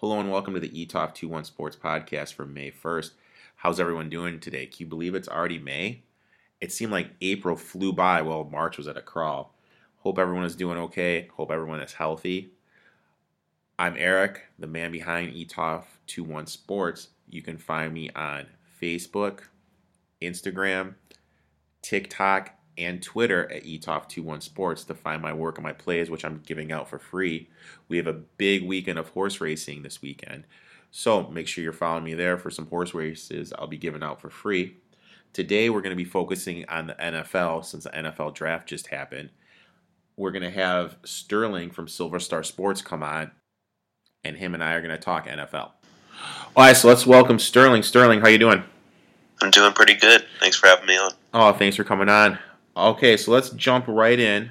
Hello and welcome to the eTalk 21 Sports Podcast for May 1st. How's everyone doing today? Can you believe it's already May? It seemed like April flew by while March was at a crawl. Hope everyone is doing okay. Hope everyone is healthy. I'm Eric, the man behind eTalk 21 Sports. You can find me on Facebook, Instagram, TikTok, and Twitter at eTalk21 Sports to find my work and my plays, which I'm giving out for free. We have a big weekend of horse racing this weekend. So make sure you're following me there for some horse races I'll be giving out for free. Today we're going to be focusing on the NFL since the NFL draft just happened. We're going to have Sterling from Silver Star Sports come on, and him and I are going to talk NFL. All right, so let's welcome Sterling. Sterling, how you doing? I'm doing pretty good. Thanks for having me on. Oh, thanks for coming on. Okay, so let's jump right in.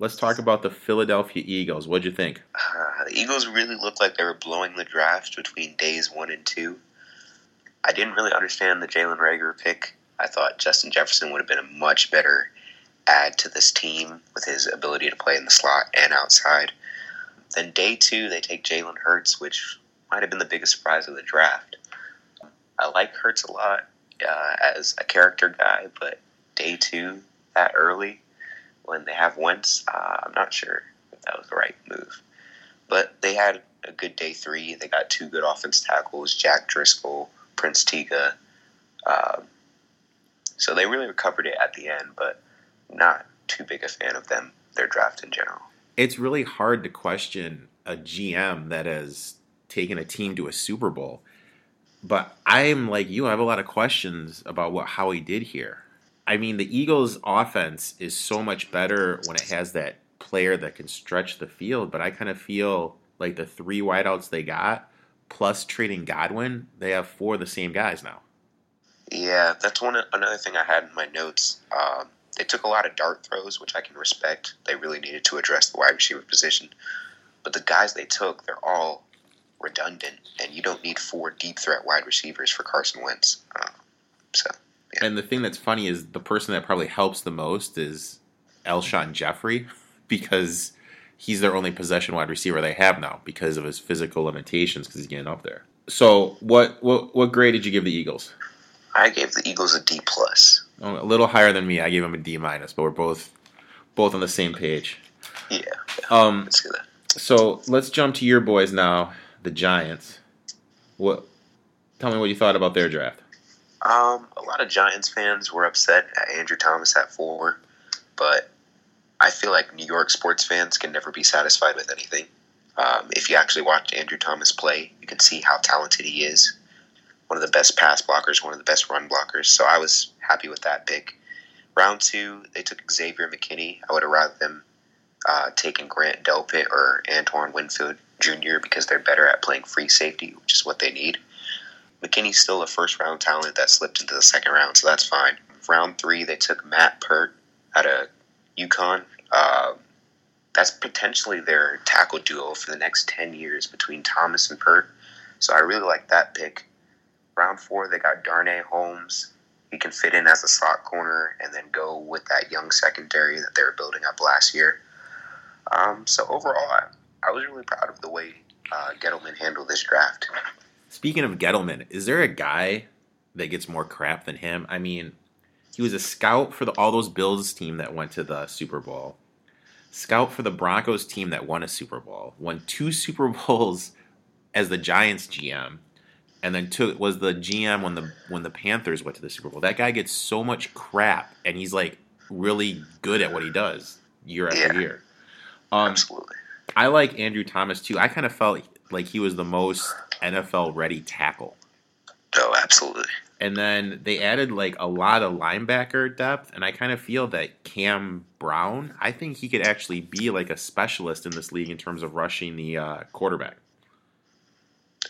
Let's talk about the Philadelphia Eagles. What'd you think? Uh, the Eagles really looked like they were blowing the draft between days one and two. I didn't really understand the Jalen Reagor pick. I thought Justin Jefferson would have been a much better add to this team with his ability to play in the slot and outside. Then day two, they take Jalen Hurts, which might have been the biggest surprise of the draft. I like Hurts a lot uh, as a character guy, but day two, that early, when they have Wentz, uh, I'm not sure if that was the right move. But they had a good day three. They got two good offense tackles, Jack Driscoll, Prince Tega. Um, so they really recovered it at the end, but not too big a fan of them, their draft in general. It's really hard to question a GM that has taken a team to a Super Bowl. But I'm like you, I have a lot of questions about what how he did here. I mean, the Eagles' offense is so much better when it has that player that can stretch the field, but I kind of feel like the three wideouts they got, plus trading Goodwin, they have four of the same guys now. Yeah, that's one another thing I had in my notes. Um, they took a lot of dart throws, which I can respect. They really needed to address the wide receiver position, but the guys they took, they're all redundant, and you don't need four deep threat wide receivers for Carson Wentz. Uh, so, yeah. And the thing that's funny is the person that probably helps the most is Alshon Jeffery because he's their only possession wide receiver they have now because of his physical limitations because he's getting up there. So, what what what grade did you give the Eagles? I gave the Eagles a D plus. Oh, a little higher than me. I gave them a D minus, but we're both both on the same page. Yeah. Um. Let's. So let's jump to your boys now the Giants. What? Tell me what you thought about their draft. Um, a lot of Giants fans were upset at Andrew Thomas at four, but I feel like New York sports fans can never be satisfied with anything. Um, if you actually watch Andrew Thomas play, you can see how talented he is. One of the best pass blockers, one of the best run blockers. So I was happy with that pick. Round two, they took Xavier McKinney. I would have rather them uh, taken Grant Delpit or Antoine Winfield Jr. because they're better at playing free safety, which is what they need. McKinney's still a first round talent that slipped into the second round, so that's fine. Round three, they took Matt Peart out of UConn. Uh, that's potentially their tackle duo for the next 10 years between Thomas and Peart. So I really like that pick. Round four, they got Darnay Holmes. He can fit in as a slot corner and then go with that young secondary that they were building up last year. Um, so overall, I, I, was really proud of the way uh, Gettleman handled this draft. Speaking of Gettleman, is there a guy that gets more crap than him? I mean, he was a scout for the, all those Bills team that went to the Super Bowl, scout for the Broncos team that won a Super Bowl, won two Super Bowls as the Giants GM, and then took was the GM when the when the Panthers went to the Super Bowl. That guy gets so much crap, and he's like really good at what he does year after yeah. year. Um, Absolutely. I like Andrew Thomas too. I kind of felt like he was the most NFL ready tackle. Oh, absolutely. And then they added like a lot of linebacker depth, and I kind of feel that Cam Brown, I think he could actually be like a specialist in this league in terms of rushing the uh, quarterback.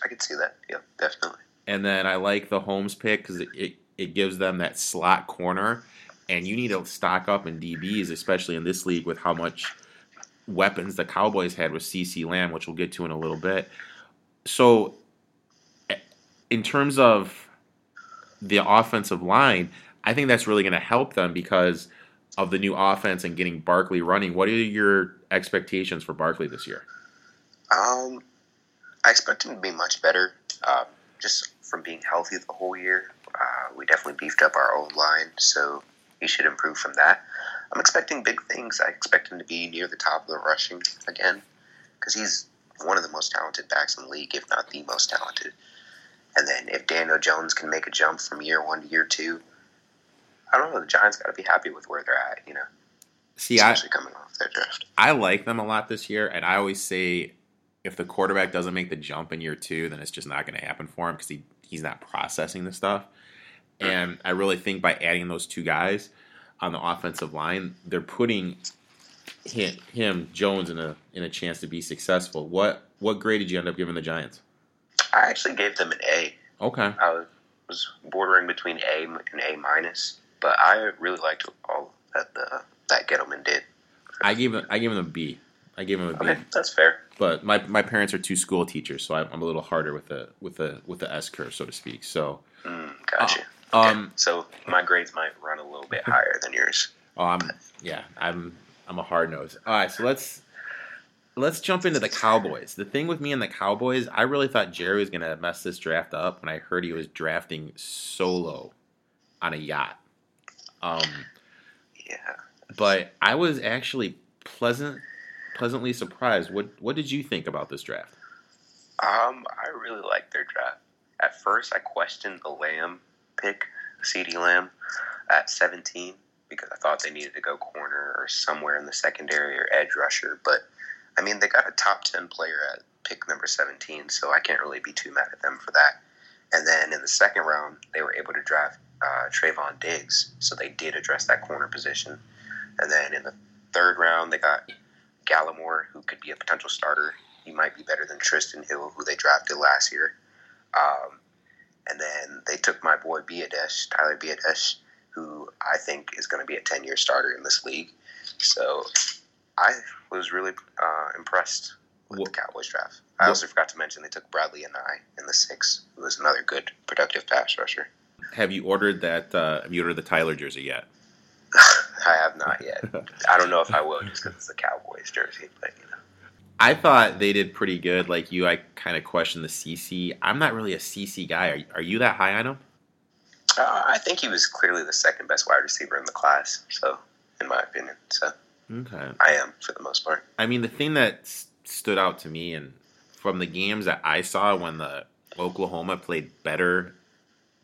I can see that. Yeah, definitely. And then I like the Holmes pick because it, it, it gives them that slot corner, and you need to stock up in DBs, especially in this league with how much weapons the Cowboys had with CeeDee Lamb, which we'll get to in a little bit. So, in terms of the offensive line, I think that's really going to help them because of the new offense and getting Barkley running. What are your expectations for Barkley this year? Um, I expect him to be much better. Um, just from being healthy the whole year, uh, we definitely beefed up our own line, so he should improve from that. I'm expecting big things. I expect him to be near the top of the rushing again because he's one of the most talented backs in the league, if not the most talented. And then if Daniel Jones can make a jump from year one to year two, I don't know. The Giants got to be happy with where they're at, you know. See, especially I, coming off their draft. I like them a lot this year, and I always say if the quarterback doesn't make the jump in year two, then it's just not going to happen for him because he, he's not processing the stuff. Hmm. And I really think by adding those two guys on the offensive line, they're putting him, him Jones in a in a chance to be successful. What what grade did you end up giving the Giants? I actually gave them an A. Okay. I was bordering between A and A minus, but I really liked all that the that Gettleman did. I gave him I gave him a B. I gave him a B. Okay, that's fair. But my, my parents are two school teachers, so I'm a little harder with the with the with the S curve, so to speak. So, mm, gotcha. Uh, um, so my grades might run a little bit higher than yours. Oh, I'm yeah, I'm I'm a hard nose. All right, so let's let's jump into the Cowboys. The thing with me and the Cowboys, I really thought Jerry was gonna mess this draft up when I heard he was drafting solo on a yacht. Um, yeah, but I was actually pleasant pleasantly surprised. What what did you think about this draft? Um, I really liked their draft. At first, I questioned the Lamb pick, CeeDee Lamb, at 17 because I thought they needed to go corner or somewhere in the secondary or edge rusher. But I mean, they got a top 10 player at pick number 17, so I can't really be too mad at them for that. And then in the second round, they were able to draft uh, Trevon Diggs, so they did address that corner position. And then in the third round, they got Gallimore, who could be a potential starter. He might be better than Trysten Hill, who they drafted last year. Um, and then they took my boy Biadasz, Tyler Biadasz, who I think is going to be a 10 year starter in this league. So I was really uh, impressed with the Cowboys draft. I also forgot to mention they took Bradlee Anae in the six, who was another good, productive pass rusher. Have you ordered that? Uh, have you ordered the Tyler jersey yet? I have not yet. I don't know if I will just because it's a Cowboys jersey, but you know. I thought they did pretty good. Like you, I kind of questioned the CeeDee. I'm not really a CeeDee guy. Are, are you that high on him? Uh, I think he was clearly the second best wide receiver in the class. So, in my opinion, so okay, I am for the most part. I mean, the thing that stood out to me, and from the games that I saw when the Oklahoma played better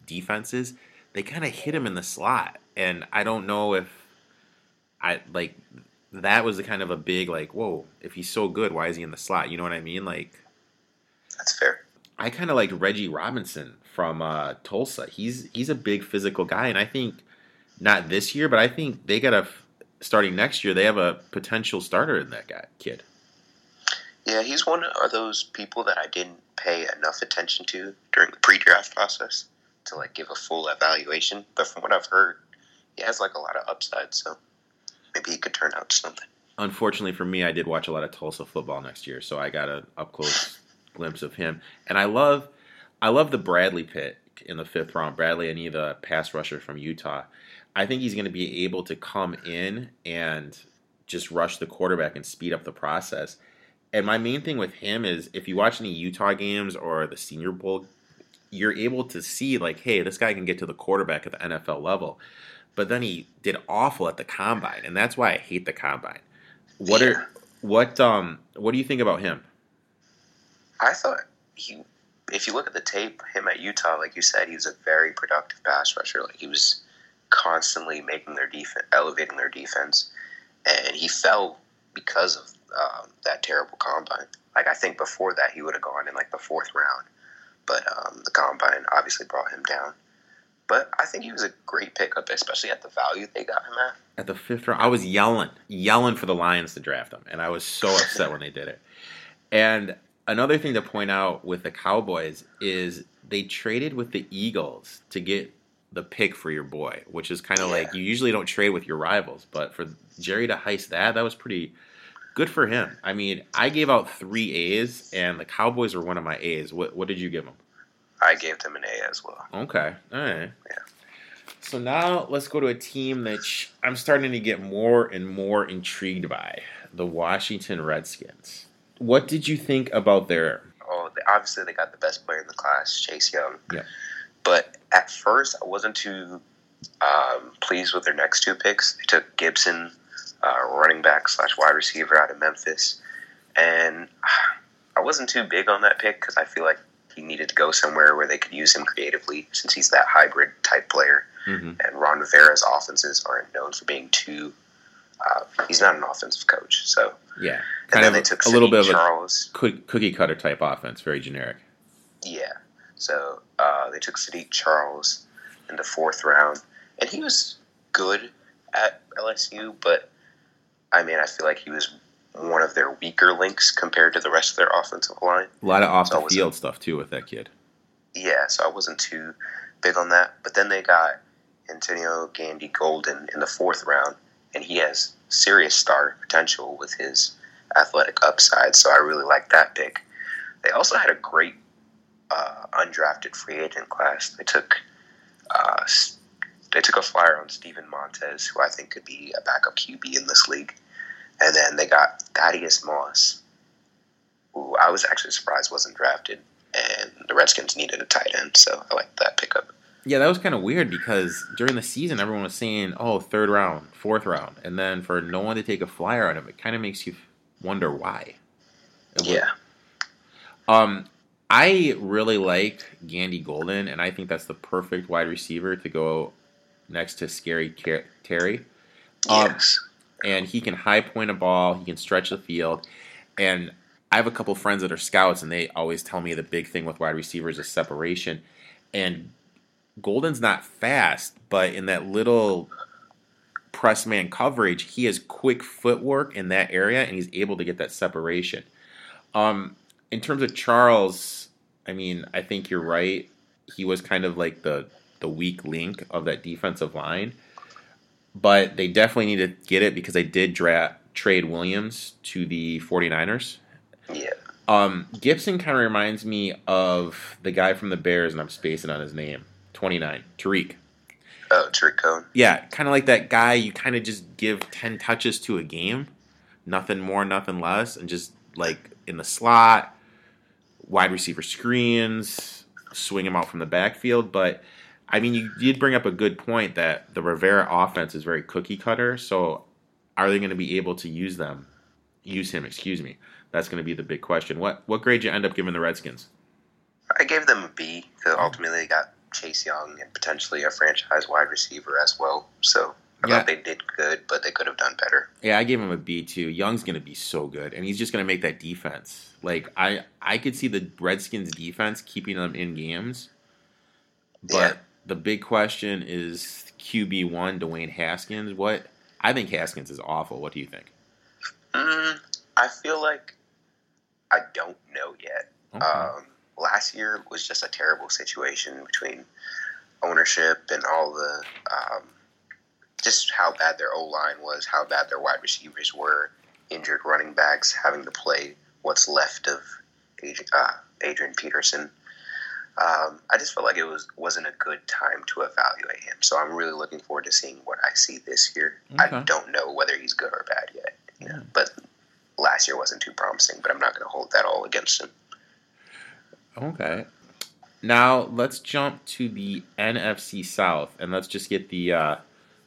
defenses, they kind of hit him in the slot, and I don't know if I like that was the kind of a big like, whoa, if he's so good, why is he in the slot? You know what I mean? Like That's fair. I kind of like Reggie Robinson from uh, Tulsa. He's he's a big physical guy, and I think not this year, but I think they got a starting next year. They have a potential starter in that guy kid. Yeah, he's one of those people that I didn't pay enough attention to during the pre-draft process to like give a full evaluation. But from what I've heard, he has like a lot of upside. So maybe he could turn out something. Unfortunately for me, I did watch a lot of Tulsa football next year, so I got an up close glimpse of him. And I love, I love the Bradlee pick in the fifth round. Bradlee Anae, the pass rusher from Utah. I think he's going to be able to come in and just rush the quarterback and speed up the process. And my main thing with him is if you watch any Utah games or the Senior Bowl, you're able to see like, hey, this guy can get to the quarterback at the NFL level but then he did awful at the combine, and that's why I hate the combine. What yeah. are what um what do you think about him? I thought he, if you look at the tape, him at Utah, like you said, he was a very productive pass rusher. Like he was constantly making their defense, elevating their defense, and he fell because of um, that terrible combine. Like I think before that he would have gone in like the fourth round, but um, the combine obviously brought him down. But I think he was a great pickup, especially at the value they got him at. At the fifth round, I was yelling, yelling for the Lions to draft him, and I was so upset when they did it. And another thing to point out with the Cowboys is they traded with the Eagles to get the pick for your boy, which is kind of yeah. like you usually don't trade with your rivals, but for Jerry to heist that, that was pretty good for him. I mean, I gave out three A's, and the Cowboys were one of my A's. What, what did you give them? I gave them an A as well. Okay. All right. Yeah. So now let's go to a team that I'm starting to get more and more intrigued by the Washington Redskins. What did you think about their oh, they, obviously they got the best player in the class, Chase Young. Yeah. But at first, I wasn't too um, pleased with their next two picks. They took Gibson, uh, running back slash wide receiver out of Memphis, and I wasn't too big on that pick because I feel like he needed to go somewhere where they could use him creatively, since he's that hybrid type player. Mm-hmm. And Ron Rivera's offenses aren't known for being too. Uh, he's not an offensive coach, so Yeah, and kind then of they took a little Saahdiq bit of a Charles. cookie cutter type offense, very generic. Yeah. So uh, they took Saahdiq Charles in the fourth round, and he was good at LSU, but I mean, I feel like he was one of their weaker links compared to the rest of their offensive line. A lot of off the field stuff too with that kid. Yeah, so I wasn't too big on that. But then they got Antonio Gandy Golden in the fourth round, and he has serious star potential with his athletic upside. So I really like that pick. They also had a great uh, undrafted free agent class. They took uh, they took a flyer on Steven Montez, who I think could be a backup QB in this league, and then they got Thaddeus Moss, who I was actually surprised wasn't drafted and the Redskins needed a tight end, so I like that pickup. Yeah, that was kind of weird because during the season, everyone was saying, "Oh, third round, fourth round," and then for no one to take a flyer on him, it kind of makes you wonder why. Yeah, Um, I really like Gandy Golden, and I think that's the perfect wide receiver to go next to Scary Car- Terry. Um, yes, and he can high point a ball, he can stretch the field, and I have a couple friends that are scouts, and they always tell me the big thing with wide receivers is separation, and Golden's not fast, but in that little press man coverage, he has quick footwork in that area, and he's able to get that separation. Um, in terms of Charles, I mean, I think you're right. He was kind of like the the weak link of that defensive line, but they definitely need to get it because they did draft Trent Williams to the 49ers. yeah, Um, Gibson kind of reminds me of the guy from the Bears, and I'm spacing on his name. 29, Tarik. oh, Tarik Cohen. Yeah, kind of like that guy you kind of just give 10 touches to a game, nothing more, nothing less, and just like in the slot, wide receiver screens, swing him out from the backfield. But I mean, you did bring up a good point that the Rivera offense is very cookie cutter. So are they going to be able to use them? Use him, excuse me. That's going to be the big question. What what grade you end up giving the Redskins? I gave them a B because ultimately they got Chase Young and potentially a franchise wide receiver as well. So I Yeah. thought they did good, but they could have done better. Yeah, I gave him a B too. Young's gonna be so good, and he's just gonna make that defense. Like I, I could see the Redskins defense keeping them in games, but Yeah. The big question is QB one Dwayne Haskins. What I think Haskins is awful. What do you think? Mm, I feel like I don't know yet. Okay. Um, last year was just a terrible situation between ownership and all the um, just how bad their O line was, how bad their wide receivers were, injured running backs having to play what's left of Adrian, uh, Adrian Peterson. Um, I just felt like it was wasn't a good time to evaluate him. So I'm really looking forward to seeing what I see this year. Okay. I don't know whether he's good or bad yet. You know, Yeah. but last year wasn't too promising. But I'm not going to hold that all against him. Okay. Now let's jump to the NFC South and let's just get the uh,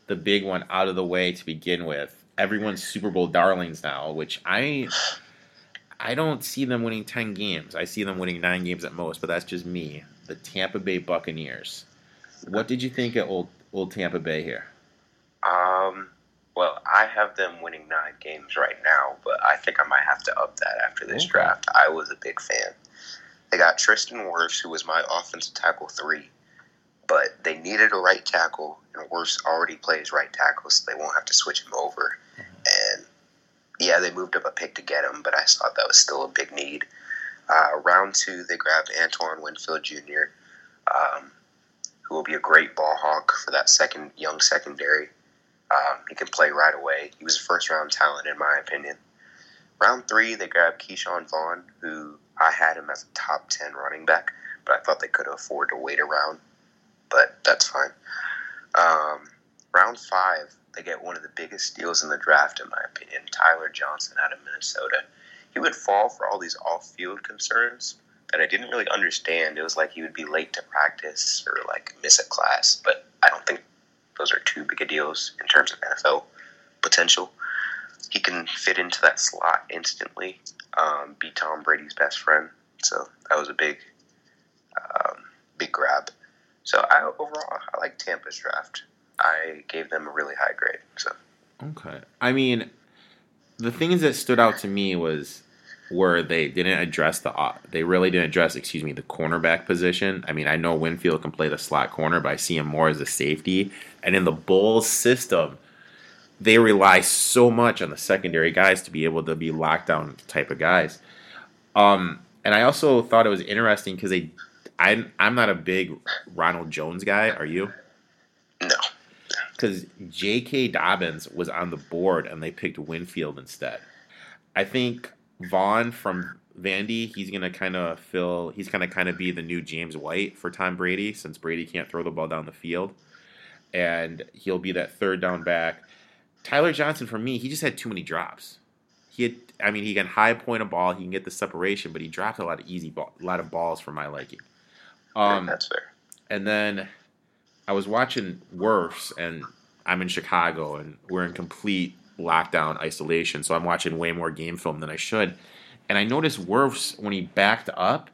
the big one out of the way to begin with. Everyone's Super Bowl darlings now, which I I don't see them winning ten games. I see them winning nine games at most, but that's just me. The Tampa Bay Buccaneers. What did you think of old old Tampa Bay here? Um, well, I have them winning nine games right now, but I think I might have to up that after this Okay. draft. I was a big fan. They got Tristan Wirfs, who was my offensive tackle three, but they needed a right tackle, and Wirfs already plays right tackle, so they won't have to switch him over. Yeah, they moved up a pick to get him, but I thought that was still a big need. Uh, round two, they grabbed Antoine Winfield Jr., um, who will be a great ball hawk for that second young secondary. Um, he can play right away. He was a first round talent, in my opinion. Round three, they grabbed Ke'Shawn Vaughn, who I had him as a top 10 running back, but I thought they could afford to wait around. But that's fine. Um, round five, they get one of the biggest steals in the draft, in my opinion Tyler Johnson out of Minnesota. He would fall for all these off field concerns, that I didn't really understand. It was like he would be late to practice or like miss a class, but I don't think those are too big of deals in terms of NFL potential. He can fit into that slot instantly, um, be Tom Brady's best friend. So that was a big, um, big grab. So I overall I like Tampa's draft. I gave them a really high grade. So okay, I mean, the things that stood out to me was where they didn't address the they really didn't address excuse me the cornerback position. I mean, I know Winfield can play the slot corner, but I see him more as a safety. And in the Bowles system, they rely so much on the secondary guys to be able to be lockdown type of guys. Um, and I also thought it was interesting because they, I'm I'm not a big Ronald Jones guy. Are you? no, Because J.K. Dobbins was on the board and they picked Winfield instead. I think Vaughn from Vandy, he's gonna kind of fill. He's gonna kind of be the new James White for Tom Brady since Brady can't throw the ball down the field, and he'll be that third down back. Tyler Johnson for me, he just had too many drops. He had, I mean, he can high point a ball, he can get the separation, but he dropped a lot of easy ball, a lot of balls for my liking. Um, that's fair. and then I was watching Wirfs, and I'm in Chicago, and we're in complete lockdown isolation. So I'm watching way more game film than I should. And I noticed Wirfs, when he backed up,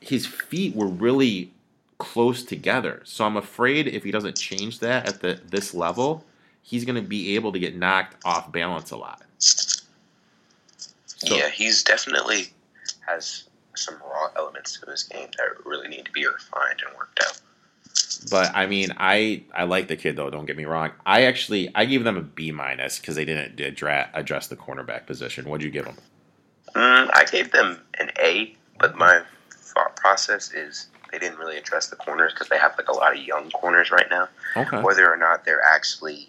his feet were really close together. So I'm afraid if he doesn't change that at the this level, he's going to be able to get knocked off balance a lot. So- yeah, he's definitely has some raw elements to his game that really need to be refined and worked out. But I mean, I I like the kid though. Don't get me wrong. I actually I gave them a B minus because they didn't address address the cornerback position. What'd you give them? Mm, I gave them an A, but my thought process is they didn't really address the corners because they have like a lot of young corners right now. Okay. Whether or not they're actually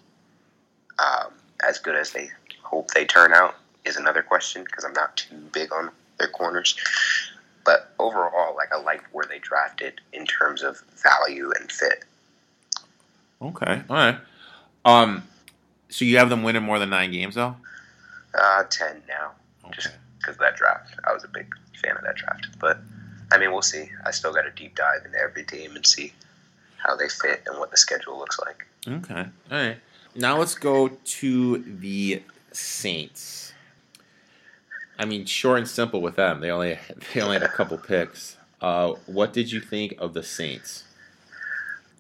um, as good as they hope they turn out is another question because I'm not too big on their corners. But overall, like I like where they drafted in terms of value and fit. Okay. All right. Um. So you have them winning more than nine games though. Uh, ten now Okay. because of that draft. I was a big fan of that draft, but I mean, we'll see. I still got to deep dive into every team and see how they fit and what the schedule looks like. Okay. All right. Now let's go to the Saints. I mean, short and simple with them. They only they only had a couple picks. Uh, what did you think of the Saints?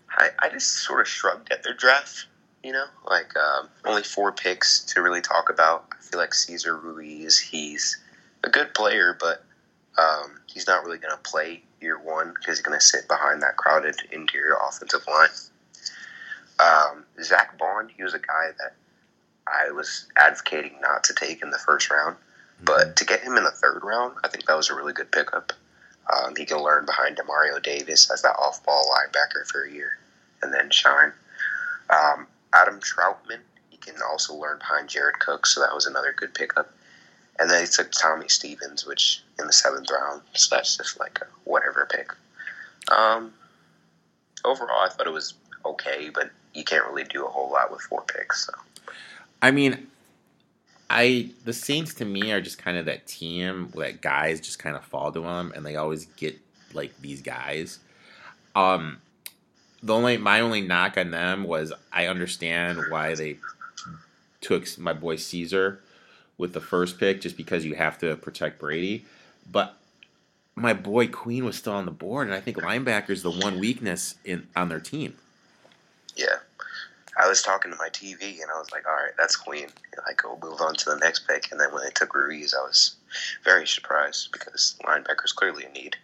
I, I just sort of shrugged at their draft. You know, like um, only four picks to really talk about. I feel like Cesar Ruiz, he's a good player, but um, he's not really going to play year one because he's going to sit behind that crowded interior offensive line. Um, Zack Baun, he was a guy that I was advocating not to take in the first round, but to get him in the third round, I think that was a really good pickup. Um, he can learn behind Demario Davis as that off-ball linebacker for a year, and then shine. Um, Adam Trautman, he can also learn behind Jared Cook, so that was another good pickup. And then he took Tommy Stevens, which in the seventh round, so that's just like a whatever pick. Um, overall, I thought it was okay, but you can't really do a whole lot with four picks. So I mean, I the Saints to me are just kind of that team that guys just kind of fall to them, and they always get like these guys. Um, the only my only knock on them was I understand why they took my boy Cesar with the first pick, just because you have to protect Brady, but. My boy Queen was still on the board, and I think linebacker is the one weakness in on their team. yeah, I was talking to my TV, and I was like, "All right, that's Queen." Like, we'll move on to the next pick. And then when they took Ruiz, I was very surprised because linebacker's clearly a need.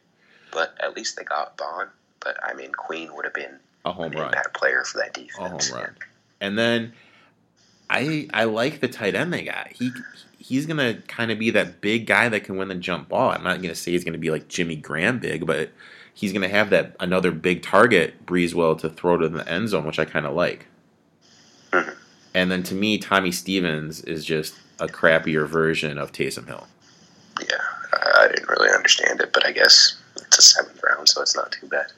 But at least they got Baun. But I mean, Queen would have been A home run. impact player for that defense. a home run. And then I I like the tight end they got. He he's gonna kind of be that big guy that can win the jump ball. I'm not gonna say he's gonna be like Jimmy Graham big, but he's gonna have that another big target Breezewell to throw to the end zone, which I kind of like. Mhm. And then to me, Tommy Stevens is just a crappier version of Taysom Hill. Yeah, I, I didn't really understand it, but I guess it's a seventh round, so it's not too bad.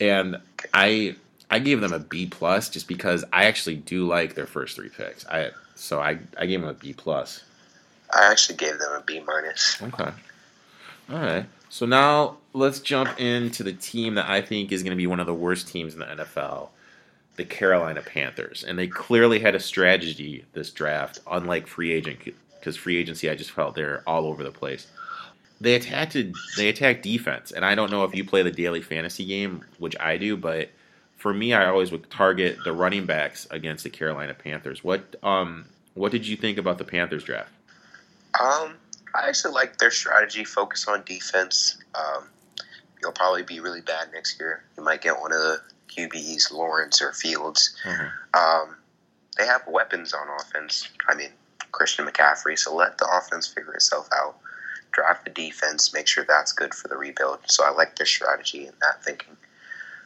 And I I gave them a B plus just because I actually do like their first three picks. I so I I gave them a B plus. I actually gave them a B minus. Okay. All right. So now let's jump into the team that I think is going to be one of the worst teams in the NFL, the Carolina Panthers. And they clearly had a strategy this draft, unlike free agent, because free agency I just felt they're all over the place. They attacked they attacked defense, and I don't know if you play the daily fantasy game, which I do, but for me, I always would target the running backs against the Carolina Panthers. What um what did you think about the Panthers draft? Um, I actually like their strategy. Focus on defense. Um, you'll probably be really bad next year. You might get one of the QBs, Lawrence or Fields. Mm-hmm. Um, they have weapons on offense. I mean, Christian McCaffrey. So let the offense figure itself out. Draft the defense. Make sure that's good for the rebuild. So I like their strategy and that thinking.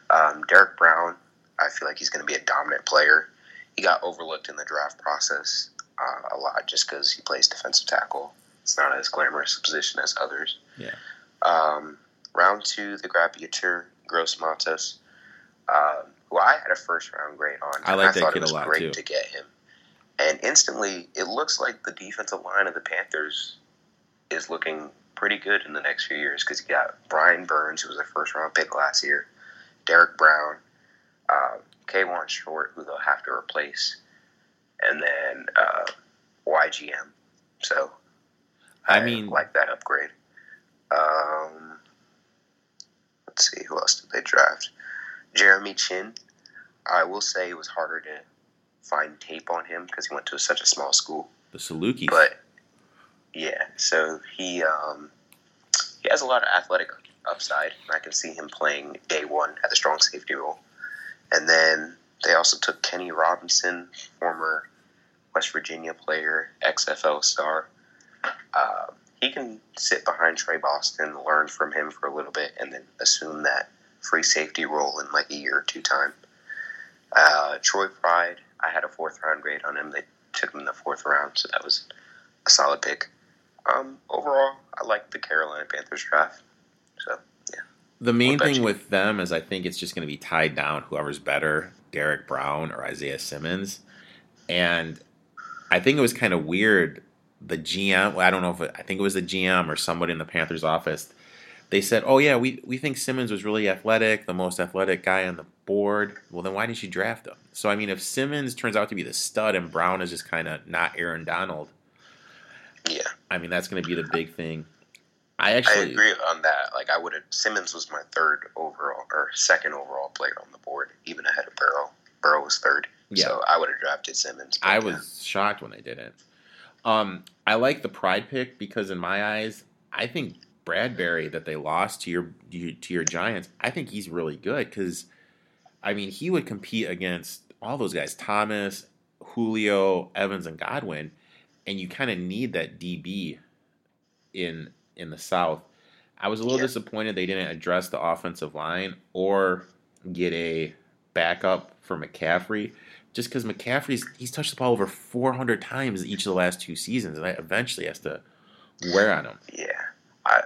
Um, Derrick Brown. I feel like he's going to be a dominant player. He got overlooked in the draft process uh, a lot just because he plays defensive tackle. It's not as glamorous a position as others. Yeah. Um, round two, the Graviature Gross Matos, um, who I had a first round grade on. I like I that kid a lot great too. To get him, and instantly, it looks like the defensive line of the Panthers is looking pretty good in the next few years because you got Brian Burns, who was a first round pick last year, Derrick Brown, uh, Kawann Short, who they'll have to replace, and then uh, YGM. So I, I mean, like that upgrade. Um, let's see, who else did they draft? Jeremy Chinn, I will say it was harder to find tape on him because he went to such a small school. The Saluki. But yeah, so he um, he has a lot of athletic upside. I can see him playing day one at the strong safety role. And then they also took Kenny Robinson, former West Virginia player, XFL star. Uh, he can sit behind Tre Boston, learn from him for a little bit, and then assume that free safety role in like a year or two time. Uh, Troy Pride, I had a fourth round grade on him. They took him in the fourth round, so that was a solid pick. Um, overall, I like the Carolina Panthers draft. So yeah. The main thing you? with them is I think it's just going to be tied down. Whoever's better, Derrick Brown or Isaiah Simmons, and I think it was kind of weird the GM. I don't know if it, I think it was the GM or somebody in the Panthers office. They said, "Oh yeah, we we think Simmons was really athletic, the most athletic guy on the board." Well, then why didn't you draft him? So I mean, if Simmons turns out to be the stud and Brown is just kind of not Aaron Donald, yeah, I mean that's going to be the big thing. I actually I agree on that. Like I would have Simmons was my third overall or second overall player on the board, even ahead of Burrow. Burrow was third. Yeah. So I would have drafted Simmons. I was shocked when they didn't. Um, I like the pride pick because in my eyes, I think Bradberry that they lost to your to your Giants, I think he's really good because, I mean, he would compete against all those guys: Thomas, Julio, Evans, and Godwin, and you kind of need that DB in in the South. I was a little yeah. disappointed they didn't address the offensive line or get a backup for McCaffrey just because McCaffrey's he's touched the ball over 400 times each of the last two seasons, and that eventually has to wear on him. Yeah, I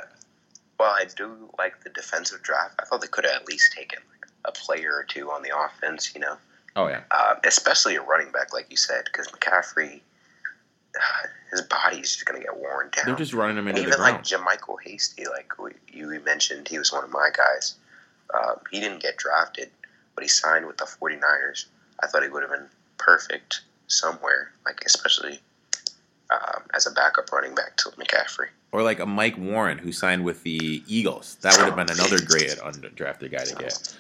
well, I do like the defensive draft. I thought they could have at least taken like a player or two on the offense. You know. Oh yeah. Uh, especially a running back, like you said, because McCaffrey, uh, his body's just gonna get worn down. They're just running him into and even like JaMycal Hasty, like we, you mentioned, he was one of my guys. Um, he didn't get drafted, but he signed with the 49ers I thought he would have been perfect somewhere, like especially um, as a backup running back to McCaffrey. Or like a Mike Warren who signed with the Eagles. That would have been another great undrafted guy to get.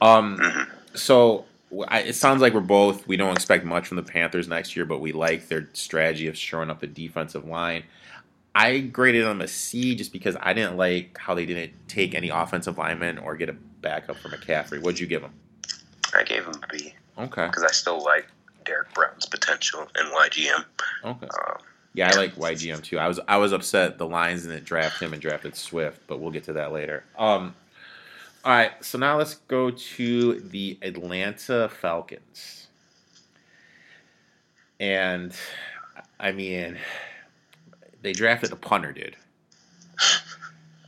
Um, mm-hmm. So I, it sounds like we're both we don't expect much from the Panthers next year, but we like their strategy of shoring up the defensive line. I graded them a C just because I didn't like how they didn't take any offensive linemen or get a backup for McCaffrey. What'd you give them? I gave them a B. Okay. Because I still like Derrick Brown's potential in YGM. Okay. Um, yeah, I like YGM too. I was I was upset the Lions didn't draft him and drafted Swift, but we'll get to that later. Um, all right, so now let's go to the Atlanta Falcons. And I mean, they drafted a punter, dude.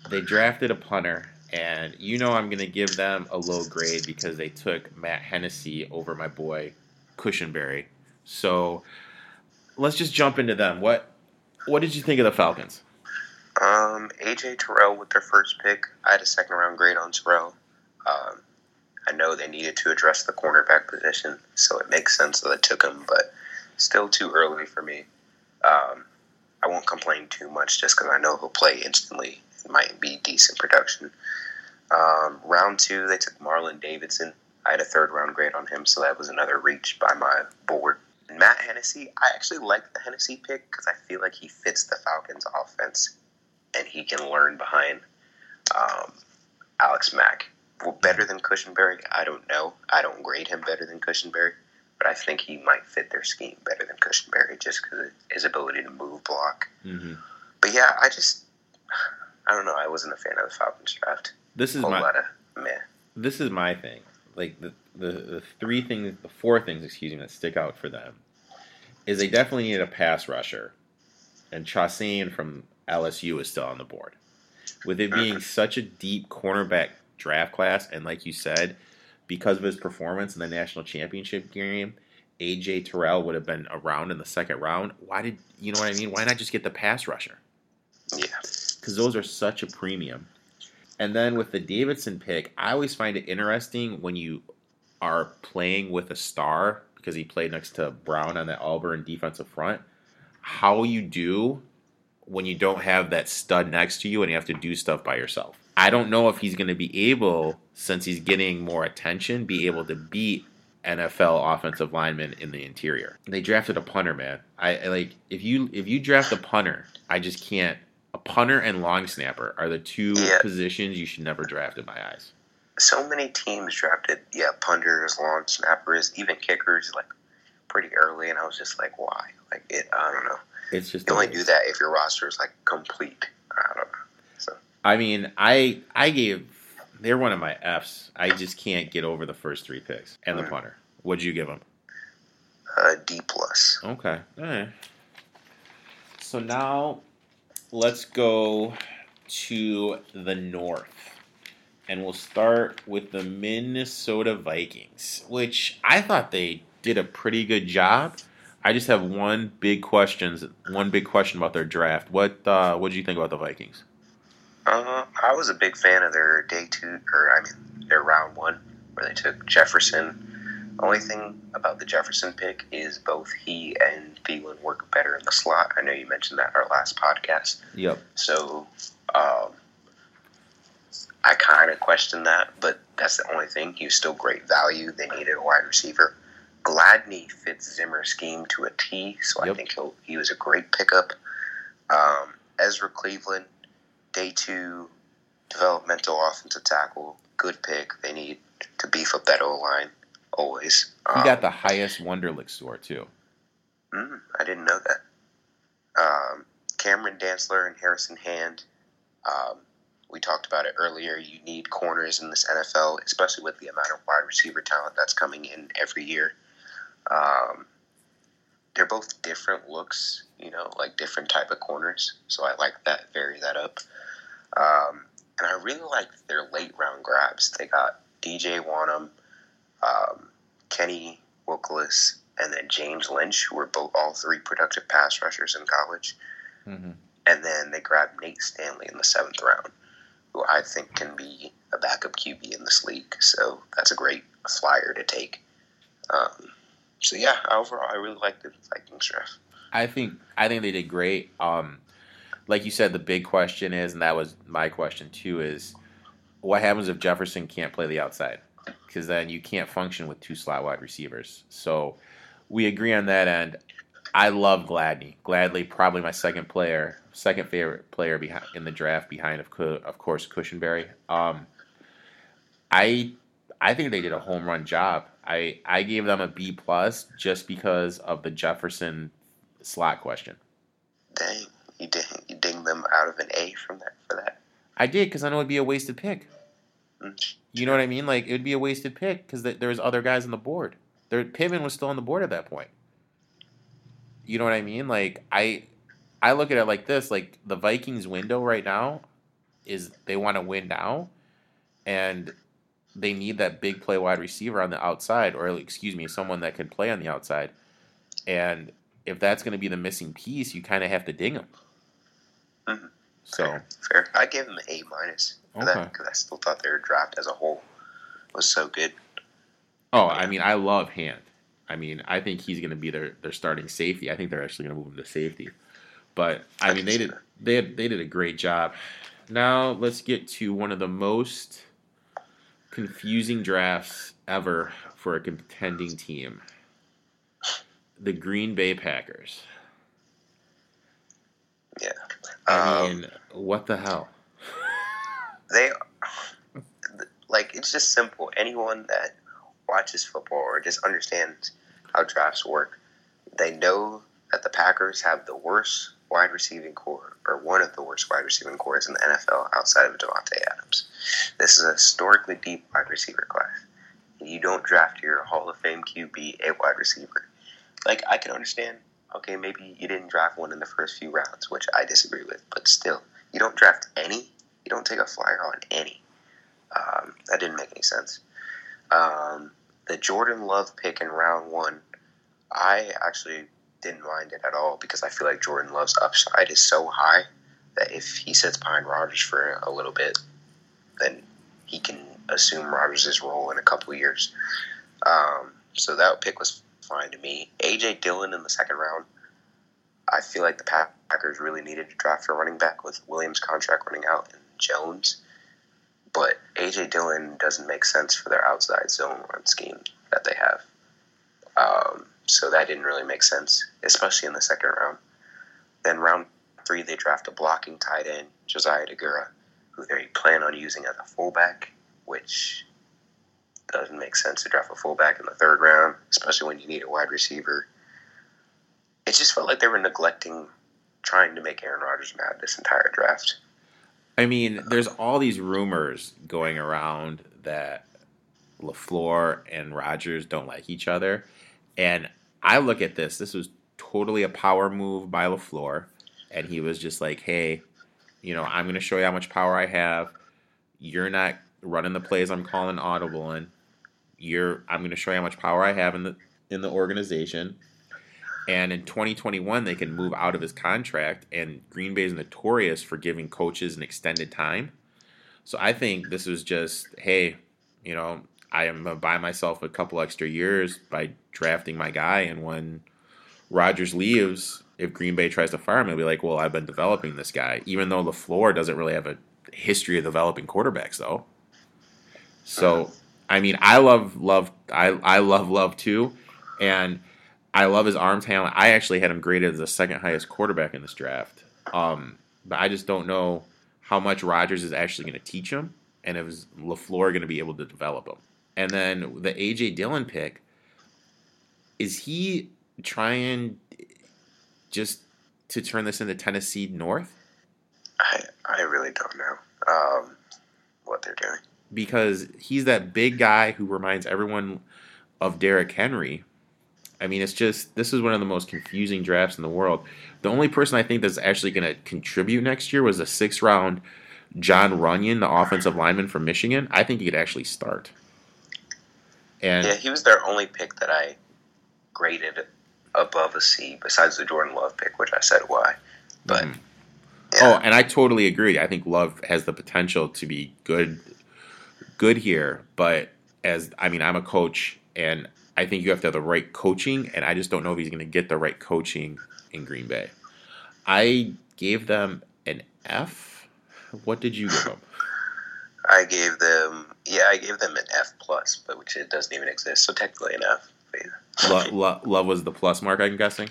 They drafted a punter and you know I'm gonna give them a low grade because they took Matt Hennessy over my boy Cushenberry. So let's just jump into them. What what did you think of the Falcons? Um, AJ Terrell with their first pick. I had a second round grade on Terrell. Um, I know they needed to address the cornerback position, so it makes sense that they took him, but still too early for me. Um, I won't complain too much just because I know he'll play instantly. It might be decent production. Um, round two, they took Marlon Davidson. I had a third round grade on him, so that was another reach by my board. Matt Hennessy, I actually like the Hennessy pick because I feel like he fits the Falcons' offense and he can learn behind um, Alex Mack. Well, better than Cushenberry, I don't know. I don't grade him better than Cushenberry, but I think he might fit their scheme better than Cushenberry just because of his ability to move, block. Mm-hmm. But yeah, I just, I don't know. I wasn't a fan of the Falcons draft. This is A whole my lot of meh. this is my thing. Like the, the the three things, the four things, excuse me, that stick out for them is they definitely need a pass rusher, and Chaisson from LSU is still on the board. With it being uh-huh. such a deep cornerback draft class, and like you said, because of his performance in the national championship game, AJ Terrell would have been around in the second round. Why did you know what I mean? Why not just get the pass rusher? Yeah. because those are such a premium. And then with the Davidson pick, I always find it interesting when you are playing with a star because he played next to Brown on that Auburn defensive front. How you do when you don't have that stud next to you and you have to do stuff by yourself. I don't know if he's going to be able, since he's getting more attention, be able to beat NFL offensive linemen in the interior. They drafted a punter, man. I, like if you if you draft a punter, I just can't. A punter and long snapper are the two Yeah. positions you should never draft in my eyes. So many teams drafted, yeah, punters, long snappers, even kickers, like pretty early, and I was just like, why? Like, it, I don't know. It's just You only do that if your roster is like complete. I don't know. So I mean, I I gave they're one of my Fs. I just can't get over the first three picks and the Mm. punter. What'd you give them? uh, D plus. Okay. All right. So now let's go to the north. And we'll start with the Minnesota Vikings, which I thought they did a pretty good job. I just have one big questions, one big question about their draft. What uh, what did you think about the Vikings? Uh, I was a big fan of their day two, or I mean, their round one, where they took Jefferson. Only thing about the Jefferson pick is both he and Thielen work better in the slot. I know you mentioned that in our last podcast. Yep. So um, I kind of question that, but that's the only thing. He was still great value. They needed a wide receiver. Gladney fits Zimmer's scheme to a T, so Yep. I think he'll, he was a great pickup. Um, Ezra Cleveland, day two, developmental offensive tackle, good pick. They need to beef up that O line always. He Um, got the highest Wonderlic score too. Mm, I didn't know that. Um, Cameron Dantzler and Harrison Hand. Um, we talked about it earlier. You need corners in this NFL, especially with the amount of wide receiver talent that's coming in every year. Um, they're both different looks, you know, like different type of corners. So I like that, vary that up. Um, and I really like their late round grabs. They got DJ Wonnum, um, Kenny Willekes, and then James Lynch, who were both all three productive pass rushers in college. Mm-hmm. And then they grabbed Nate Stanley in the seventh round, who I think can be a backup QB in this league. So that's a great flyer to take. Um, so yeah, overall, I really like the Vikings draft. I think I think they did great. Um, like you said, the big question is, and that was my question too, is what happens if Jefferson can't play the outside? Because then you can't function with two slot wide receivers. So we agree on that end. I love Gladney. Gladly, probably my second player, second favorite player behind in the draft, behind of of course Cushenberry. Um, I I think they did a home run job. I I gave them a B plus just because of the Jefferson slot question. Dang, you ding, you ding them out of an A from that for that. I did because I know it'd be a wasted pick. You know what I mean? Like it would be a wasted pick because th- there's other guys on the board. There, Pittman was still on the board at that point. You know what I mean? Like I, I look at it like this: like the Vikings' window right now is they want to win now, and they need that big play wide receiver on the outside, or excuse me, someone that can play on the outside. And if that's going to be the missing piece, you kind of have to ding them. Mhm. So fair. fair. I gave him an A minus Okay. that because I still thought their draft as a whole was so good. Oh, I mean, I love Hand. I mean, I think he's going to be their, their starting safety. I think they're actually going to move him to safety. But I I mean, they did that. they had, they did a great job. Now let's get to one of the most confusing drafts ever for a contending team. The Green Bay Packers. Yeah. I Um, mean, what the hell? They like it's just simple. Anyone that watches football or just understands how drafts work, they know that the Packers have the worst wide receiving core or one of the worst wide receiving cores in the NFL outside of Davante Adams. This is a historically deep wide receiver class. You don't draft your Hall of Fame QB a wide receiver. Like I can understand, okay, maybe you didn't draft one in the first few rounds, which I disagree with, but still, you don't draft any you don't take a flyer on any. Um, that didn't make any sense. Um, the Jordan Love pick in round one, I actually didn't mind it at all because I feel like Jordan Love's upside is so high that if he sits behind Rodgers for a little bit, then he can assume Rodgers' role in a couple years. Um, so that pick was fine to me. AJ Dillon in the second round, I feel like the Packers really needed to draft a running back with Williams' contract running out and Jones. But AJ Dillon doesn't make sense for their outside zone run scheme that they have. Um, so that didn't really make sense, especially in the second round. Then round three, they draft a blocking tight end, Josiah Deguara, who they plan on using as a fullback, which doesn't make sense to draft a fullback in the third round, especially when you need a wide receiver. It just felt like they were neglecting trying to make Aaron Rodgers mad this entire draft. I mean, there's all these rumors going around that LaFleur and Rodgers don't like each other. And I look at this, this was totally a power move by LaFleur. And he was just like, hey, you know, I'm going to show you how much power I have. You're not running the plays I'm calling audible in. You're I'm going to show you how much power I have in the in the organization. And in 2021, they can move out of his contract, and Green Bay is notorious for giving coaches an extended time. So I think this was just, hey, you know, I am gonna buy myself a couple extra years by drafting my guy, and when Rodgers leaves, if Green Bay tries to fire him, he'll be like, well, I've been developing this guy, even though LaFleur doesn't really have a history of developing quarterbacks, though. So, I mean, I love love I I love love too, and I love his arm talent. I actually had him graded as the second highest quarterback in this draft. Um, but I just don't know how much Rodgers is actually going to teach him, and if is LaFleur going to be able to develop him. And then the AJ Dillon pick, is he trying just to turn this into Tennessee North? I I really don't know um, what they're doing. Because he's that big guy who reminds everyone of Derrick Henry. I mean, it's just this is one of the most confusing drafts in the world. The only person I think that's actually going to contribute next year was a sixth round Jon Runyan, the offensive lineman from Michigan. I think he could actually start. And Yeah, he was their only pick that I graded above a C, besides the Jordan Love pick, which I said why. But Mhm. yeah, Oh, and I totally agree. I think Love has the potential to be good good here, but as I mean, I'm a coach and I think you have to have the right coaching and I just don't know if he's going to get the right coaching in Green Bay. I gave them an F. What did you give them? I gave them yeah, I gave them an F plus, but which it doesn't even exist, so technically an F. Yeah. Lo- lo- love was the plus mark, I'm guessing.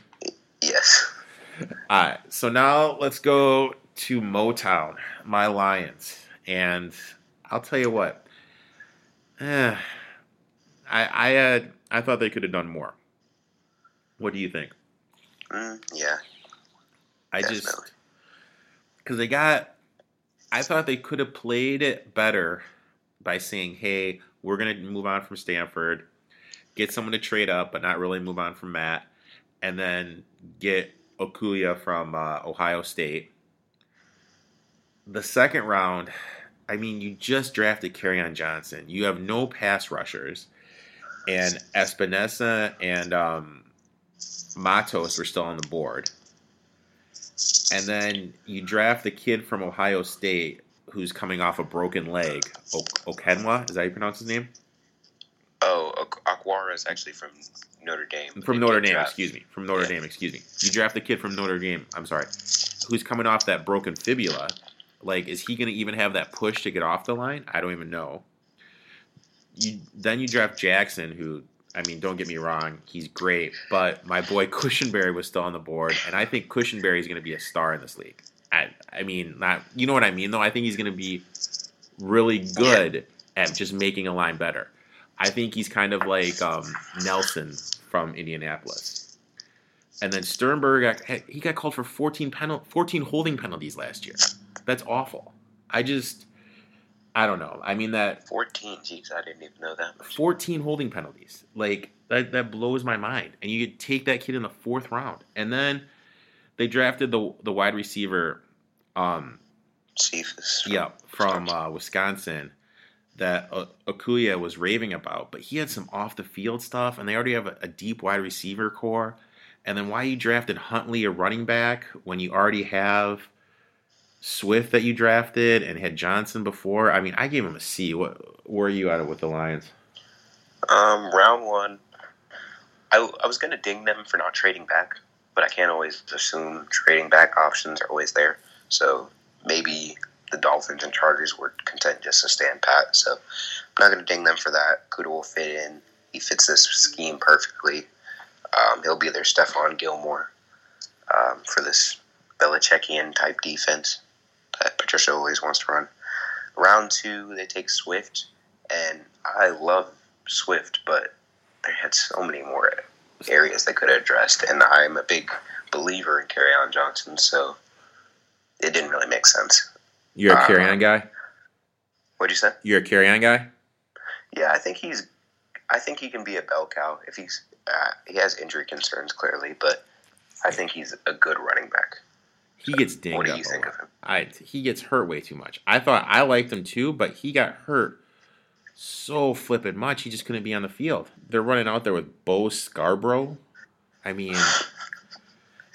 Yes. All right, so now let's go to Motown, my Lions, and I'll tell you what. Eh, I I uh, I thought they could have done more. What do you think? Mm, yeah. I Definitely. just because they got. I thought they could have played it better by saying, "Hey, we're gonna move on from Stafford, get someone to trade up, but not really move on from Matt, and then get Okudah from uh, Ohio State." The second round, I mean, you just drafted on Johnson. You have no pass rushers, and Epenesa and um, Matos were still on the board. and then you draft the kid from Ohio State who's coming off a broken leg. O- Okenwa, is that how you pronounce his name? Oh, Okwara is actually from Notre Dame. From Notre Dame, draft- excuse me. From Notre Yeah. Dame, excuse me. You draft the kid from Notre Dame. I'm sorry, who's coming off that broken fibula. Like, is he going to even have that push to get off the line? I don't even know. You then you draft Jackson, who I mean, don't get me wrong, he's great, but my boy Cushenberry was still on the board, and I think Cushenberry is going to be a star in this league. I, I mean, not you know what I mean though. I think he's going to be really good at just making a line better. I think he's kind of like um, Nelson from Indianapolis. And then Stenberg, he got called for 14 penal, 14 holding penalties last year. That's awful. I just, I don't know. I mean that 14. Jeez, I didn't even know that much. 14 holding penalties. Like that that blows my mind. And you could take that kid in the fourth round. And then they drafted the the wide receiver um Cephus. yeah, from uh, Wisconsin that uh, Okudah was raving about, but he had some off the field stuff, and they already have a, a deep wide receiver core. And then why you drafted Huntley a running back when you already have Swift that you drafted and had Johnson before? I mean, I gave him a C. What were you out of with the Lions? Um, round one, I, I was going to ding them for not trading back, but I can't always assume trading back options are always there. So maybe the Dolphins and Chargers were content just to stand pat. So I'm not going to ding them for that. Kuda will fit in. He fits this scheme perfectly. Um, he'll be their Stephon Gilmore um, for this Belichickian type defense that Patricia always wants to run. Round two, they take Swift, and I love Swift, but they had so many more areas they could have addressed, and I'm a big believer in Kerryon Johnson, so it didn't really make sense. You're a Uh, Kerryon guy. What'd you say? You're a Kerryon guy. Yeah, I think he's. I think he can be a bell cow if he's. Uh, he has injury concerns clearly, but I think he's a good running back. He gets dinged What do up you a think lot. of him? I he gets hurt way too much. I thought I liked him too, but he got hurt so flippin' much. He just couldn't be on the field. They're running out there with Bo Scarborough. I mean,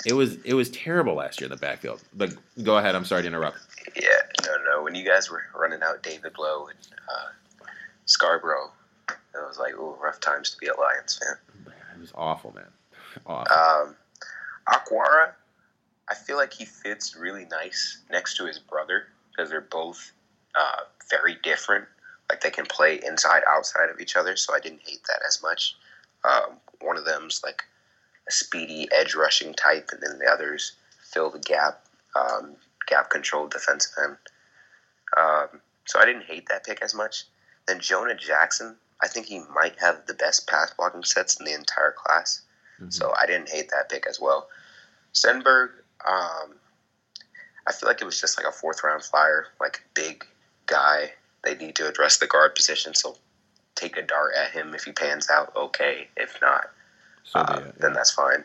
it was it was terrible last year in the backfield. But go ahead. I'm sorry to interrupt. Yeah, no, no. When you guys were running out David Lowe and uh, Scarborough, it was like, ooh, rough times to be a Lions fan. It was awful, man. Awful. Um, Okwara, I feel like he fits really nice next to his brother because they're both uh, very different. Like they can play inside, outside of each other. So I didn't hate that as much. Um, one of them's like a speedy edge rushing type, and then the others fill the gap, um, gap controlled defensive end. Um, so I didn't hate that pick as much. Then Jonah Jackson, I think he might have the best pass blocking sets in the entire class. Mhm. So I didn't hate that pick as well. Stenberg, um, I feel like it was just like a fourth round flyer, like big guy. They need to address the guard position, so take a dart at him if he pans out. Okay, if not, so uh, then yeah. that's fine.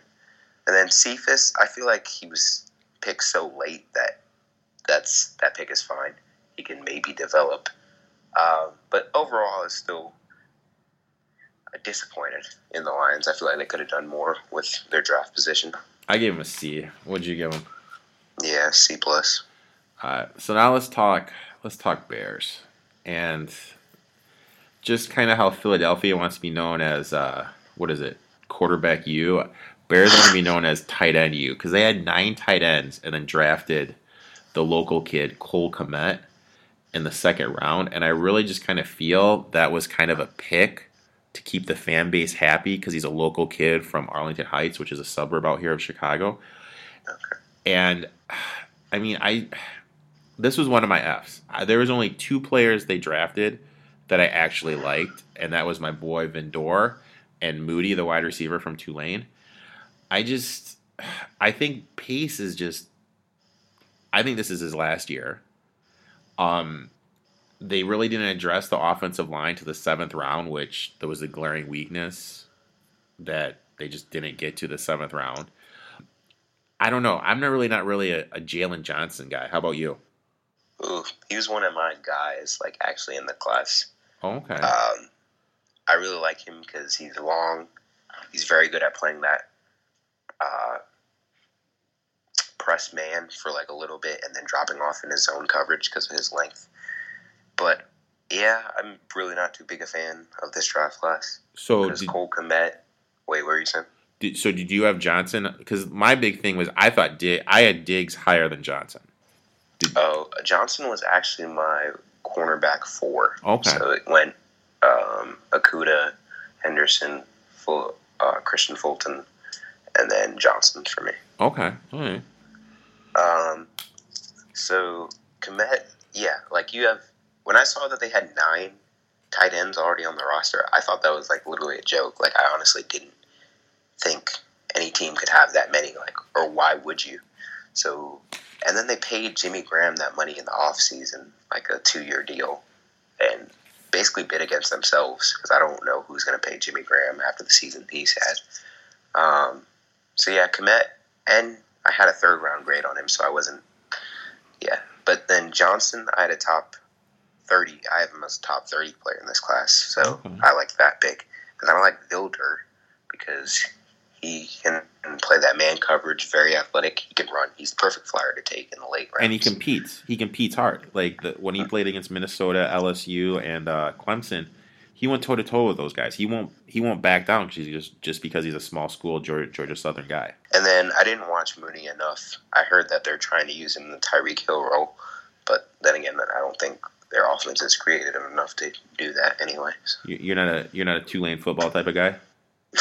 And then Cephus, I feel like he was picked so late that that's that pick is fine. He can maybe develop, um, but overall, is still disappointed in the Lions. I feel like they could have done more with their draft position. I gave him a C. What'd you give him? Yeah, C plus. Uh, so now let's talk. Let's talk Bears, and just kind of how Philadelphia wants to be known as uh, what is it? Quarterback U. Bears want to be known as tight end U because they had nine tight ends and then drafted the local kid Cole Kmet in the second round, and I really just kind of feel that was kind of a pick to keep the fan base happy because he's a local kid from Arlington Heights, which is a suburb out here of Chicago. And I mean, I this was one of my Fs. There was only two players they drafted that I actually liked, and that was my boy Vildor and Mooney, the wide receiver from Tulane. I just, I think Pace is just. I think this is his last year. Um, they really didn't address the offensive line to the seventh round, which there was a glaring weakness that they just didn't get to the seventh round. I don't know. I'm not really not really a, a Jaylon Johnson guy. How about you? Ooh, he was one of my guys, like actually in the class. Oh, okay. Um, I really like him because he's long. He's very good at playing that uh, press man for like a little bit and then dropping off in his zone coverage because of his length. But yeah, I'm really not too big a fan of this draft class. So did, Cole Kmet. Wait, what were you saying? did- so did you have Johnson? Because my big thing was I thought Dig, I had Diggs higher than Johnson. Oh, Johnson was actually my cornerback four. Okay. So it went um, Okudah, Henderson, Full, uh, Kristian Fulton, and then Johnson for me. Okay. All right. Um, so Kmet, yeah, like you have. When I saw that they had nine tight ends already on the roster, I thought that was like literally a joke. Like I honestly didn't think any team could have that many. Like, or why would you? So, and then they paid Jimmy Graham that money in the off season, like a two year deal, and basically bid against themselves because I don't know who's going to pay Jimmy Graham after the season he's had. Um, so yeah, Kmet, and I had a third round grade on him, so I wasn't. Yeah, but then Johnson, I had a top thirty. I have him as a top thirty player in this class, so Okay. I like that pick because I don't like Vildor because he can play that man coverage, very athletic. He can run. He's the perfect flyer to take in the late rounds. And he competes. He competes hard. Like the, when he played against Minnesota, LSU, and uh, Clemson, he went toe to toe with those guys. He won't. He won't back down he's just just because he's a small school Georgia, Georgia Southern guy. And then I didn't watch Mooney enough. I heard that they're trying to use him in the Tyreek Hill role, but then again, I don't think their offense is creative enough to do that anyway. So. You're not a you're not a Tulane football type of guy.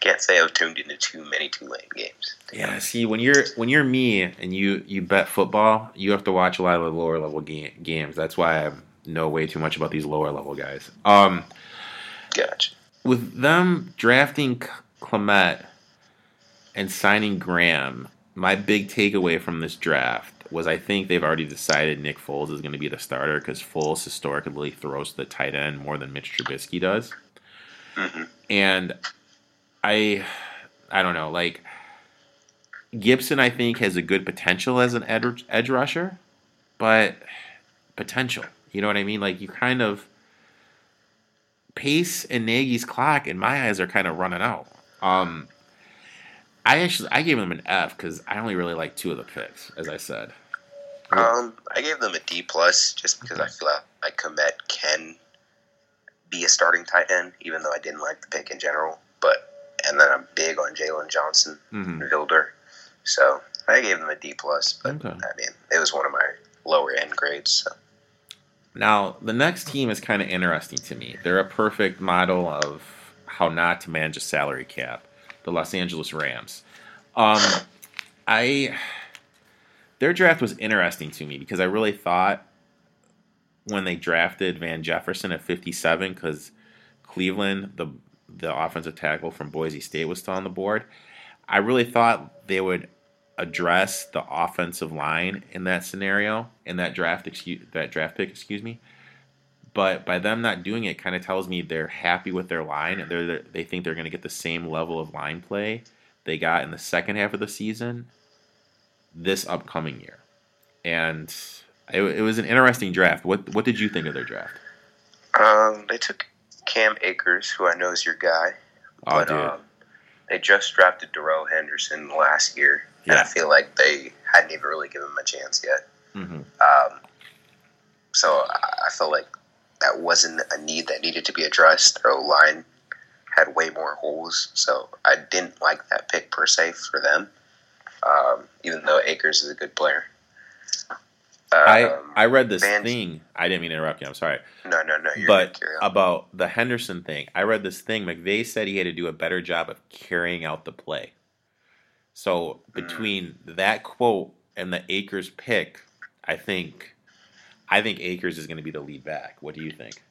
Can't say I've tuned into too many Tulane games. Yeah. See, when you're when you're me and you you bet football, you have to watch a lot of the lower level ga- games. That's why I know way too much about these lower level guys. Um, Gotcha. with them drafting Clement and signing Graham, my big takeaway from this draft was I think they've already decided Nick Foles is going to be the starter because Foles historically throws to the tight end more than Mitch Trubisky does. hmm And I, I don't know, like Gipson, I think has a good potential as an edge, edge rusher, but potential, you know what I mean? Like you kind of Pace and Nagy's clock in my eyes are kind of running out. Um, I actually I gave them an F because I only really like two of the picks, as I said. Um, I gave them a D plus just because I feel like, Kmet can be a starting tight end, even though I didn't like the pick in general. But and then I'm big on Jaylon Johnson hmm and Vildor, so I gave them a D plus. But Okay. I mean, it was one of my lower end grades. So Now, the next team is kind of interesting to me. They're a perfect model of how not to manage a salary cap. The Los Angeles Rams. Um, I their draft was interesting to me because I really thought when they drafted Van Jefferson at 57 because Cleveland, the the offensive tackle from Boise State, was still on the board. I really thought they would address the offensive line in that scenario in that draft excuse that draft pick excuse me but by them not doing it kind of tells me they're happy with their line and they're they think they're going to get the same level of line play they got in the second half of the season this upcoming year. And it, it was an interesting draft. What what did you think of their draft? Um, they took Cam Akers, who I know is your guy, oh but dude um, they just drafted Darrell Henderson last year, and Yeah. I feel like they hadn't even really given him a chance yet. hmm Um, so I, I felt like that wasn't a need that needed to be addressed. Their line had way more holes, so I didn't like that pick per se for them. Um, even though Akers is a good player. I, Um, I read this Van- thing. I didn't mean to interrupt you. I'm sorry. no, no, no. You're but good, carry on. about the Henderson thing, I read this thing. McVay said he had to do a better job of carrying out the play. So between that quote and the Akers pick, I think, I think Akers is going to be the lead back. What do you think?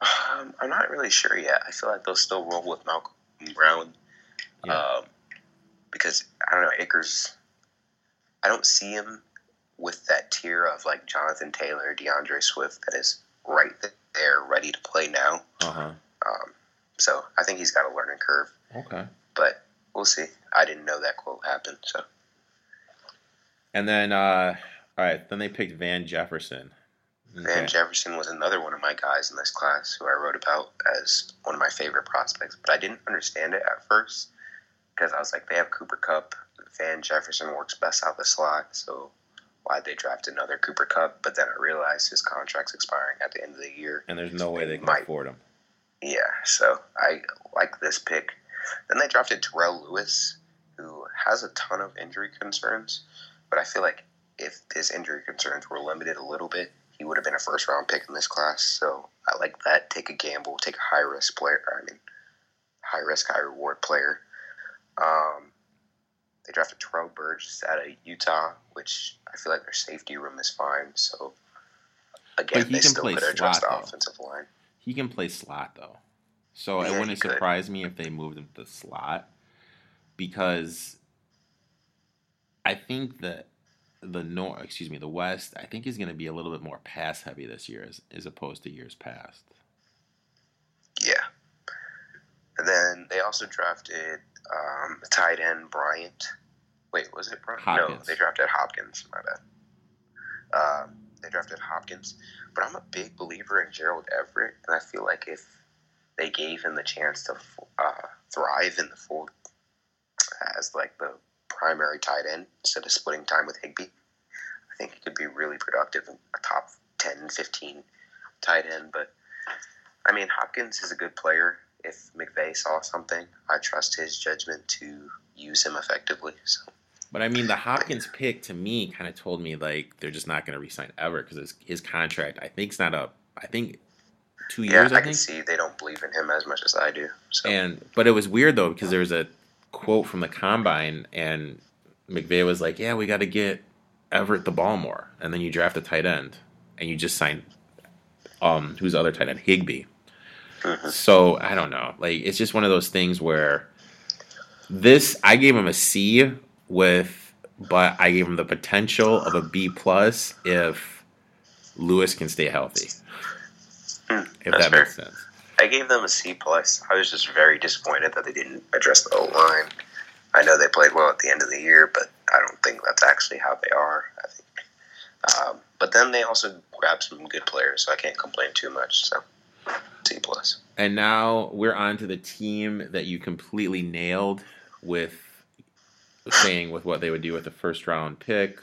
Um, I'm not really sure yet. I feel like they'll still roll with Malcolm Brown. Yeah. Um, because I don't know, Akers. I don't see him with that tier of like Jonathan Taylor, D'Andre Swift that is right there, ready to play now. Uh huh. Um, so I think he's got a learning curve, Okay. but we'll see. I didn't know that quote happened, so And then, uh, all right, then they picked Van Jefferson. Van Okay. Jefferson was another one of my guys in this class who I wrote about as one of my favorite prospects, but I didn't understand it at first because I was like, they have Cooper Kupp, Van Jefferson works best out the slot, so why'd they draft another Cooper Kupp? But then I realized his contract's expiring at the end of the year. And there's no way they can Might. afford him. Yeah, so I like this pick. Then they drafted Terrell Lewis, who has a ton of injury concerns, but I feel like if his injury concerns were limited a little bit, he would have been a first round pick in this class. So I like that. Take a gamble, take a high risk player. I mean, high risk, high reward player. Um, they drafted Terrell Burgess out of Utah, which I feel like their safety room is fine. So again, they can still could address the offensive line. He can play slot though, so Yeah, it wouldn't could. surprise me if they moved him to slot because I think that the north, excuse me, the West, I think is going to be a little bit more pass heavy this year as, as opposed to years past. Yeah. And then they also drafted um, tight end Bryant. Wait, was it Bryant? No, they drafted Hopkins. My bad. Um, they drafted Hopkins, but I'm a big believer in Gerald Everett, and I feel like if they gave him the chance to uh, thrive in the fold as like the primary tight end instead of splitting time with Higbee, I think he could be really productive in a top 10, 15 tight end. But I mean, Hopkins is a good player. If McVay saw something, I trust his judgment to use him effectively. So But I mean, the Hopkins pick to me kind of told me like they're just not going to re-sign ever because his, his contract I think is not up. I think two yeah, years. I, I, can think. see they don't believe in him as much as I do. So And but it was weird though because there was a quote from the combine and McVay was like, "Yeah, we got to get Everett the ball more," and then you draft a tight end and you just sign um who's the other tight end Higbee. Mhm. So I don't know. Like it's just one of those things where this I gave him a C with, but I gave him the potential of a B plus if Lewis can stay healthy. Hmm, If that fair. makes sense. I gave them a C plus. I was just very disappointed that they didn't address the O line. I know they played well at the end of the year, but I don't think that's actually how they are. I think, um, but then they also grabbed some good players, so I can't complain too much. So C plus. And now we're on to the team that you completely nailed with saying with what they would do with the first round pick.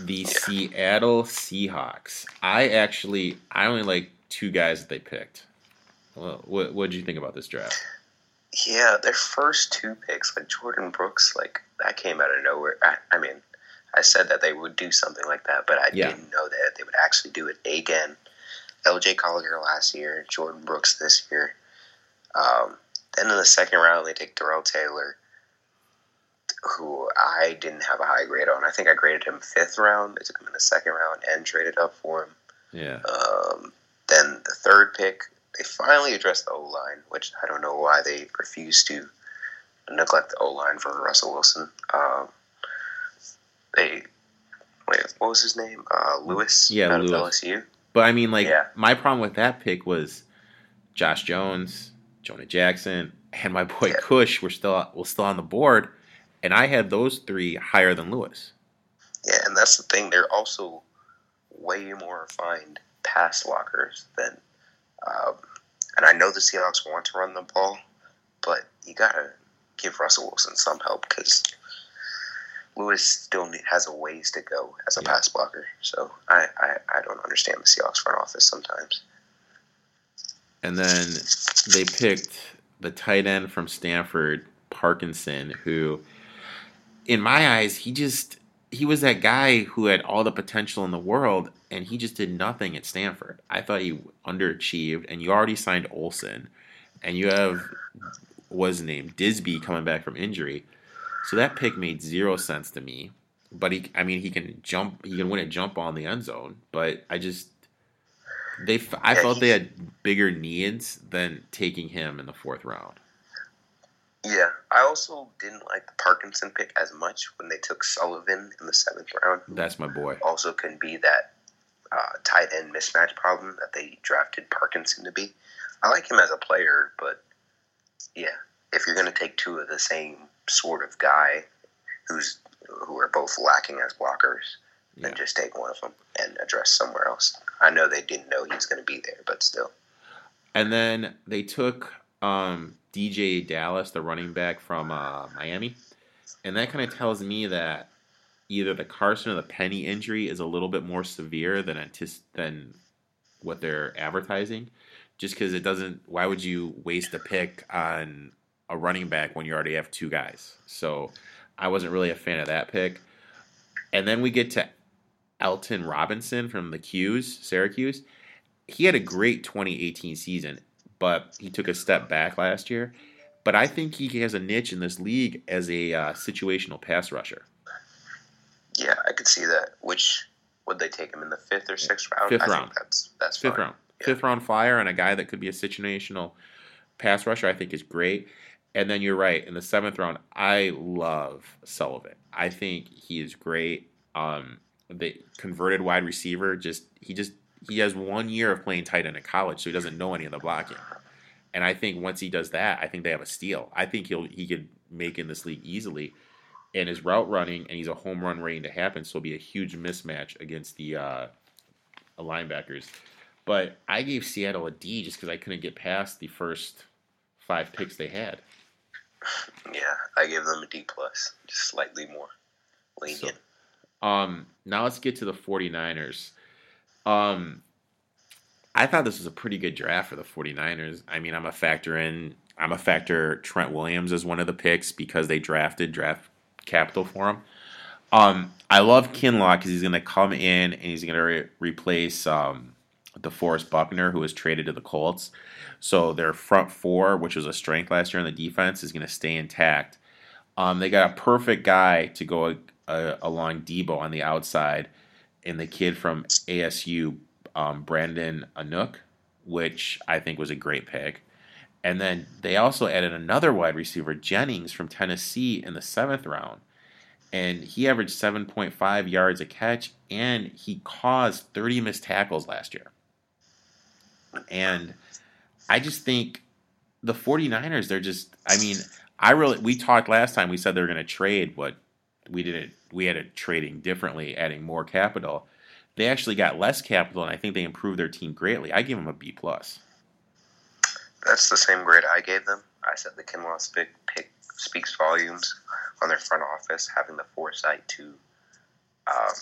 The Seattle Seahawks. I actually I only like two guys that they picked. Well, what what did you think about this draft? Yeah, their first two picks, like Jordyn Brooks, like that came out of nowhere. I, I mean, I said that they would do something like that, but I Yeah. didn't know that they would actually do it again. LJ Collier last year, Jordyn Brooks this year. Um, then in the second round, they take Darrell Taylor, who I didn't have a high grade on. I think I graded him fifth round. They took him in the second round and traded up for him. Yeah. Um, then the third pick, they finally addressed the O line, which I don't know why they refused to neglect the O line for Russell Wilson. Um, they wait, what was his name? Uh, Lewis. Yeah, out Lewis. LSU. But I mean like Yeah. my problem with that pick was Josh Jones, Jonah Jackson, and my boy Yeah. Cush were still was still on the board and I had those three higher than Lewis. Yeah, and that's the thing. They're also way more refined pass blockers than. Um, and I know the Seahawks want to run the ball, but you gotta give Russell Wilson some help because Lewis still has a ways to go as a Yeah. pass blocker. So I, I, I don't understand the Seahawks front office sometimes. And then they picked the tight end from Stanford, Parkinson, who, in my eyes, he just he was that guy who had all the potential in the world, and he just did nothing at Stanford. I thought he underachieved, and you already signed Olsen, and you have was named Dissly coming back from injury, so that pick made zero sense to me. But he, I mean, he can jump, he can win a jump on the end zone, but I just they, I felt they had bigger needs than taking him in the fourth round. Yeah, I also didn't like the Parkinson pick as much when they took Sullivan in the seventh round. That's my boy. also can be that uh, tight end mismatch problem that they drafted Parkinson to be. I like him as a player, but yeah, if you're going to take two of the same sort of guy who's who are both lacking as blockers, then just take one of them and address somewhere else. I know they didn't know he was going to be there, but still. And then they took um, DeeJay Dallas, the running back from uh, Miami, and that kind of tells me that either the Carson or the Penny injury is a little bit more severe than antis- than what they're advertising. Just because it doesn't, why would you waste a pick on a running back when you already have two guys? So I wasn't really a fan of that pick. And then we get to Alton Robinson from the Qs, Syracuse. He had a great 2018 season, but he took a step back last year. But I think he has a niche in this league as a uh, situational pass rusher. Yeah, I could see that. Which would they take him in the fifth or sixth round? Fifth I round. Think that's that's Fifth fine. round. Fifth round flyer and a guy that could be a situational pass rusher, I think is great. And then you're right. In the seventh round, I love Sullivan. I think he is great. Um, the converted wide receiver, just he just he has one year of playing tight end in college, so he doesn't know any of the blocking. And I think once he does that, I think they have a steal. I think he'll he could make in this league easily. And his route running, and he's a home run waiting to happen, so it'll be a huge mismatch against the uh, linebackers. But I gave Seattle a D just because I couldn't get past the first five picks they had. Yeah, I gave them a D plus, just slightly more lenient. Um, now let's get to the 49ers. Um, I thought this was a pretty good draft for the 49ers. I mean, I'm a factor in I'm a factor Trent Williams as one of the picks because they drafted draft capital for him. Um, I love Kinlaw because he's going to come in and he's going to re- replace um, DeForest Buckner, who was traded to the Colts. So their front four, which was a strength last year on the defense, is going to stay intact. Um, they got a perfect guy to go uh, along Deebo on the outside, and the kid from ASU, um, Brandon Aiyuk, which I think was a great pick. And then they also added another wide receiver, Jennings from Tennessee, in the seventh round. And he averaged 7.5 yards a catch, and he caused 30 missed tackles last year. And I just think the 49ers, they're just, I mean, I really, we talked last time, we said they were going to trade, but we didn't, we had it trading differently, adding more capital. They actually got less capital, and I think they improved their team greatly. I give them a B plus. That's the same grade I gave them. I said the Kinlaw pick, pick speaks volumes on their front office, having the foresight to um,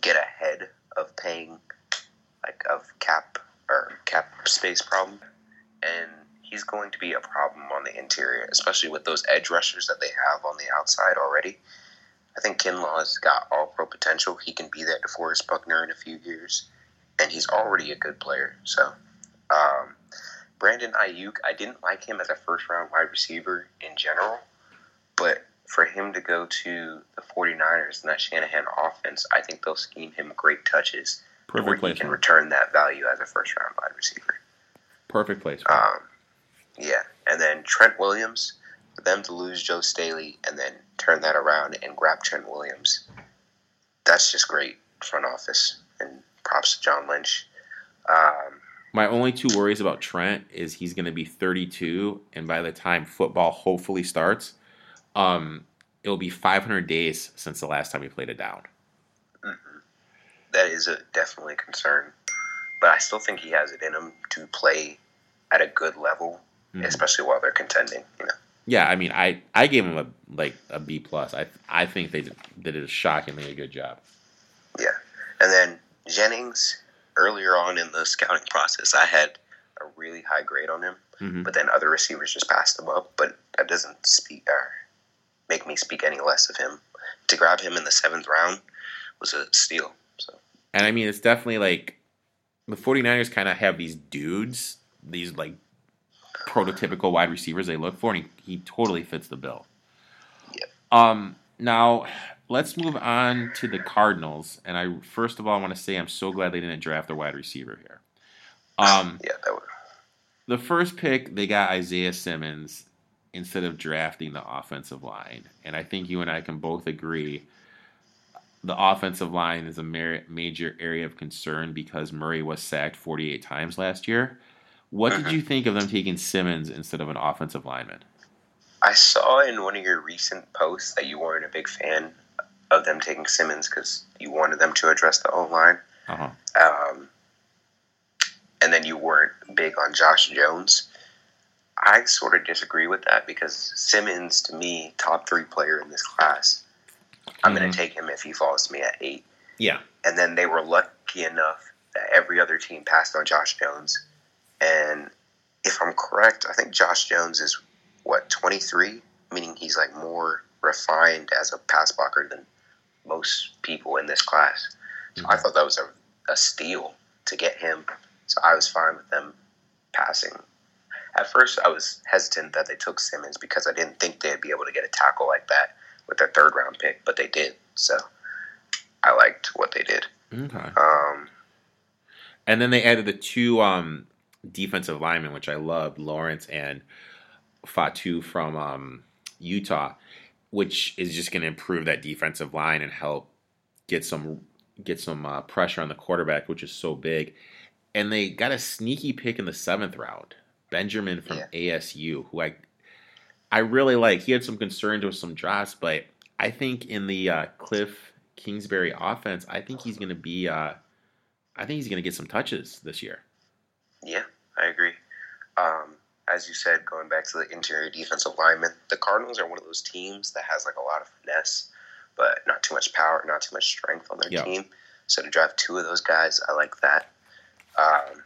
get ahead of paying, like of cap or cap space problem, and he's going to be a problem on the interior, especially with those edge rushers that they have on the outside already. I think Kinlaw's got all pro potential. He can be that DeForest Buckner in a few years, and he's already a good player. So, um, Brandon Aiyuk, I didn't like him as a first round wide receiver in general, but for him to go to the 49ers and that Shanahan offense, I think they'll scheme him great touches where Perfect he place. can return that value as a first round wide receiver. Perfect place. Um, yeah, and then Trent Williams, for them to lose Joe Staley and then turn that around and grab Trent Williams, that's just great front office and props to John Lynch. Um, My only two worries about Trent is he's going to be 32, and by the time football hopefully starts, um, it'll be 500 days since the last time he played a down. that is a definitely a concern, but I still think he has it in him to play at a good level, Mhm. especially while they're contending. You know, Yeah, I mean, I, I gave him a like a B plus. I I think they did, they did a shockingly a good job. yeah. And then Jennings, earlier on in the scouting process, I had a really high grade on him. hmm but then other receivers just passed him up. But that doesn't speak or make me speak any less of him. To grab him in the seventh round was a steal. So And I mean, it's definitely like the 49ers kind of have these dudes, these like prototypical wide receivers they look for, and he, he totally fits the bill. Yep. Um, now let's move on to the Cardinals, and I first of all want to say I'm so glad they didn't draft a wide receiver here. Um, yeah, that would the first pick they got Isaiah Simmons instead of drafting the offensive line, and I think you and I can both agree the offensive line is a major area of concern because Murray was sacked 48 times last year. What did Mhm. you think of them taking Simmons instead of an offensive lineman? I saw in one of your recent posts that you weren't a big fan of them taking Simmons because you wanted them to address the O line, Uh-huh. um, and then you weren't big on Josh Jones. I sort of disagree with that because Simmons, to me, top three player in this class. I'm Mhm. going to take him if he falls to me at eight. Yeah. And then they were lucky enough that every other team passed on Josh Jones. And if I'm correct, I think Josh Jones is what 23, meaning he's like more refined as a pass blocker than most people in this class. So I Mhm. thought that was a, a steal to get him. So I was fine with them passing. At first, I was hesitant that they took Simmons because I didn't think they'd be able to get a tackle like that with their third round pick, but they did. So I liked what they did. Okay. Um, And then they added the two um, defensive linemen, which I loved, Lawrence and Fotu from um, Utah, which is just going to improve that defensive line and help get some get some uh, pressure on the quarterback, which is so big. And they got a sneaky pick in the seventh round, Benjamin from ASU, who I I really like. He had some concerns with some drops, but I think in the uh, Cliff Kingsbury offense, I think he's going to be. Uh, I think he's going to get some touches this year. yeah, I agree. Um, as you said, going back to the interior defensive lineman, the Cardinals are one of those teams that has like a lot of finesse, but not too much power, not too much strength on their Yeah. team. So to drive two of those guys, I like that. Um,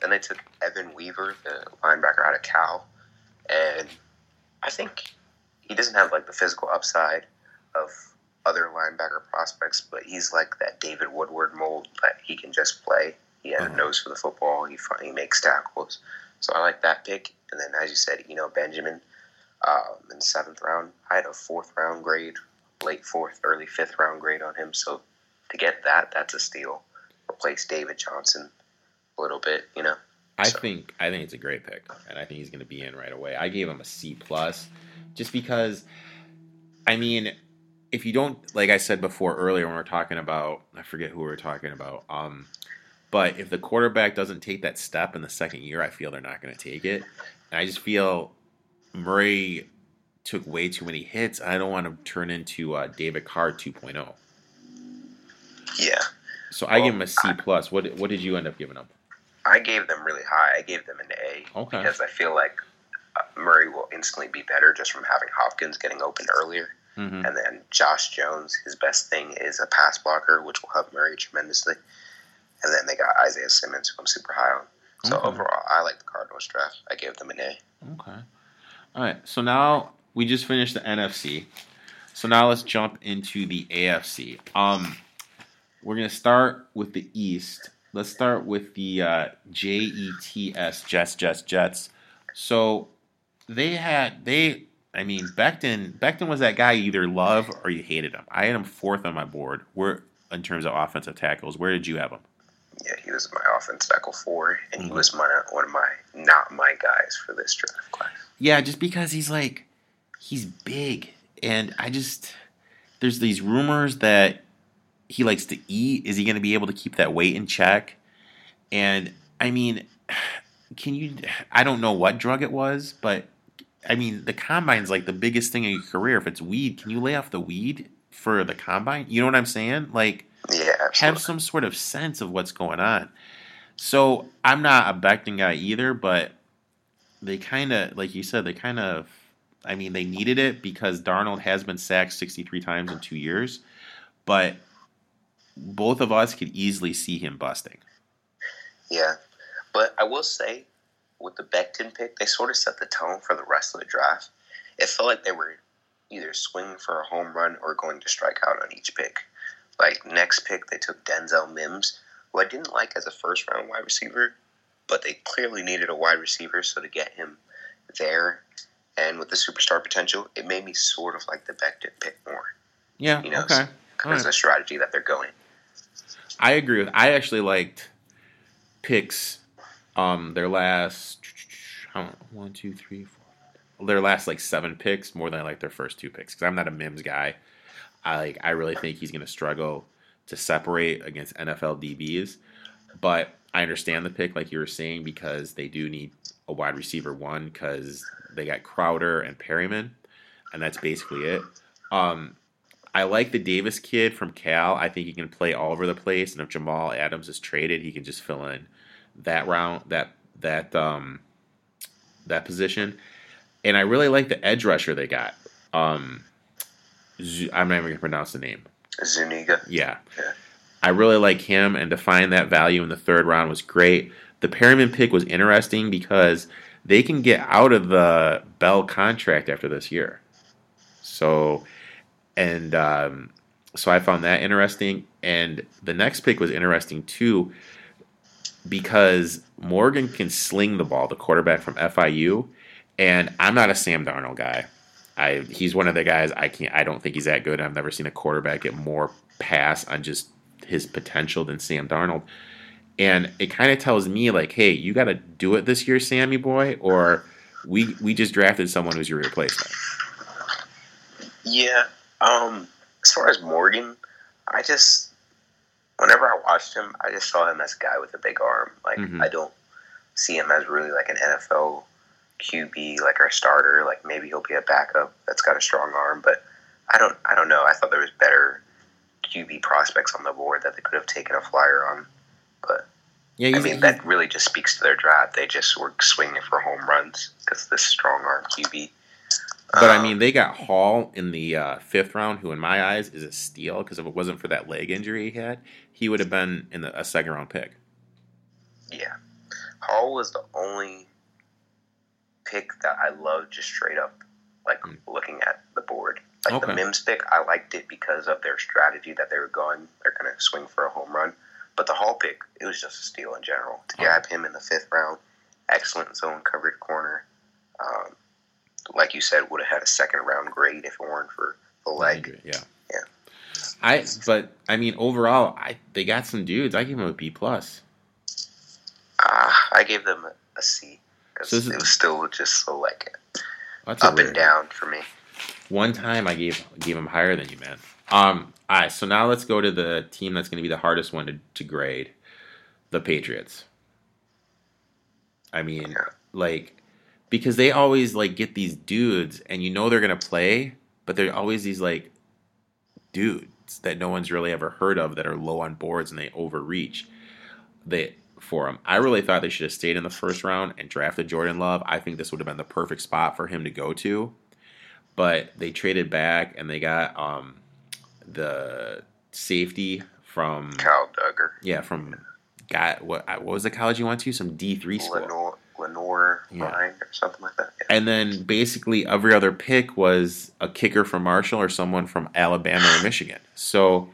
then they took Evan Weaver, the linebacker out of Cal, and I think he doesn't have like the physical upside of other linebacker prospects, but he's like that David Woodward mold that he can just play. He has Mhm. a nose for the football. He he makes tackles, so I like that pick. And then, as you said, you know Benjamin um, in the seventh round. I had a fourth round grade, late fourth, early fifth round grade on him. So to get that, that's a steal. Replace David Johnson a little bit, you know. I So- think I think it's a great pick, and I think he's going to be in right away. I gave him a C plus, just because. I mean, if you don't, like I said before earlier, when we are talking about, I forget who we were talking about. Um, but if the quarterback doesn't take that step in the second year, I feel they're not going to take it. And I just feel Murray took way too many hits. I don't want to turn into uh, David Carr 2.0. Yeah, So I Well, give him a C plus. What what did you end up giving him? I gave them really high. I gave them an A Okay. because I feel like uh, Murray will instantly be better just from having Hopkins getting open earlier. Mm-hmm. And then Josh Jones, his best thing is a pass blocker, which will help Murray tremendously. And then they got Isaiah Simmons, who I'm super high on. So Okay. overall, I like the Cardinals draft. I gave them an A. Okay. All right. So now we just finished the NFC. So now let's jump into the AFC. Um, we're gonna start with the East. Let's start with the uh, JETS Jets Jets Jets. So they had they. I mean, Becton. Becton was that guy you either love or you hated him. I had him fourth on my board. Where in terms of offensive tackles, where did you have him? Yeah, he was my offense tackle four, and he Mhm. was my one of my not my guys for this draft class. Yeah, just because he's like he's big and I just there's these rumors that he likes to eat. Is he going to be able to keep that weight in check? And I mean, can you I don't know what drug it was, but I mean, the combine's like the biggest thing in your career. If it's weed, can you lay off the weed for the combine? You know what I'm saying? Like Yeah, have some sort of sense of what's going on. So I'm not a Becton guy either, but they kind of, like you said, they kind of, I mean, they needed it because Darnold has been sacked 63 times in two years, but both of us could easily see him busting. Yeah, but I will say, with the Becton pick, they sort of set the tone for the rest of the draft. It felt like they were either swinging for a home run or going to strike out on each pick. Like next pick, they took Denzel Mims, who I didn't like as a first round wide receiver, but they clearly needed a wide receiver, so to get him there and with the superstar potential, it made me sort of like the Becton pick more Yeah, You know, okay. because Alright. of the strategy that they're going. I agree with. I actually liked picks. Um, their last one, two, three, four. Their last like seven picks more than I like their first two picks because I'm not a Mims guy. I like. I really think he's going to struggle to separate against NFL DBs, but I understand the pick like you were saying because they do need a wide receiver one because they got Crowder and Perriman, and that's basically it. Um, I like the Davis kid from Cal. I think he can play all over the place, and if Jamal Adams is traded, he can just fill in that round that that um that position, and I really like the edge rusher they got. Um, Z- I'm not even gonna pronounce the name. Zuniga. Yeah. Yeah. I really like him, and to find that value in the third round was great. The Perriman pick was interesting because they can get out of the Bell contract after this year. So, and um, so I found that interesting. And the next pick was interesting too because Morgan can sling the ball, the quarterback from FIU, and I'm not a Sam Darnold guy. I he's one of the guys I can't. I don't think he's that good. I've never seen a quarterback get more pass on just his potential than Sam Darnold. And it kind of tells me like, hey, you got to do it this year, Sammy boy, or we we just drafted someone who's your replacement. Yeah. Um. As far as Morgan, I just whenever I watched him, I just saw him as a guy with a big arm. Like Mhm. I don't see him as really like an NFL QB, like our starter. Like maybe he'll be a backup that's got a strong arm, but I don't. I don't know. I thought there was better QB prospects on the board that they could have taken a flyer on. But Yeah, I mean, that really just speaks to their draft. They just were swinging for home runs because this strong arm QB. but I Um, mean, they got Hall in the uh, fifth round, who in my eyes is a steal because if it wasn't for that leg injury he had, he would have been in the, a second round pick. Yeah. Hall was the only pick that I loved just straight up, like Mm. looking at the board. Like Okay. the Mims pick, I liked it because of their strategy that they were going. They're going to swing for a home run. But the Hall pick, it was just a steal in general. To grab him in the fifth round, excellent zone coverage corner. Um, like you said, would have had a second round grade if it weren't for the leg. Yeah. Yeah. I but I mean overall, I they got some dudes. I give them a B plus. Uh, I gave them a C So it was still just so like up and down for me. One time I gave gave them higher than you, man. Um. All right. So now let's go to the team that's going to be the hardest one to, to grade, the Patriots. I mean, Yeah. like, because they always like get these dudes, and you know they're going to play, but they're always these like dudes that no one's really ever heard of that are low on boards and they overreach. They for him. I really thought they should have stayed in the first round and drafted Jordan Love. I think this would have been the perfect spot for him to go to. But they traded back and they got um, the safety from Kyle Dugger. yeah from got what what was the college you went to? Some D three school. Lenoir, Lenoir Yeah. Ryan or something like that. Yeah. And then basically every other pick was a kicker from Marshall or someone from Alabama or Michigan. So,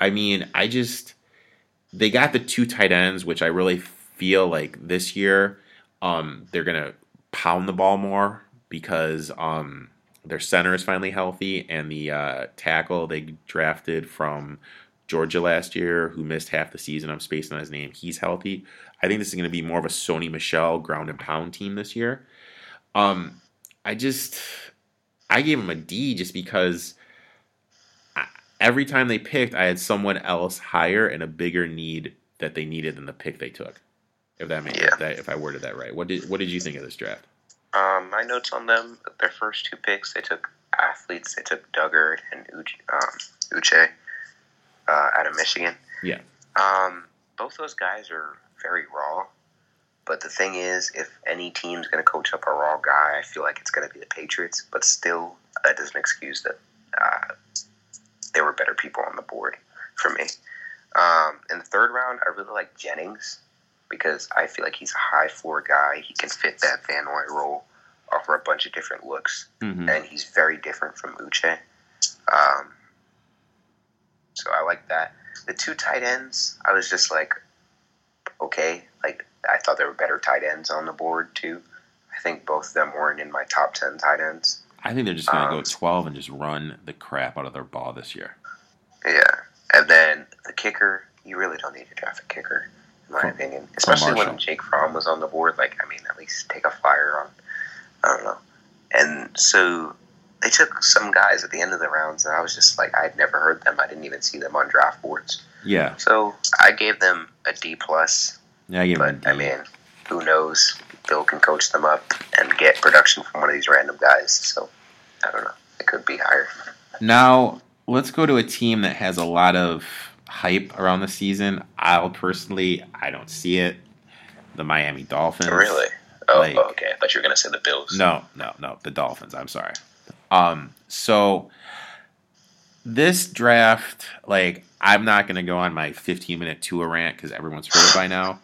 I mean, I just they got the two tight ends, which I really feel like this year um, they're gonna pound the ball more because um, their center is finally healthy and the uh, tackle they drafted from Georgia last year, who missed half the season. I'm spacing on his name. He's healthy. I think this is going to be more of a Sony Michel ground and pound team this year. Um, I just I gave him a D just because every time they picked, I had someone else higher and a bigger need that they needed than the pick they took. If that made Yeah. if, that, if I worded that right, what did what did you think of this draft? Um, my notes on them: their first two picks, they took athletes. They took Dugger and Uche, um, Uche uh, out of Michigan. Yeah. Um, both those guys are very raw. But the thing is, if any team's going to coach up a raw guy, I feel like it's going to be the Patriots. But still, that doesn't excuse that uh, there were better people on the board for me. Um, in the third round, I really like Jennings because I feel like he's a high floor guy. He can fit that Van Noy role, offer a bunch of different looks, Mm-hmm. and he's very different from Uche. Um, so I like that. The two tight ends, I was just like, okay. Like I thought there were better tight ends on the board too. I think both of them weren't in my top ten tight ends. I think they're just going to go Um, 12 and just run the crap out of their ball this year. Yeah, and then the kicker, you really don't need to draft a kicker, in my From- opinion. Especially when Jake Fromm was on the board. Like, I mean, at least take a flyer on. I don't know. And so they took some guys at the end of the rounds, and I was just like, I'd never heard them. I didn't even see them on draft boards. Yeah, So I gave them a D plus. yeah, I But him a I mean, who knows? Bill can coach them up and get production from one of these random guys. So I don't know. It could be higher. Now, let's go to a team that has a lot of hype around the season. I'll personally, I don't see it. The Miami Dolphins. Really? Oh, Like- oh, okay. I thought you were gonna say the Bills. No, no, no. The Dolphins. I'm sorry. Um, so this draft, like, I'm not gonna go on my 15 minute Tua rant because everyone's heard it by now.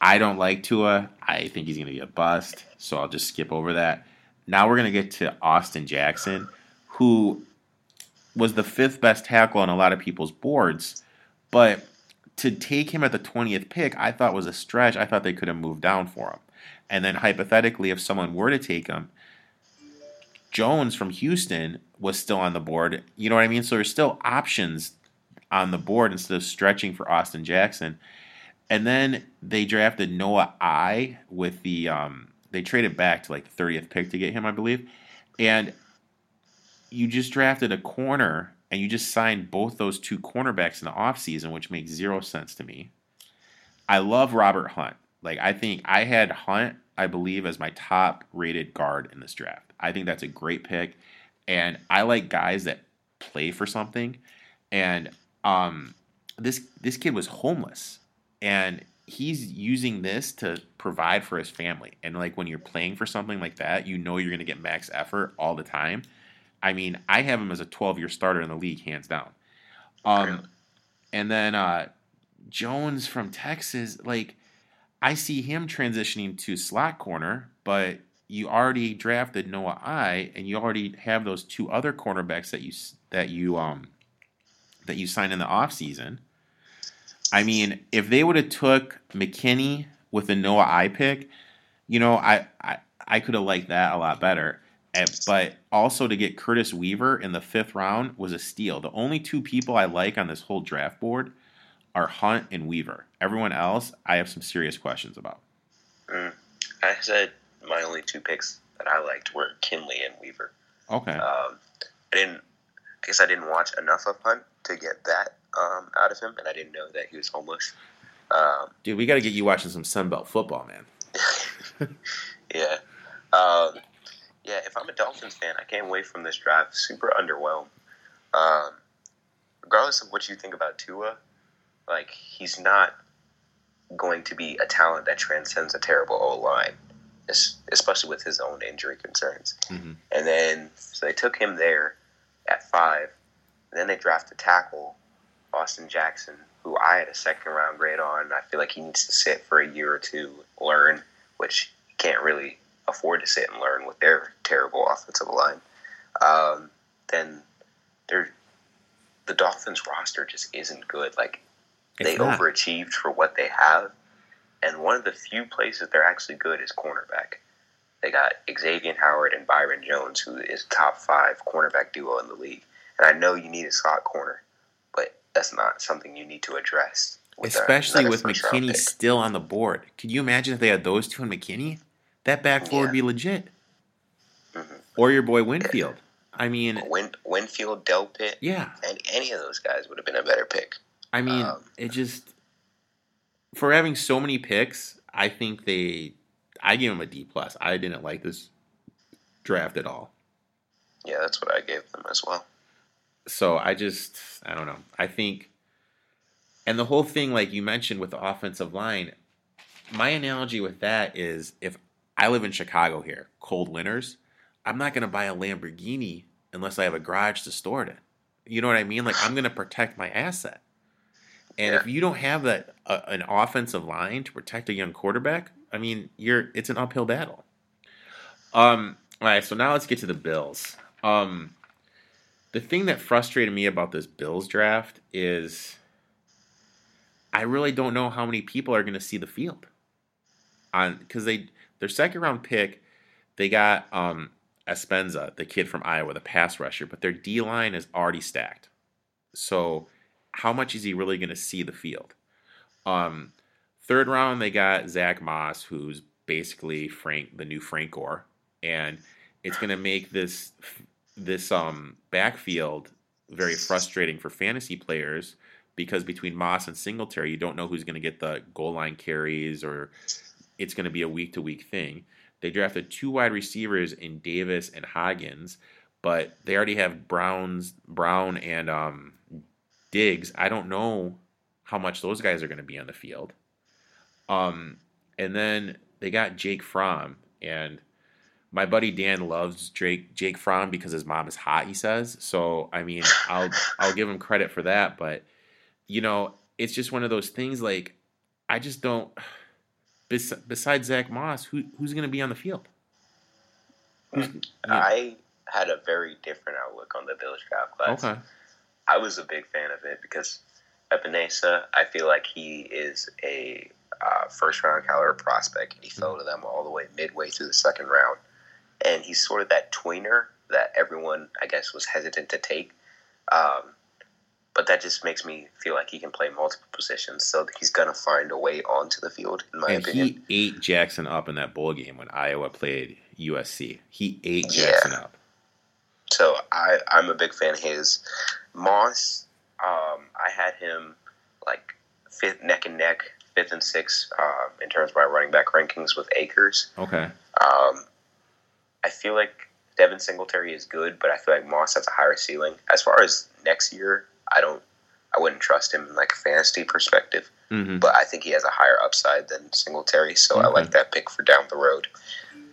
I don't like Tua. I think he's gonna be a bust. So I'll just skip over that. Now we're gonna get to Austin Jackson, who was the fifth best tackle on a lot of people's boards, but to take him at the 20th pick, I thought was a stretch. I thought they could have moved down for him. And then hypothetically, if someone were to take him, Jones from Houston was still on the board. You know what I mean? So there's still options on the board instead of stretching for Austin Jackson. And then they drafted Noah I with the um they traded back to like the 30th pick to get him, I believe. And you just drafted a corner and you just signed both those two cornerbacks in the offseason, which makes zero sense to me. I love Robert Hunt. Like I think I had Hunt, I believe, as my top rated guard in this draft. I think that's a great pick. And I like guys that play for something. And um this this kid was homeless and he's using this to provide for his family. And like when you're playing for something like that, you know you're gonna get max effort all the time. I mean, I have him as a 12 year starter in the league, hands down. Um, Really? and then uh, Jones from Texas, like I see him transitioning to slot corner, but you already drafted Noah I, and you already have those two other cornerbacks that you that you um that you signed in the offseason. I mean, if they would have took McKinney with the Noah I pick, you know, I I, I could have liked that a lot better. And, but also to get Curtis Weaver in the fifth round was a steal. The only two people I like on this whole draft board are Hunt and Weaver. Everyone else, I have some serious questions about. Mm. I said my only two picks that I liked were Kindley and Weaver. Okay. Um, I didn't. I guess I didn't watch enough of Hunt to get that um, out of him, and I didn't know that he was homeless. Um, Dude, we got to get you watching some Sunbelt football, man. yeah, um, yeah. If I'm a Dolphins fan, I came away from this draft super underwhelmed. Um, regardless of what you think about Tua, like he's not going to be a talent that transcends a terrible O line, especially with his own injury concerns. Mhm. And then so they took him there at five. Then they draft a tackle Austin Jackson, who I had a second round grade on. I feel like he needs to sit for a year or two, learn, which he can't really afford to sit and learn with their terrible offensive line. Um, then they're, the Dolphins roster just isn't good. Like It's they not. overachieved for what they have. And one of the few places they're actually good is cornerback. They got Xavier Howard and Byron Jones, who is top five cornerback duo in the league. And I know you need a slot corner, but that's not something you need to address. with Especially with McKinney still on the board. Could you imagine if they had those two and McKinney? That back four would be legit. Mhm. Or your boy Winfield. I mean, Win, Winfield, Delpit, yeah. and any of those guys would have been a better pick. I mean, Um, it just for having so many picks, I think they I gave them a D plus. I didn't like this draft at all. Yeah, that's what I gave them as well. So I just I don't know. I think and the whole thing like you mentioned with the offensive line, my analogy with that is if I live in Chicago here, cold winters, I'm not going to buy a Lamborghini unless I have a garage to store it in. You know what I mean? Like I'm going to protect my asset. And if you don't have that uh, an offensive line to protect a young quarterback, I mean, you're it's an uphill battle. Um all right, so now let's get to the Bills. Um the thing that frustrated me about this Bills draft is I really don't know how many people are going to see the field. On because they their second round pick, they got um Epenesa, the kid from Iowa, the pass rusher, but their D line is already stacked. So how much is he really going to see the field? Um, third round they got Zach Moss, who's basically Frank, the new Frank Gore, and it's going to make this this um backfield very frustrating for fantasy players because between Moss and Singletary, you don't know who's going to get the goal line carries or it's going to be a week to week thing. They drafted two wide receivers in Davis and Hodgins, but they already have Browns, Brown and um, Diggs. I don't know how much those guys are going to be on the field. Um, and then they got Jake Fromm, and my buddy Dan loves Jake Jake Fromm because his mom is hot. He says so. I mean, I'll I'll give him credit for that, but you know, it's just one of those things. Like, I just don't. Bes- besides Zach Moss, who who's going to be on the field? Who's, I had a very different outlook on the Bills draft class. Okay. I was a big fan of it because Epenesa, I feel like he is a uh, first round caliber prospect, and he fell to them all the way midway through the second round. And he's sort of that tweener that everyone, I guess, was hesitant to take. Um, but that just makes me feel like he can play multiple positions. So he's gonna find a way onto the field, in my and opinion. He ate Jackson up in that bowl game when Iowa played USC. He ate Jackson yeah. up. So I I'm a big fan of his. Moss, um, I had him like fifth neck and neck, fifth and sixth uh, in terms of my running back rankings with Akers. Okay. Um, I feel like Devin Singletary is good, but I feel like Moss has a higher ceiling. As far as next year, I don't, I wouldn't trust him in like a fantasy perspective. Mm-hmm. But I think he has a higher upside than Singletary, so okay. I like that pick for down the road.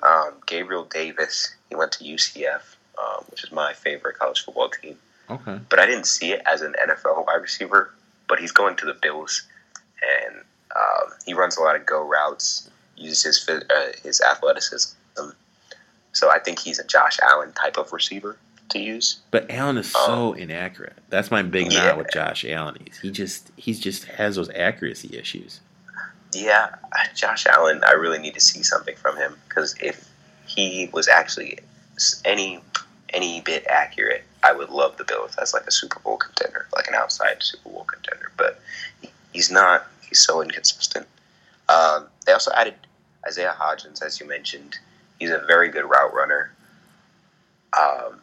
Um, Gabriel Davis, he went to UCF, um, which is my favorite college football team. Okay. But I didn't see it as an NFL wide receiver. But he's going to the Bills, and um, he runs a lot of go routes, uses his uh, his athleticism. So I think he's a Josh Allen type of receiver to use. But Allen is so um, inaccurate. That's my big yeah. with Josh Allen. He just he's just has those accuracy issues. Yeah, Josh Allen. I really need to see something from him because if he was actually any any bit accurate, I would love the Bills as like a Super Bowl contender, like an outside Super Bowl contender. But he's not. He's so inconsistent. Um, they also added Isaiah Hodgins, as you mentioned. He's a very good route runner. Um,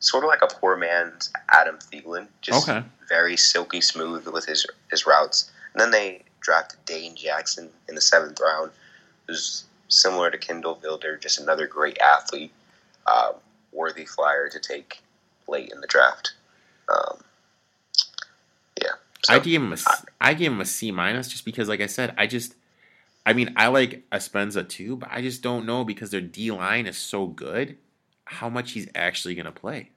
sort of like a poor man's Adam Thielen, just okay. very silky smooth with his his routes. And then they drafted Dane Jackson in the seventh round, who's similar to Kindle Vildor, just another great athlete, uh, worthy flyer to take late in the draft. Um, so, I gave him a I, I gave him a C minus just because, like I said, I just. I mean, I like Epenesa too, but I just don't know because their D line is so good how much he's actually going to play.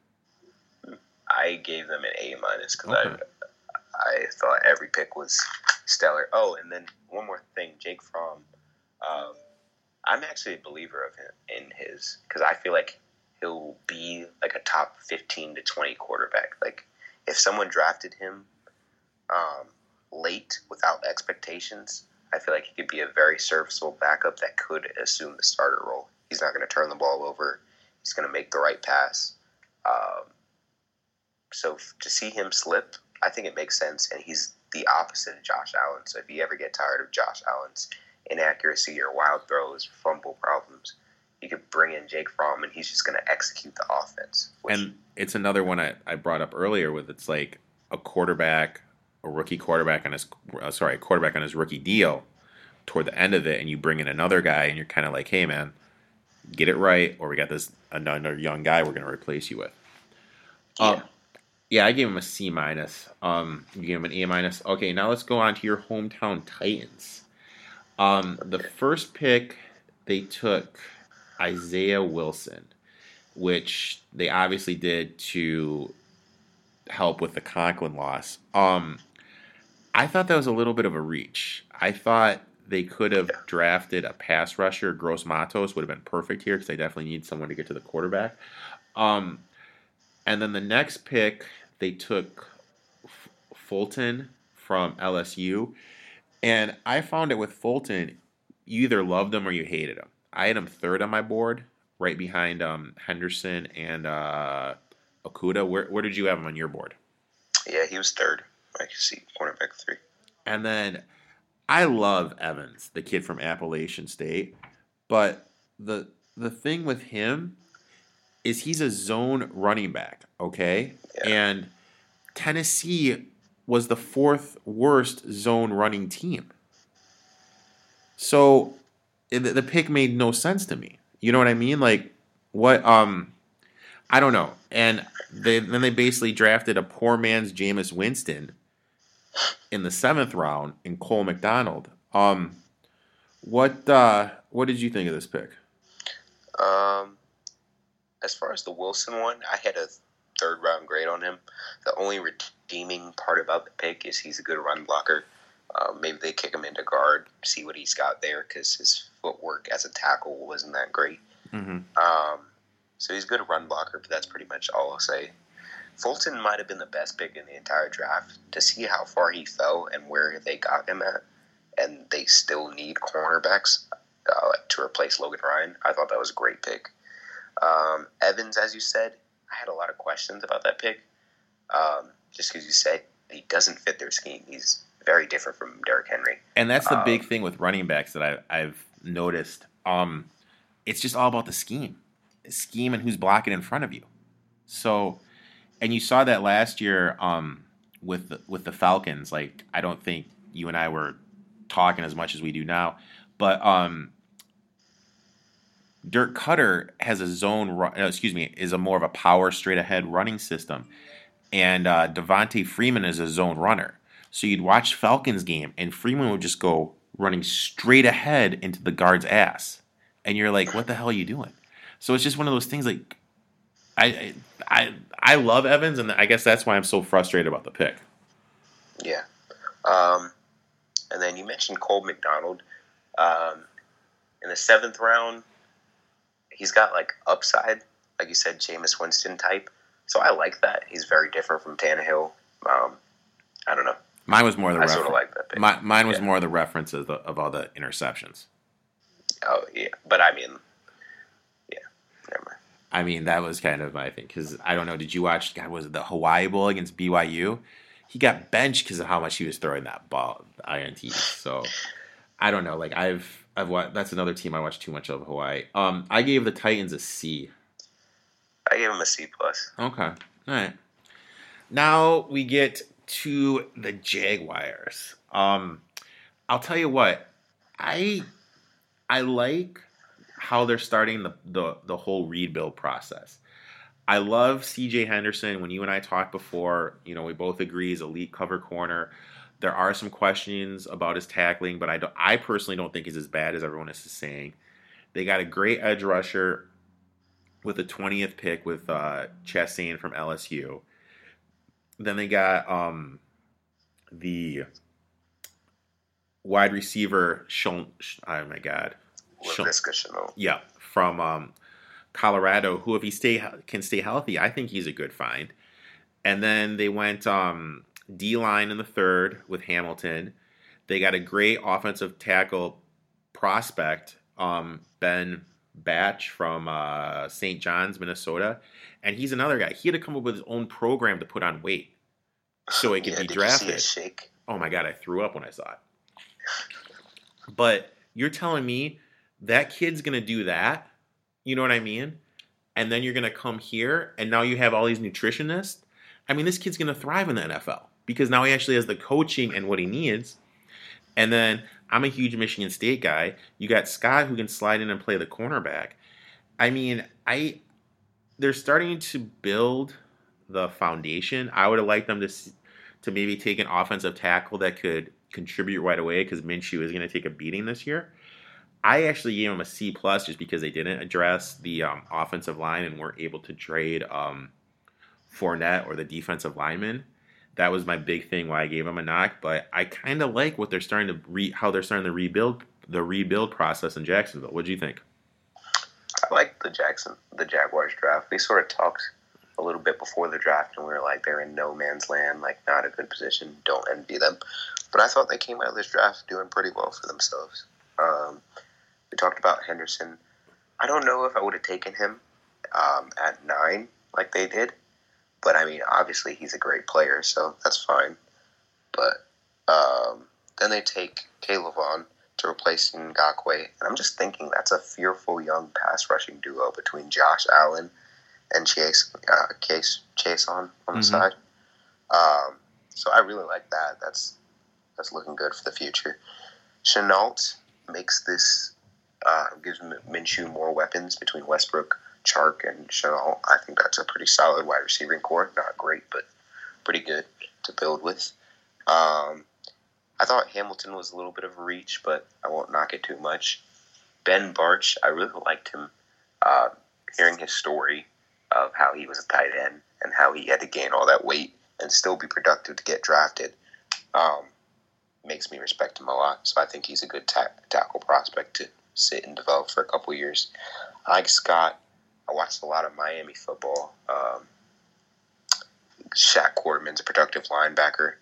I gave them an A minus because okay. I I thought every pick was stellar. Oh, and then one more thing, Jake Fromm. Um, I'm actually a believer of him in his because I feel like he'll be like a top 15 to 20 quarterback. Like if someone drafted him um, late without expectations, I feel like he could be a very serviceable backup that could assume the starter role. He's not going to turn the ball over. He's going to make the right pass. Um, so to see him slip, I think it makes sense, and he's the opposite of Josh Allen. So if you ever get tired of Josh Allen's inaccuracy or wild throws, fumble problems, you could bring in Jake Fromm, and he's just going to execute the offense. Which, and it's another one I, I brought up earlier with it's like a quarterback, a rookie quarterback on his uh, sorry, a quarterback on his rookie deal toward the end of it, and you bring in another guy, and you're kind of like, hey man, get it right, or we got this another young guy we're going to replace you with. Yeah. Um, yeah, I gave him a C minus. Um, you gave him an A minus. Okay, now let's go on to your hometown Titans. Um, the first pick they took Isaiah Wilson, which they obviously did to help with the Conklin loss. Um, I thought that was a little bit of a reach. I thought they could have drafted a pass rusher. Gross Matos would have been perfect here because they definitely need someone to get to the quarterback. Um, and then the next pick, they took F- Fulton from LSU. And I found it with Fulton, you either loved him or you hated him. I had him third on my board, right behind um, Henderson and uh, Okudah. Where, where did you have him on your board? Yeah, he was third. I can see cornerback three. And then I love Evans, the kid from Appalachian State, but the the thing with him is he's a zone running back, okay? Yeah. And Tennessee was the fourth worst zone running team. So the, the pick made no sense to me. You know what I mean? Like what um I don't know. And they, then they basically drafted a poor man's Jameis Winston in the seventh round in Cole McDonald. Um, What uh, what did you think of this pick? Um, as far as the Wilson one, I had a third round grade on him. The only redeeming part about the pick is he's a good run blocker. Uh, maybe they kick him into guard, see what he's got there, because his footwork as a tackle wasn't that great. Mm-hmm. Um, so he's a good run blocker, but that's pretty much all I'll say. Fulton might have been the best pick in the entire draft. To see how far he fell and where they got him at, and they still need cornerbacks uh, to replace Logan Ryan, I thought that was a great pick. Um, Evans, as you said, I had a lot of questions about that pick. Um, just because you said he doesn't fit their scheme. He's very different from Derrick Henry. And that's the Um, big thing with running backs that I, I've noticed. Um, it's just all about the scheme, scheme, and who's blocking in front of you. So, and you saw that last year um, with the, with the Falcons. Like, I don't think you and I were talking as much as we do now, but um, Dirk Koetter has a zone. Run, excuse me, is a more of a power straight ahead running system, and uh, Devonta Freeman is a zone runner. So you'd watch Falcons game, and Freeman would just go running straight ahead into the guard's ass, and you're like, "What the hell are you doing?" So it's just one of those things. Like, I I I love Evans, and I guess that's why I'm so frustrated about the pick. Yeah. Um, and then you mentioned Cole McDonald. Um, in the seventh round, he's got like upside, like you said, Jameis Winston type. So I like that. He's very different from Tannehill. Um, I don't know. Mine was more the I sort of reference. like that pick. My, mine was Yeah. more the reference of, of all the interceptions. oh yeah, but I mean, yeah, never mind. I mean, that was kind of my thing because I don't know. Did you watch? God, was it the Hawaii Bowl against BYU? He got benched because of how much he was throwing that ball ints. So I don't know. Like I've I've watched. That's another team I watched too much of Hawaii. Um, I gave the Titans a C. I gave him a C plus. Okay, all right. Now we get to the Jaguars. Um, I'll tell you what. I I like how they're starting the, the, the whole rebuild process. I love CJ Henderson. When you and I talked before, you know, we both agree he's elite cover corner. There are some questions about his tackling, but I, don't, I personally don't think he's as bad as everyone is saying. They got a great edge rusher with the 20th pick with uh, Chaisson from LSU. Then they got um, the wide receiver, Shon, oh my God, Laviska yeah, from um, Colorado, who if he stay can stay healthy, I think he's a good find. And then they went um, D line in the third with Hamilton. They got a great offensive tackle prospect, um, Ben Batch from uh, St. John's, Minnesota, and he's another guy. He had to come up with his own program to put on weight so it could Yeah, be did you see drafted. Oh my god, I threw up when I saw it. But you're telling me that kid's gonna do that? You know what I mean? And then you're gonna come here, and now you have all these nutritionists. I mean, this kid's gonna thrive in the NFL because now he actually has the coaching and what he needs. And then I'm a huge Michigan State guy. You got Scott who can slide in and play the cornerback. I mean, I they're starting to build the foundation. I would have liked them to to maybe take an offensive tackle that could contribute right away because Minshew is going to take a beating this year. I actually gave them a C plus just because they didn't address the um, offensive line and weren't able to trade um, Fournette or the defensive lineman. That was my big thing why I gave them a knock. But I kind of like what they're starting to re- how they're starting to rebuild the rebuild process in Jacksonville. What do you think? I like the Jackson, the Jaguars draft. We sort of talked a little bit before the draft, and we were like, they're in no man's land, like not a good position. Don't envy them. But I thought they came out of this draft doing pretty well for themselves. Um, we talked about Henderson. I don't know if I would have taken him um, at nine like they did, but I mean, obviously he's a great player, so that's fine. But um, then they take Caleb Vaughn to replace Ngakoue. And I'm just thinking that's a fearful young pass rushing duo between Josh Allen and Chase uh, Case Chase on on the Mhm. side. Um, so I really like that. That's that's looking good for the future. Shenault makes this uh, gives Minshew more weapons between Westbrook, Chark, and Shenault. I think that's a pretty solid wide receiving core. Not great, but pretty good to build with. Um, I thought Hamilton was a little bit of a reach, but I won't knock it too much. Ben Bartch, I really liked him. Uh, hearing his story of how he was a tight end and how he had to gain all that weight and still be productive to get drafted um, makes me respect him a lot. So I think he's a good ta- tackle prospect to sit and develop for a couple years. I like Scott. I watched a lot of Miami football. Um, Shaq Quarterman's a productive linebacker.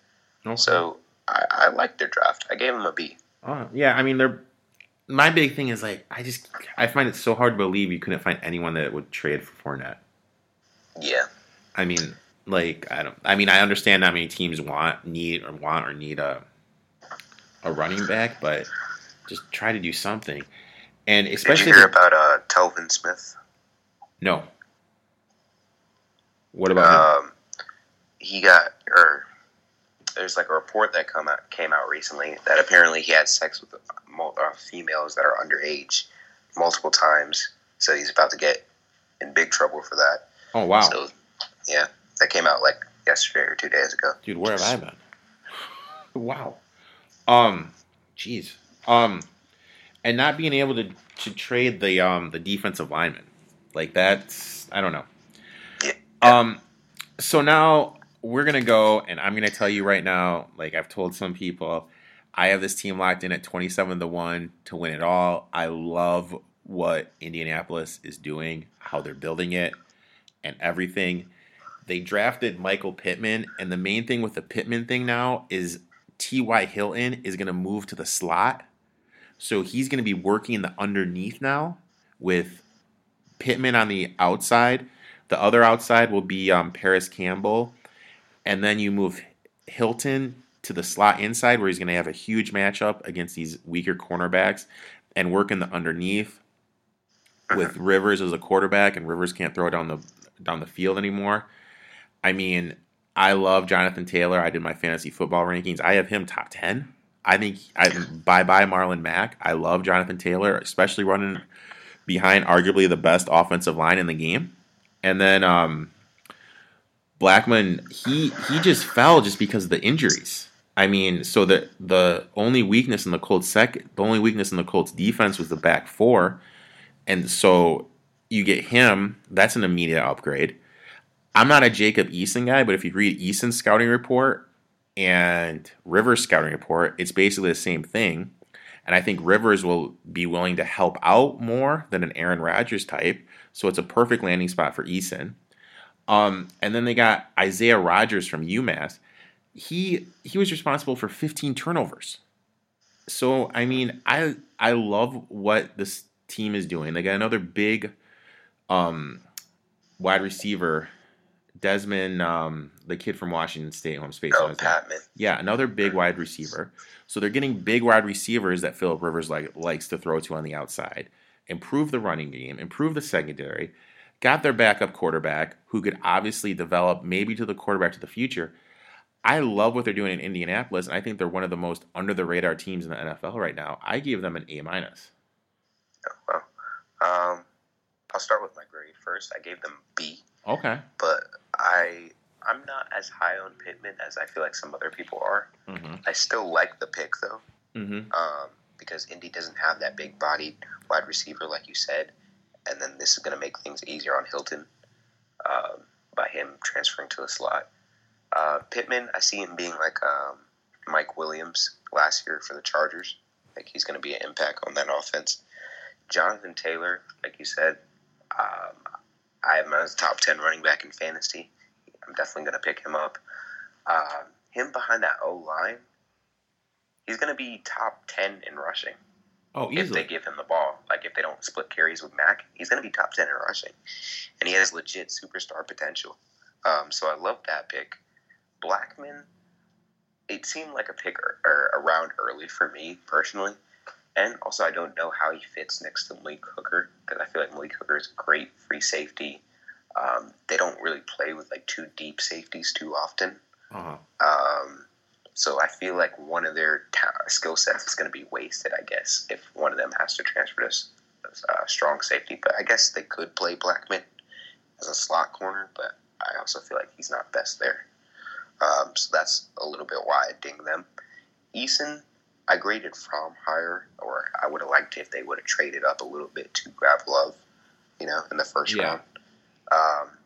Okay. So I, I like their draft. I gave him a B. Oh, yeah, I mean, they're. My big thing is like I just I find it so hard to believe you couldn't find anyone that would trade for Fournette. Yeah. I mean, like I don't. I mean, I understand how many teams want, need, or want or need a a running back, but just try to do something. And Did especially you hear about uh, Telvin Smith? no. What about him? Um, he got or there's like a report that come out came out recently that apparently he had sex with uh, females that are underage multiple times. So he's about to get in big trouble for that. Oh wow, So yeah, that came out like yesterday or two days ago. dude, where have I been? wow. Um, jeez. Um, and not being able to to trade the um the defensive lineman like that's I don't know. Um, so now we're gonna go, and I'm gonna tell you right now, like I've told some people, I have this team locked in at 27 to one to win it all. I love what Indianapolis is doing, how they're building it, and everything. They drafted Michael Pittman, and the main thing with the Pittman thing now is T.Y. Hilton is going to move to the slot. So he's going to be working the underneath now with Pittman on the outside. The other outside will be um, Parris Campbell. And then you move Hilton to the slot inside where he's going to have a huge matchup against these weaker cornerbacks and work in the underneath with Rivers as a quarterback and Rivers can't throw it down the down the field anymore. I mean, I love Jonathan Taylor. I did my fantasy football rankings. I have him top 10. I think I bye bye Marlon Mack. I love Jonathan Taylor, especially running behind arguably the best offensive line in the game. And then um, Blackmon, he he just fell just because of the injuries. I mean, so the the only weakness in the Colts second, the only weakness in the Colts defense was the back four, and so you get him. That's an immediate upgrade. I'm not a Jacob Eason guy, but if you read Eason's scouting report and Rivers' scouting report, it's basically the same thing. And I think Rivers will be willing to help out more than an Aaron Rodgers type. So it's a perfect landing spot for Eason. Um, and then they got Isaiah Rogers from UMass. He he was responsible for 15 turnovers. So I mean, I I love what this team is doing. They got another big um, wide receiver, Dezmon, um, the kid from Washington State, home I'm Oh, on his name. Patmon. Yeah, another big wide receiver. So they're getting big wide receivers that Philip Rivers like likes to throw to on the outside. Improve the running game, improve the secondary. Got their backup quarterback who could obviously develop maybe to the quarterback to the future. I love what they're doing in Indianapolis, and I think they're one of the most under the radar teams in the NFL right now. I gave them an A minus. Well, um, I'll start with my grade first. I gave them B, Okay. but I I'm not as high on Pittman as I feel like some other people are. Mm-hmm. I still like the pick though, Mm-hmm. um, because Indy doesn't have that big bodied wide receiver like you said, and then this is going to make things easier on Hilton um, by him transferring to the slot. Uh, Pittman, I see him being like um, Mike Williams last year for the Chargers. Like he's going to be an impact on that offense. Jonathan Taylor, like you said, um, I have him as a top ten running back in fantasy. I'm definitely going to pick him up. Um, him behind that O line, he's going to be top ten in rushing Oh, if they give him the ball. Like if they don't split carries with Mack, he's going to be top ten in rushing, and he has legit superstar potential. Um, so I love that pick. Blackmon, it seemed like a pick or, or around early for me personally, and also I don't know how he fits next to Malik Hooker because I feel like Malik Hooker is a great free safety. Um, they don't really play with like two deep safeties too often. Uh-huh. Um, so I feel like one of their ta- skill sets is going to be wasted, I guess, if one of them has to transfer to uh, strong safety. But I guess they could play Blackmon as a slot corner, but I also feel like he's not best there. Um, so that's a little bit why I ding them. Eason, I graded Fromm higher, or I would have liked if they would have traded up a little bit to grab Love, you know, in the first Yeah. round. Um,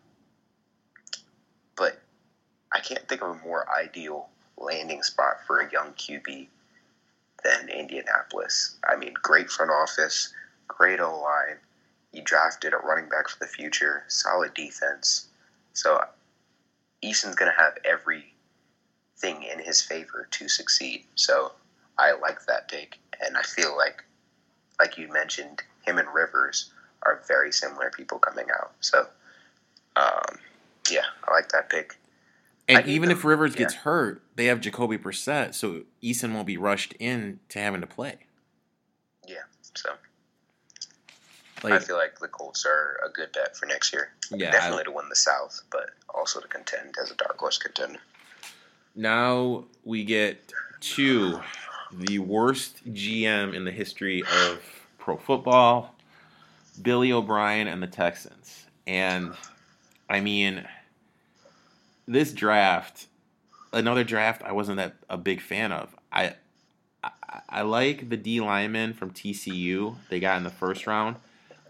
but I can't think of a more ideal landing spot for a young QB than Indianapolis. I mean, great front office, great O line. You drafted a running back for the future, solid defense. So Eason's going to have everything in his favor to succeed. So I like that pick, and I feel like, like you mentioned, him and Rivers are very similar people coming out. So, um, yeah, I like that pick. And even them- if Rivers yeah. gets hurt, they have Jacoby Brissett, so Eason won't be rushed in to having to play. Yeah, so like, I feel like the Colts are a good bet for next year. yeah. I- Definitely to win the South, but also to contend as a dark horse contender. now we get to the worst GM in the history of pro football, Billy O'Brien and the Texans. And I mean, this draft, another draft I wasn't that a big fan of. I I, I like the D lineman from TCU they got in the first round.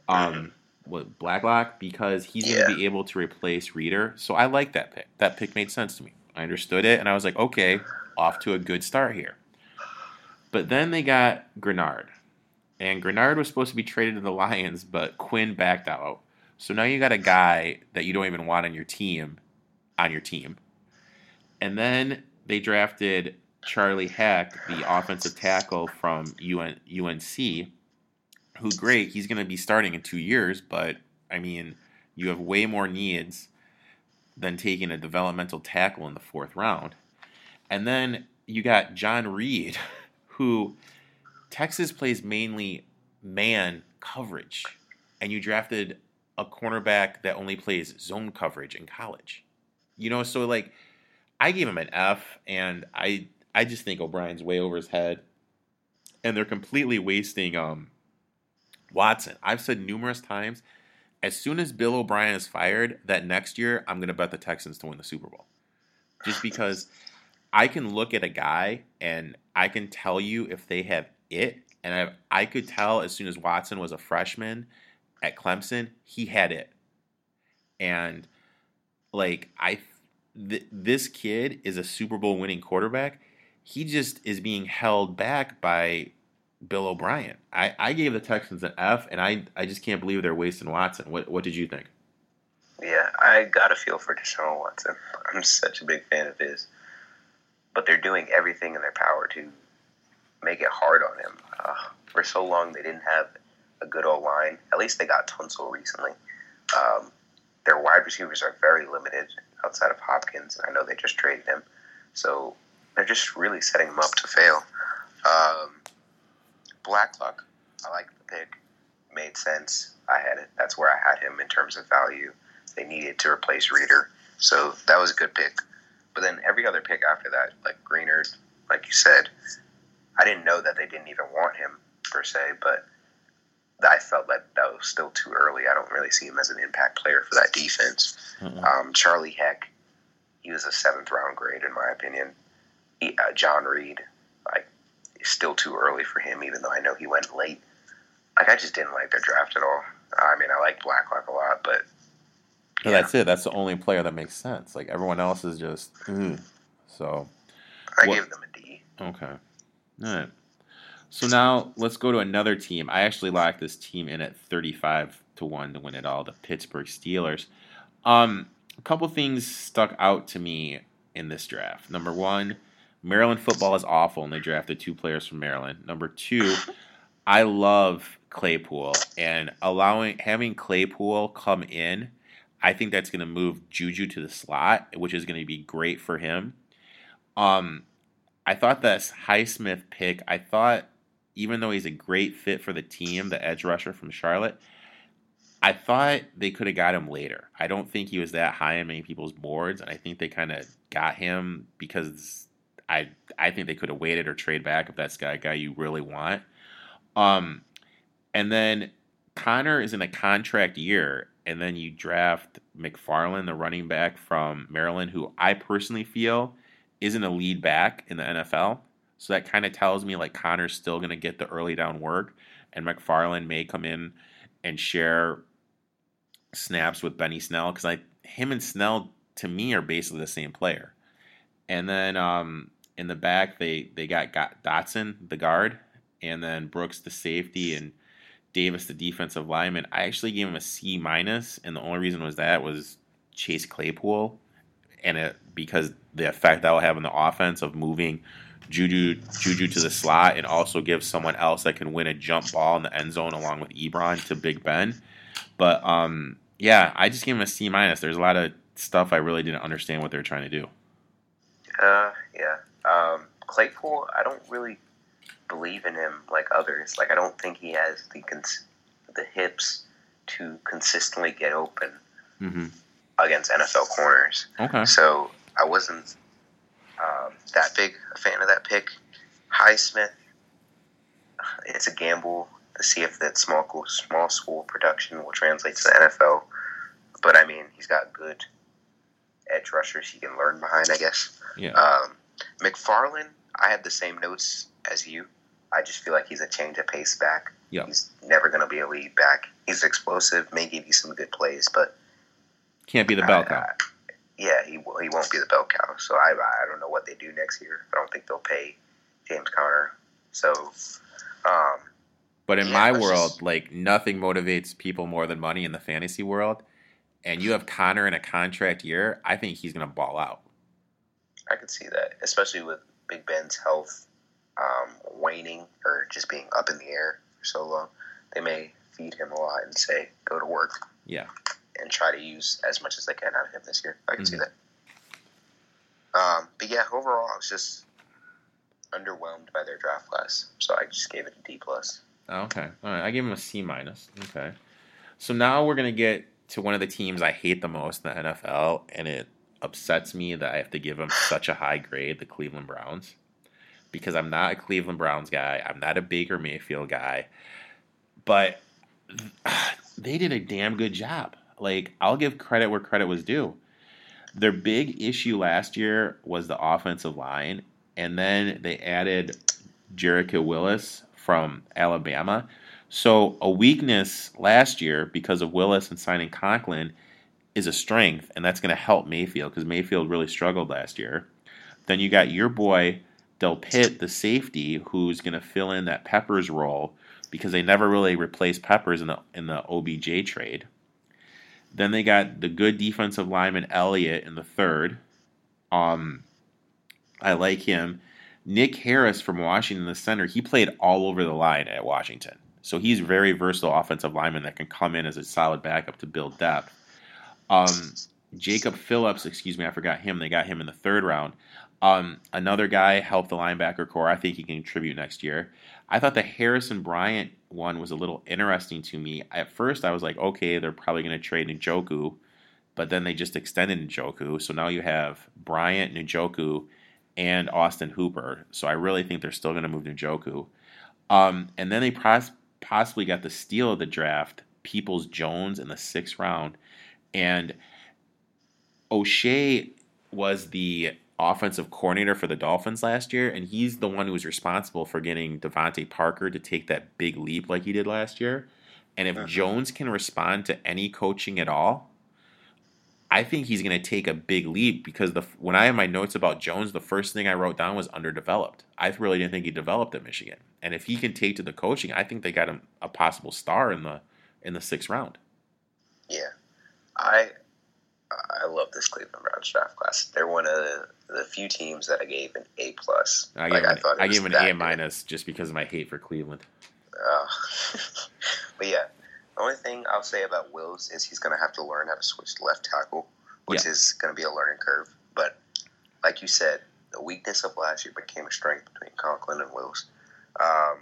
Um what Blacklock because he's Yeah. gonna be able to replace Reader. So I like that pick. That pick made sense to me. I understood it and I was like, okay, off to a good start here. But then they got Greenard. And Greenard was supposed to be traded to the Lions, but Quinn backed out. So now you got a guy that you don't even want on your team on your team. And then they drafted Charlie Heck, the offensive tackle from UN, UNC, who great, he's going to be starting in 2 years, but I mean, you have way more needs than taking a developmental tackle in the 4th round. And then you got John Reid, who Texas plays mainly man coverage, and you drafted a cornerback that only plays zone coverage in college. You know, so like I gave him an F, and I I just think O'Brien's way over his head, and they're completely wasting um Watson. I've said numerous times, as soon as Bill O'Brien is fired, that next year I'm going to bet the Texans to win the Super Bowl, just because I can look at a guy and I can tell you if they have it, and I I could tell as soon as Watson was a freshman at Clemson, he had it, and like I th- this kid is a Super Bowl winning quarterback. He just is being held back by Bill O'Brien. I, I gave the Texans an F, and I I just can't believe they're wasting Watson. What what did you think? Yeah, I got a feel for Deshaun Watson. I'm such a big fan of his. But they're doing everything in their power to make it hard on him. Uh, for so long, they didn't have a good old line. At least they got Tunsil recently. Um, their wide receivers are very limited outside of Hopkins, and I know they just traded him. So they're just really setting him up to fail. Um, Blacklock, I like the pick. Made sense. I had it. That's where I had him in terms of value. They needed to replace Reader, so that was a good pick. But then every other pick after that, like Greenard, like you said, I didn't know that they didn't even want him per se, but I felt like that was still too early. I don't really see him as an impact player for that defense. Um, Charlie Heck, he was a seventh round grade in my opinion. He, uh, John Reid, like, it's still too early for him, even though I know he went late. Like, I just didn't like their draft at all. I mean, I like Blacklock a lot, but Yeah, That's it. That's the only player that makes sense. Like everyone else is just mm. so. I what- gave them a D. Okay. All right. So now let's go to another team. I actually locked this team in at 35 to 1 to win it all, the Pittsburgh Steelers. Um, a couple things stuck out to me in this draft. Number one, Maryland football is awful, and they drafted two players from Maryland. Number two, I love Claypool, and allowing having Claypool come in, I think that's going to move Juju to the slot, which is going to be great for him. Um, I thought that Highsmith pick, I thought even though he's a great fit for the team, the edge rusher from Charlotte, I thought they could have got him later. I don't think he was that high on many people's boards, and I think they kind of got him because I I think they could have waited or trade back if that's a guy you really want. Um, and then Connor is in a contract year, and then you draft McFarland, the running back from Maryland, who I personally feel isn't a lead back in the NFL. So that kind of tells me like Connor's still going to get the early down work, and McFarland may come in and share snaps with Benny Snell because I him and Snell to me are basically the same player. And then um, in the back they they got, got Dotson the guard, and then Brooks the safety and Davis the defensive lineman. I actually gave him a C minus, and the only reason was that was Chase Claypool, and it because the effect that will have on the offense of moving Juju Juju to the slot and also give someone else that can win a jump ball in the end zone along with Ebron to Big Ben. But um, yeah, I just gave him a C minus. There's a lot of stuff I really didn't understand what they're trying to do. Uh, yeah. Um, Claypool, I don't really believe in him like others. Like I don't think he has the cons- the hips to consistently get open mm-hmm. against NFL corners. Okay. So I wasn't um, that big a fan of that pick. Highsmith, it's a gamble to see if that small school, small school production will translate to the NFL. But I mean, he's got good edge rushers he can learn behind, I guess. Yeah. Um, McFarland, I had the same notes as you. I just feel like he's a change of pace back. Yeah. He's never going to be a lead back. He's explosive, may give you some good plays, but Can't be the bell cow. yeah, he, he won't be the bell cow. So I, I don't know what they do next year. I don't think they'll pay James Conner. So, um, But in Yeah, my world, just- like nothing motivates people more than money in the fantasy world. And you have Conner in a contract year, I think he's gonna ball out. I could see that, especially with Big Ben's health um, waning or just being up in the air for so long. They may feed him a lot and say, go to work Yeah. and try to use as much as they can out of him this year. I can see Mhm. that. Um, but yeah, overall, I was just underwhelmed by their draft class, so I just gave it a D plus. Okay. All right. I gave him a C minus. Okay. So now we're gonna get to one of the teams I hate the most in the NFL, and it upsets me that I have to give them such a high grade, the Cleveland Browns, because I'm not a Cleveland Browns guy. I'm not a Baker Mayfield guy, but they did a damn good job. Like I'll give credit where credit was due. Their big issue last year was the offensive line, and then they added Jedrick Willis from Alabama. So a weakness last year because of Willis and signing Conklin is a strength, and that's going to help Mayfield because Mayfield really struggled last year. Then you got your boy Delpit, the safety, who's going to fill in that Peppers role because they never really replaced Peppers in the in the OBJ trade. Then they got the good defensive lineman Elliott in the third. Um, I like him. Nick Harris from Washington, the center, he played all over the line at Washington. So he's very versatile offensive lineman that can come in as a solid backup to build depth. Um, Jacob Phillips, excuse me, I forgot him. They got him in the third round. Um, another guy helped the linebacker core. I think he can contribute next year. I thought the Harrison Bryant one was a little interesting to me. At first, I was like, okay, they're probably going to trade Njoku, but then they just extended Njoku. So now you have Bryant, Njoku, and Austin Hooper. So I really think they're still going to move Njoku. Um, and then they pos- possibly got the steal of the draft, Peoples Jones in the sixth round. And O'Shea was the offensive coordinator for the Dolphins last year, and he's the one who was responsible for getting DeVante Parker to take that big leap like he did last year. And if Uh-huh. Jones can respond to any coaching at all, I think he's going to take a big leap because the when I have my notes about Jones, the first thing I wrote down was underdeveloped. I really didn't think he developed at Michigan, and if he can take to the coaching, I think they got him a possible star in the in the sixth round. Yeah, I I love this Cleveland Browns draft class. They're one of the, the few teams that I gave an A plus. I Like, gave I him, thought it I gave an A minus just because of my hate for Cleveland. Uh, but yeah, the only thing I'll say about Wills is he's going to have to learn how to switch to left tackle, which is going to be a learning curve. But like you said, the weakness of last year became a strength between Conklin and Wills. Um,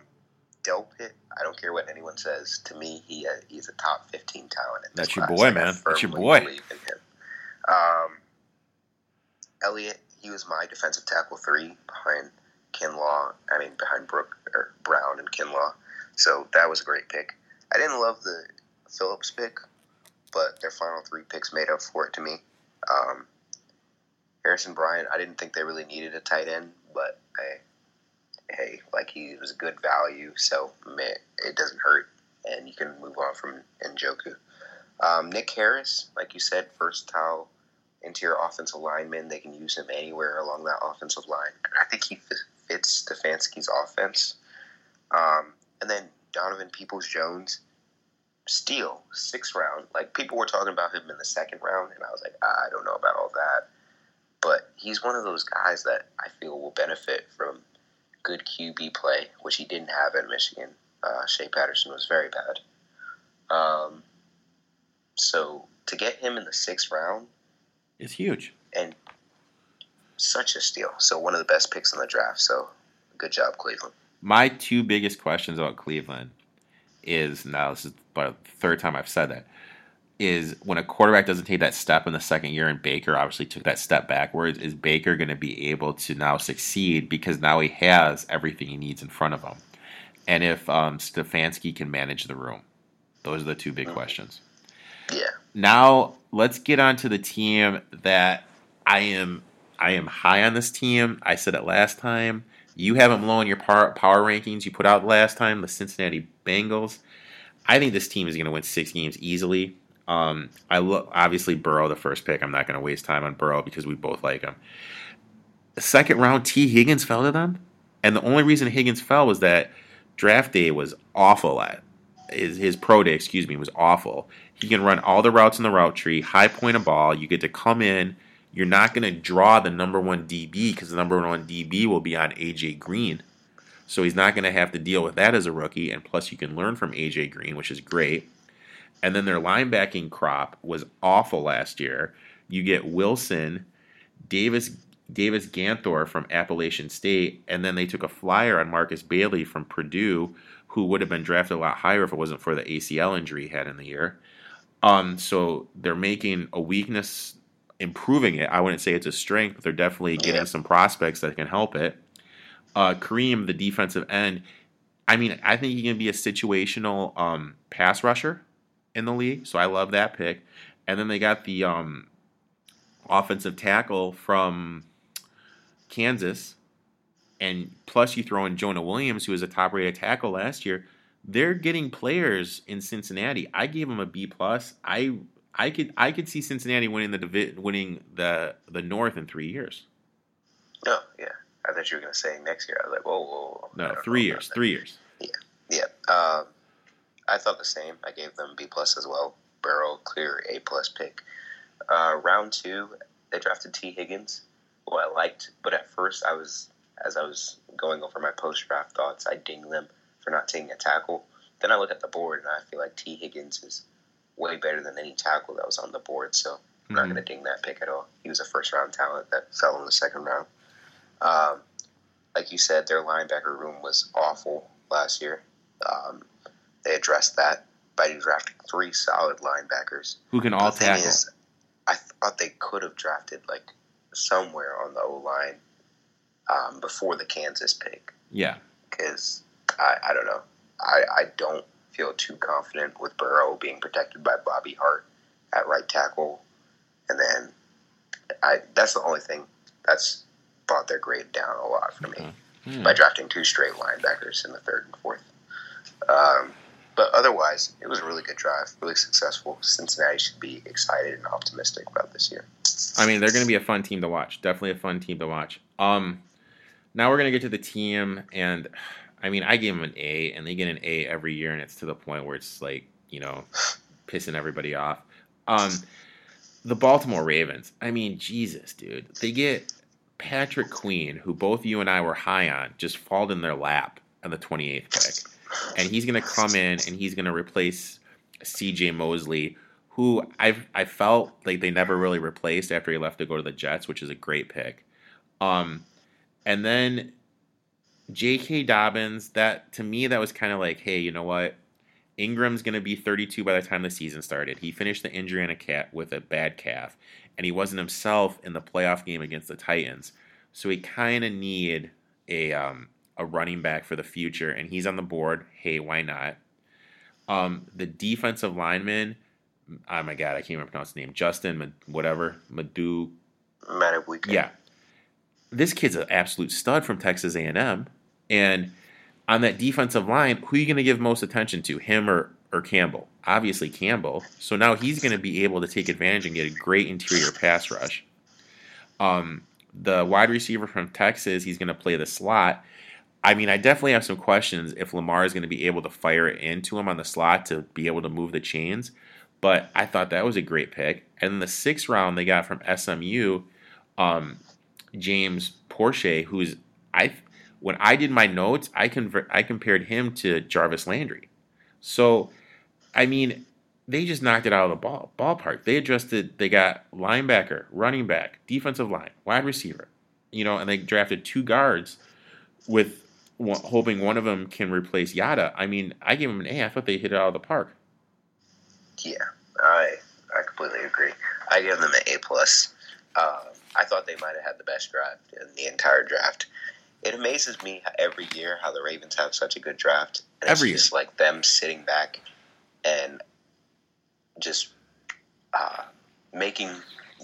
Del Pitt, I don't care what anyone says. To me, he uh, he's a top fifteen talent. That's your boy, Like, I man. That's your boy. Um, he was my defensive tackle three behind Kinlaw. I mean, behind Brook or Brown and Kinlaw. So that was a great pick. I didn't love the Phillips pick, but their final three picks made up for it to me. Um, Harrison Bryant, I didn't think they really needed a tight end, but I hey, like he was a good value, so it doesn't hurt, and you can move on from Njoku. Um, Nick Harris, like you said, versatile interior offensive lineman. They can use him anywhere along that offensive line. And I think he fits Stefanski's offense. Um, and then Donovan Peoples Jones, steal, sixth round. Like people were talking about him in the second round, and I was like, I don't know about all that. But he's one of those guys that I feel will benefit from good QB play, which he didn't have at Michigan. Uh, Shea Patterson was very bad. Um, so to get him in the sixth round is huge and such a steal. So one of the best picks in the draft. So good job, Cleveland. My two biggest questions about Cleveland is now this is about the third time I've said that is when a quarterback doesn't take that step in the second year, and Baker obviously took that step backwards, is Baker going to be able to now succeed because now he has everything he needs in front of him? And if um, Stefanski can manage the room? Those are the two big mm-hmm. questions. Yeah. Now let's get on to the team that I am. I am high on this team. I said it last time. You have them low in your power, power rankings you put out last time. The Cincinnati Bengals. I think this team is going to win six games easily. Um, I look obviously Burrow the first pick. I'm not going to waste time on Burrow because we both like him. The second round, Tee Higgins fell to them, and the only reason Higgins fell was that draft day was awful at his, his pro day, excuse me, was awful. He can run all the routes in the route tree, high point a ball. You get to come in. You're not going to draw the number one DB because the number one DB will be on AJ Green. So he's not going to have to deal with that as a rookie. And plus, you can learn from AJ Green, which is great. And then their linebacking crop was awful last year. You get Wilson, Davis Davis Gaither from Appalachian State, and then they took a flyer on Markus Bailey from Purdue, who would have been drafted a lot higher if it wasn't for the ACL injury he had in the year. Um, so they're making a weakness, improving it. I wouldn't say it's a strength, but they're definitely getting yeah. some prospects that can help it. Uh, Kareem, the defensive end, I mean, I think he can be a situational um, pass rusher in the league. So I love that pick. And then they got the um, offensive tackle from Kansas, and plus you throw in Jonah Williams, who was a top rated tackle last year. They're getting players in Cincinnati. I gave them a B plus. I I could I could see Cincinnati winning the divi- winning the the North in three years. Oh yeah, I thought you were going to say next year. I was like, whoa, whoa, whoa. No, three years. Three years. Yeah, yeah. Um, I thought the same. I gave them B plus as well. Burrow clear A plus pick. Uh, round two, they drafted Tee Higgins, who I liked, but at first I was as I was going over my post draft thoughts, I dinged them for not taking a tackle. Then I look at the board and I feel like Tee Higgins is way better than any tackle that was on the board. So I'm mm-hmm. not going to ding that pick at all. He was a first round talent that fell in the second round. Um, like you said, their linebacker room was awful last year. Um, they addressed that by drafting three solid linebackers who can all tackle. Is, I thought they could have drafted like somewhere on the O line um, before the Kansas pick. Yeah, because I, I don't know. I, I don't feel too confident with Burrow being protected by Bobby Hart at right tackle, and then I that's the only thing that's brought their grade down a lot for me mm-hmm. by drafting two straight linebackers in the third and fourth. Um, but otherwise, it was a really good drive, really successful. Cincinnati should be excited and optimistic about this year. I mean, they're going to be a fun team to watch. Definitely a fun team to watch. Um, now we're going to get to the team, and I mean, I gave them an A, and they get an A every year, and it's to the point where it's like, you know, pissing everybody off. Um, the Baltimore Ravens. I mean, Jesus, dude. They get Patrick Queen, who both you and I were high on, just fall in their lap on the 28th pick and he's going to come in and he's going to replace C.J. Mosley, who I I felt like they never really replaced after he left to go to the Jets, which is a great pick. Um, and then J.K. Dobbins. That to me, that was kind of like, hey, you know what? Ingram's going to be 32 by the time the season started. He finished the injury in a cat with a bad calf, and he wasn't himself in the playoff game against the Titans. So he kind of need a um, a running back for the future, and he's on the board. Hey, why not? Um, the defensive lineman, oh my god, I can't even pronounce the name. Justin, whatever, Madu. Madubuike. Yeah, this kid's an absolute stud from Texas A&M, And on that defensive line, who are you going to give most attention to, him or, or Campbell? Obviously, Campbell. So now he's going to be able to take advantage and get a great interior pass rush. Um, the wide receiver from Texas, he's going to play the slot. I mean, I definitely have some questions if Lamar is going to be able to fire it into him on the slot to be able to move the chains. But I thought that was a great pick. And the sixth round they got from SMU, um, James Proche, who's I when I did my notes, I convert I compared him to Jarvis Landry. So, I mean, they just knocked it out of the ball ballpark. They adjusted. They got linebacker, running back, defensive line, wide receiver. You know, and they drafted two guards with hoping one of them can replace Yanda. I mean, I gave them an A. I thought they hit it out of the park. Yeah, I I completely agree. I give them an A plus. Uh, I thought they might have had the best draft in the entire draft. It amazes me every year how the Ravens have such a good draft. And every it's just year. like them sitting back and just uh, making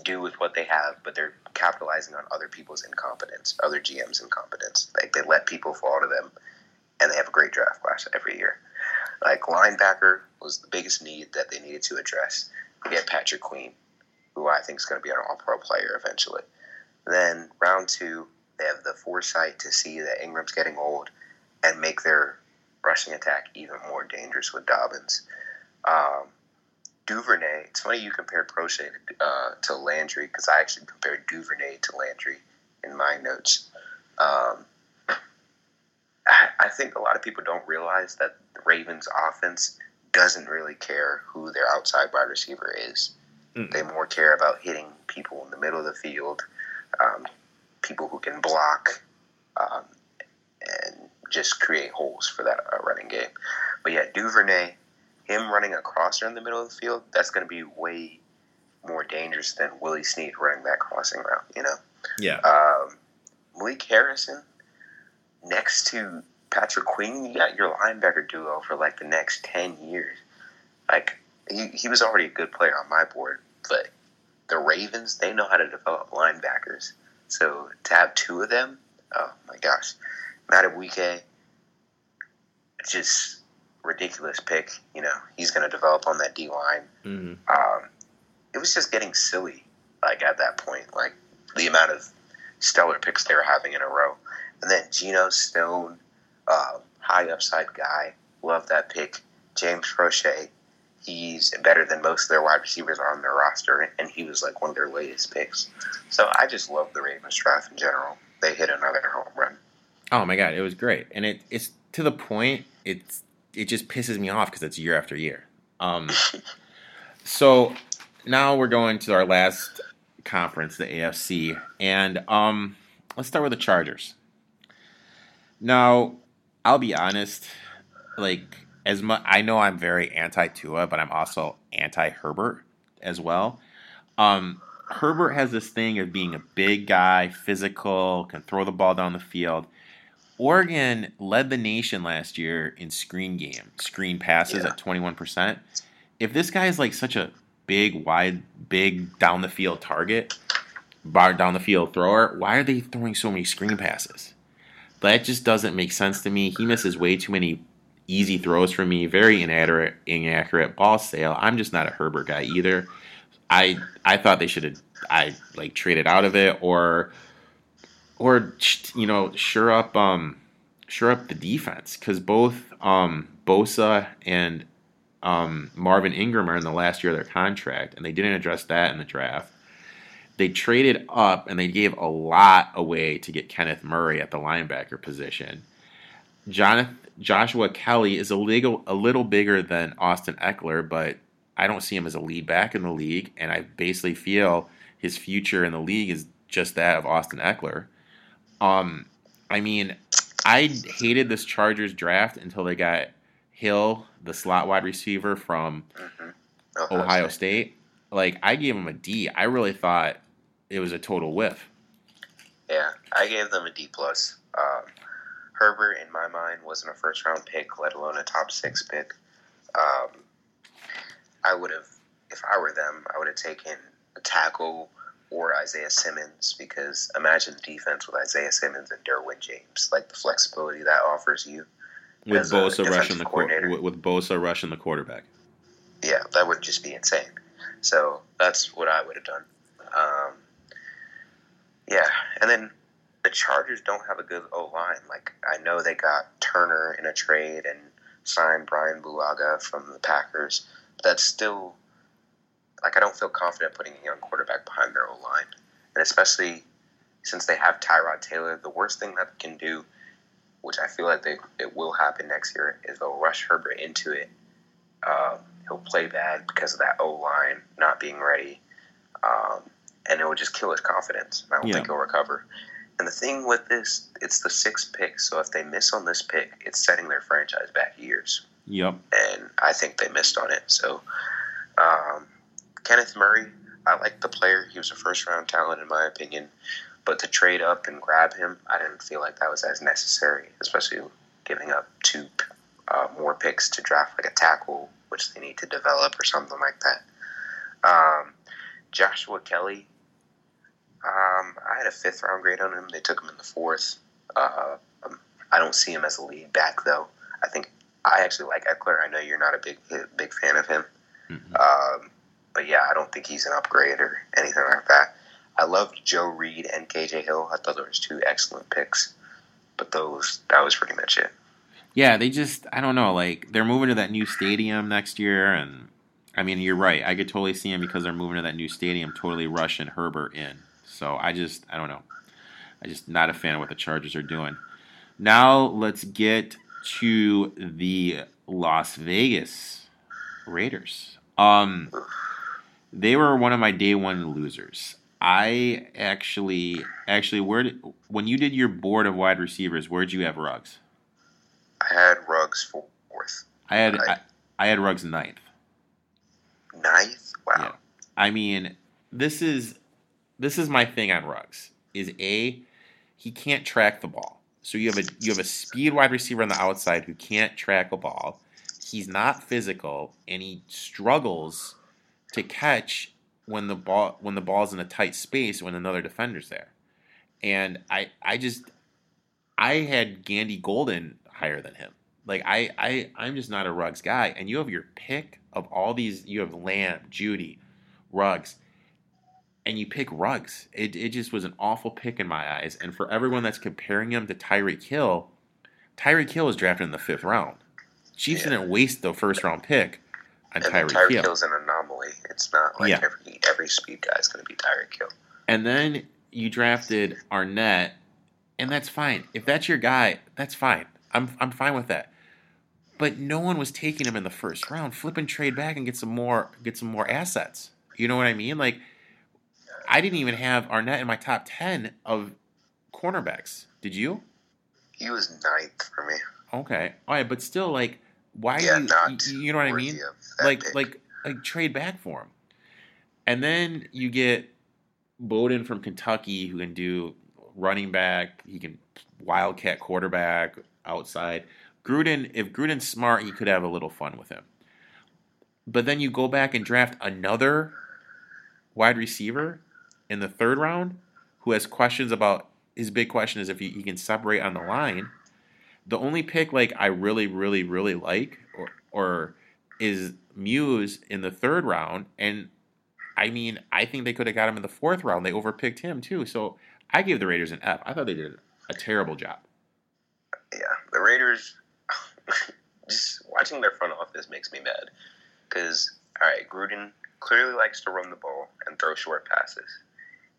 do with what they have, but they're capitalizing on other people's incompetence, other GM's incompetence. Like they let people fall to them, and they have a great draft class every year. Like linebacker was the biggest need that they needed to address. We get Patrick Queen, who I think is going to be an All-Pro player eventually. Then round two, they have the foresight to see that Ingram's getting old and make their rushing attack even more dangerous with Dobbins. Um, Duvernay. It's funny you compared Proche uh, to Landry because I actually compared Duvernay to Landry in my notes. Um, I, I think a lot of people don't realize that the Ravens' offense doesn't really care who their outside wide receiver is. Mm. They more care about hitting people in the middle of the field, um, people who can block, um, and just create holes for that uh, running game. But yeah, Duvernay him running a crosser in the middle of the field, that's going to be way more dangerous than Willie Snead running that crossing route, you know? Yeah. Um, Malik Harrison, next to Patrick Queen, you got your linebacker duo for like the next 10 years. Like, he, he was already a good player on my board, but the Ravens, they know how to develop linebackers. So to have two of them, oh my gosh. Madubuike, just ridiculous pick. You know, he's going to develop on that D line. Mm-hmm. Um, it was just getting silly, like at that point, like the amount of stellar picks they were having in a row. And then Geno Stone, uh, high upside guy, love that pick. James Proche, he's better than most of their wide receivers on their roster, and he was like one of their latest picks. So I just love the Ravens draft in general. They hit another home run. Oh my god, it was great, and it, it's to the point. It's it just pisses me off because it's year after year. Um, so now we're going to our last conference, the AFC, and um, let's start with the Chargers. Now, I'll be honest, like as much I know I'm very anti Tua, but I'm also anti Herbert as well. Um, Herbert has this thing of being a big guy, physical, can throw the ball down the field. Oregon led the nation last year in screen game, screen passes Yeah. at 21%. If this guy is like such a big, wide, big down the field target, bar down the field thrower, why are they throwing so many screen passes? That just doesn't make sense to me. He misses way too many easy throws for me, very inaccurate, inaccurate ball sale. I'm just not a Herbert guy either. I I thought they should have I like traded out of it or or you know sure up um sure up the defense because both um Bosa and um Melvin Ingram are in the last year of their contract and they didn't address that in the draft. They traded up and they gave a lot away to get Kenneth Murray at the linebacker position. Jonathan Joshua Kelly is a little a little bigger than Austin Ekeler, but I don't see him as a lead back in the league, and I basically feel his future in the league is just that of Austin Ekeler. Um, I mean, I hated this Chargers draft until they got Hill, the slot wide receiver from Mm-hmm. Ohio State. Like, I gave him a D. I really thought it was a total whiff. Yeah, I gave them a D plus. Um, Herbert, in my mind, wasn't a first round pick, let alone a top six pick. Um, I would have, if I were them, I would have taken a tackle or Isaiah Simmons because imagine the defense with Isaiah Simmons and Derwin James, like the flexibility that offers you. With Bosa rushing the with, with Bosa rushing the quarterback. Yeah, that would just be insane. So that's what I would have done. Um, yeah, and then the Chargers don't have a good O line. Like I know they got Turner in a trade and signed Bryan Bulaga from the Packers, but that's still like I don't feel confident putting a young quarterback behind their O line, and especially since they have Tyrod Taylor. The worst thing that can do, which I feel like they it will happen next year, is they'll rush Herbert into it. Um, he'll play bad because of that O line not being ready, um, and it will just kill his confidence. I don't Yeah. think he'll recover. And the thing with this, it's the sixth pick, so if they miss on this pick, it's setting their franchise back years Yep. and I think they missed on it. So, um, Kenneth Murray, I like the player. He was a first round talent, in my opinion. But to trade up and grab him, I didn't feel like that was as necessary, especially giving up two uh, more picks to draft like a tackle, which they need to develop or something like that. Um, Joshua Kelly, um, I had a fifth round grade on him. They took him in the fourth. Uh, um, I don't see him as a lead back though. I think I actually like Ekeler. I know you're not a big big fan of him, Mhm. um, but yeah, I don't think he's an upgrade or anything like that. I loved Joe Reed and KJ Hill. I thought those were two excellent picks, but those that was pretty much it. Yeah, they just I don't know, like they're moving to that new stadium next year and I mean you're right. I could totally see them because they're moving to that new stadium, totally rushing Herbert in. So I just I don't know. I just not a fan of what the Chargers are doing. Now let's get to the Las Vegas Raiders. Um they were one of my day one losers. I actually actually where did, when you did your board of wide receivers, where'd you have Ruggs? I had Ruggs fourth, I had I, I had Ruggs ninth. ninth. Wow. Yeah. I mean, this is this is my thing on Ruggs. Is a he can't track the ball. So you have a you have a speed wide receiver on the outside who can't track a ball. He's not physical and he struggles to catch when the ball when the ball's in a tight space when another defender's there. And I I just I had Gandy Golden higher than him. Like I I I'm just not a Ruggs guy. And you have your pick of all these. You have Lamb, Jeudy, Ruggs, and you pick Ruggs. It it just was an awful pick in my eyes. And for everyone that's comparing him to Tyreek Hill, Tyreek Hill was drafted in the fifth round. Chiefs Yeah. didn't waste the first round pick on Tyreek Tyreek Hill. Hill's an anomaly. It's not like Yeah. every every speed guy is going to be Tyreek Hill. And then you drafted Arnette, and that's fine. If that's your guy, that's fine. I'm I'm fine with that. But no one was taking him in the first round. Flip and trade back and get some more get some more assets. You know what I mean? Like I didn't even have Arnette in my top ten of cornerbacks. Did you? He was ninth for me. Okay. All right, but still like why yeah, you, not. you you know what I mean? like pick. like like trade back for him. And then you get Bowden from Kentucky who can do running back, he can wildcat quarterback outside. Gruden, if Gruden's smart, he could have a little fun with him. But then you go back and draft another wide receiver in the third round who has questions about his big question is if he, he can separate on the line. The only pick like I really, really, really like or or is Muse in the third round. And I mean, I think they could have got him in the fourth round. They overpicked him too. So I gave the Raiders an F. I thought they did a terrible job. yeah, the Raiders. just watching their front office makes me mad because all right, Gruden clearly likes to run the ball and throw short passes,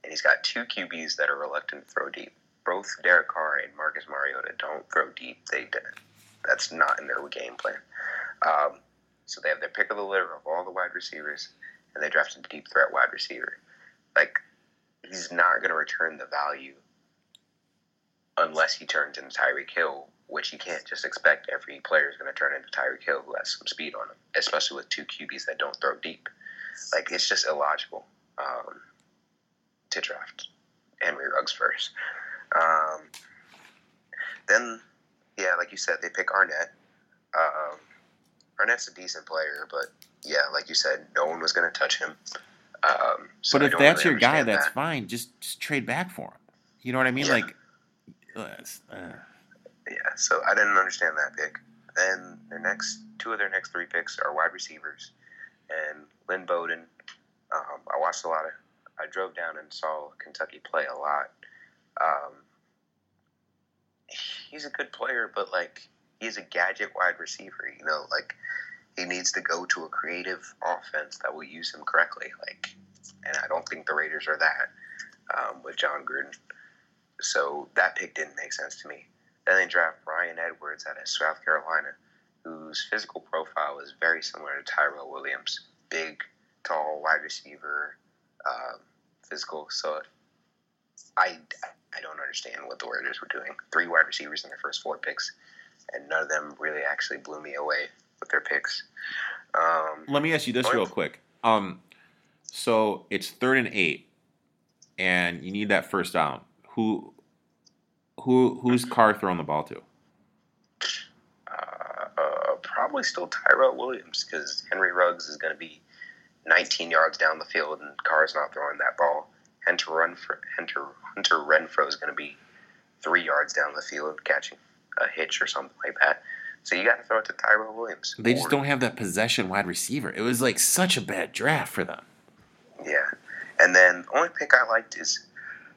and he's got two QBs that are reluctant to throw deep. Both Derek Carr and Marcus Mariota don't throw deep. They that's not in their game plan. Um, so they have their pick of the litter of all the wide receivers, and they drafted a deep threat wide receiver. Like he's not going to return the value unless he turns into Tyreek Hill, which you can't just expect every player is going to turn into Tyreek Hill who has some speed on him, especially with two QBs that don't throw deep. Like it's just illogical um, to draft Henry Ruggs first. Um, then, yeah, like you said, they pick Arnette. Um, Arnette's a decent player, but yeah, like you said, no one was going to touch him. Um, so but if that's really your guy, that's that. fine. Just just trade back for him. You know what I mean? Yeah. Like, uh, uh, Yeah, so I didn't understand that pick. Then their next two of their next three picks are wide receivers, and Lynn Bowden. Um, I watched a lot of. I drove down and saw Kentucky play a lot. Um, he's a good player, but like he's a gadget wide receiver. You know, like he needs to go to a creative offense that will use him correctly. Like, and I don't think the Raiders are that um, with Jon Gruden. So that pick didn't make sense to me. Then they draft Bryan Edwards out of South Carolina, whose physical profile is very similar to Tyrell Williams. Big, tall, wide receiver, um, physical. So I, I don't understand what the Raiders were doing. Three wide receivers in their first four picks, and none of them really actually blew me away with their picks. Um, let me ask you this real quick. Um, so it's third and eight, and you need that first down. Who, who, who's Carr throwing the ball to? uh, uh, probably still Tyrell Williams because Henry Ruggs is going to be 19 yards down the field and Carr's not throwing that ball. Hunter Renfrow, Hunter, Hunter Renfrow is going to be three yards down the field catching a hitch or something like that. So you got to throw it to Tyrell Williams. They just don't have that possession wide receiver. It was like such a bad draft for them. Yeah. And then the only pick I liked is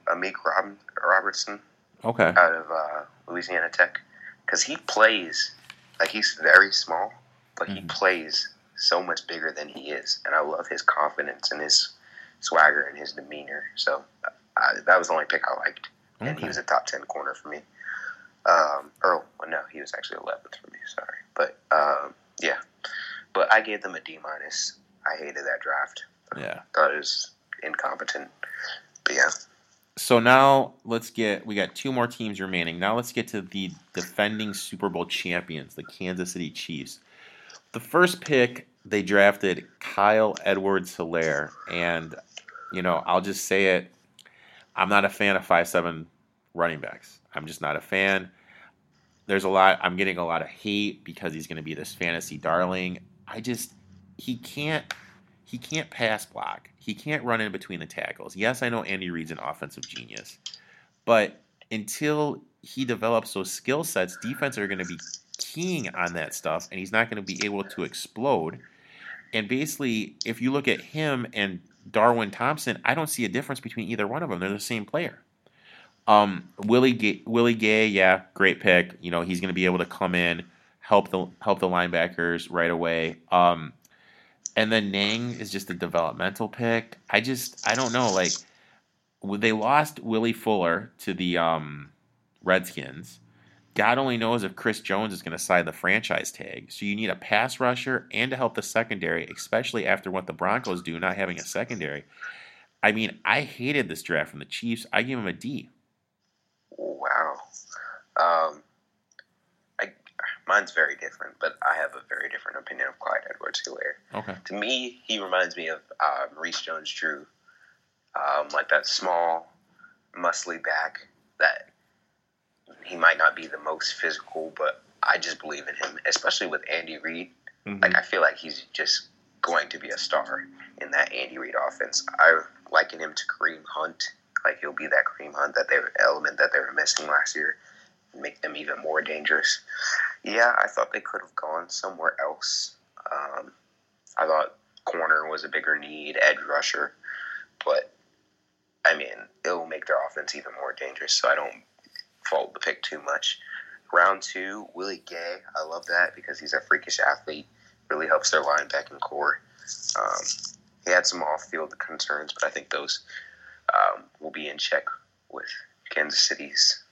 Amik Rob- Robertson Okay. out of uh, Louisiana Tech because he plays like he's very small, but he Mhm. plays so much bigger than he is, and I love his confidence and his swagger and his demeanor. So uh, that was the only pick I liked, and he was a top ten corner for me. Um, or well, no, he was actually eleventh for me. Sorry, but um, yeah, but I gave them a D minus. I hated that draft. Yeah. Thought it was incompetent. But yeah, So now let's get we got two more teams remaining. Now let's get to the defending Super Bowl champions, the Kansas City Chiefs. The first pick they drafted Clyde Edwards Helaire, and you know, I'll just say it. I'm not a fan of five seven running backs. I'm just not a fan. There's a lot I'm getting a lot of hate because he's gonna be this fantasy darling. I just he can't he can't pass block. He can't run in between the tackles. Yes, I know Andy Reid's an offensive genius, but until he develops those skill sets, defense are going to be keying on that stuff, and he's not going to be able to explode. And basically, if you look at him and Darwin Thompson, I don't see a difference between either one of them. They're the same player. Um, Willie Gay, Willie Gay, yeah, great pick. You know, he's going to be able to come in, help the help the linebackers right away. Um, and then Niang is just a developmental pick. I just I don't know. Like they lost Willie Fuller to the um, Redskins. God only knows if Chris Jones is going to sign the franchise tag. So you need a pass rusher and to help the secondary, especially after what the Broncos do, not having a secondary. I mean, I hated this draft from the Chiefs. I give him a D. Wow. Um, I mine's very different, but I have a very different opinion of Clyde Edwards Helaire. Okay. To me, he reminds me of uh, Maurice Jones-Drew, um, like that small, muscly back that he might not be the most physical, but I just believe in him, especially with Andy Reid. Like I feel like he's just going to be a star in that Andy Reid offense. I liken him to Kareem Hunt. Like he'll be that Kareem Hunt that they were element that they were missing last year, make them even more dangerous. Yeah, I thought they could have gone somewhere else. Um, I thought corner was a bigger need, edge rusher, but I mean it'll make their offense even more dangerous. So I don't fault the pick too much. Round two, Willie Gay. I love that because he's a freakish athlete. Really helps their linebacking core. Um, he had some off-field concerns, but I think those um, will be in check with Kansas City's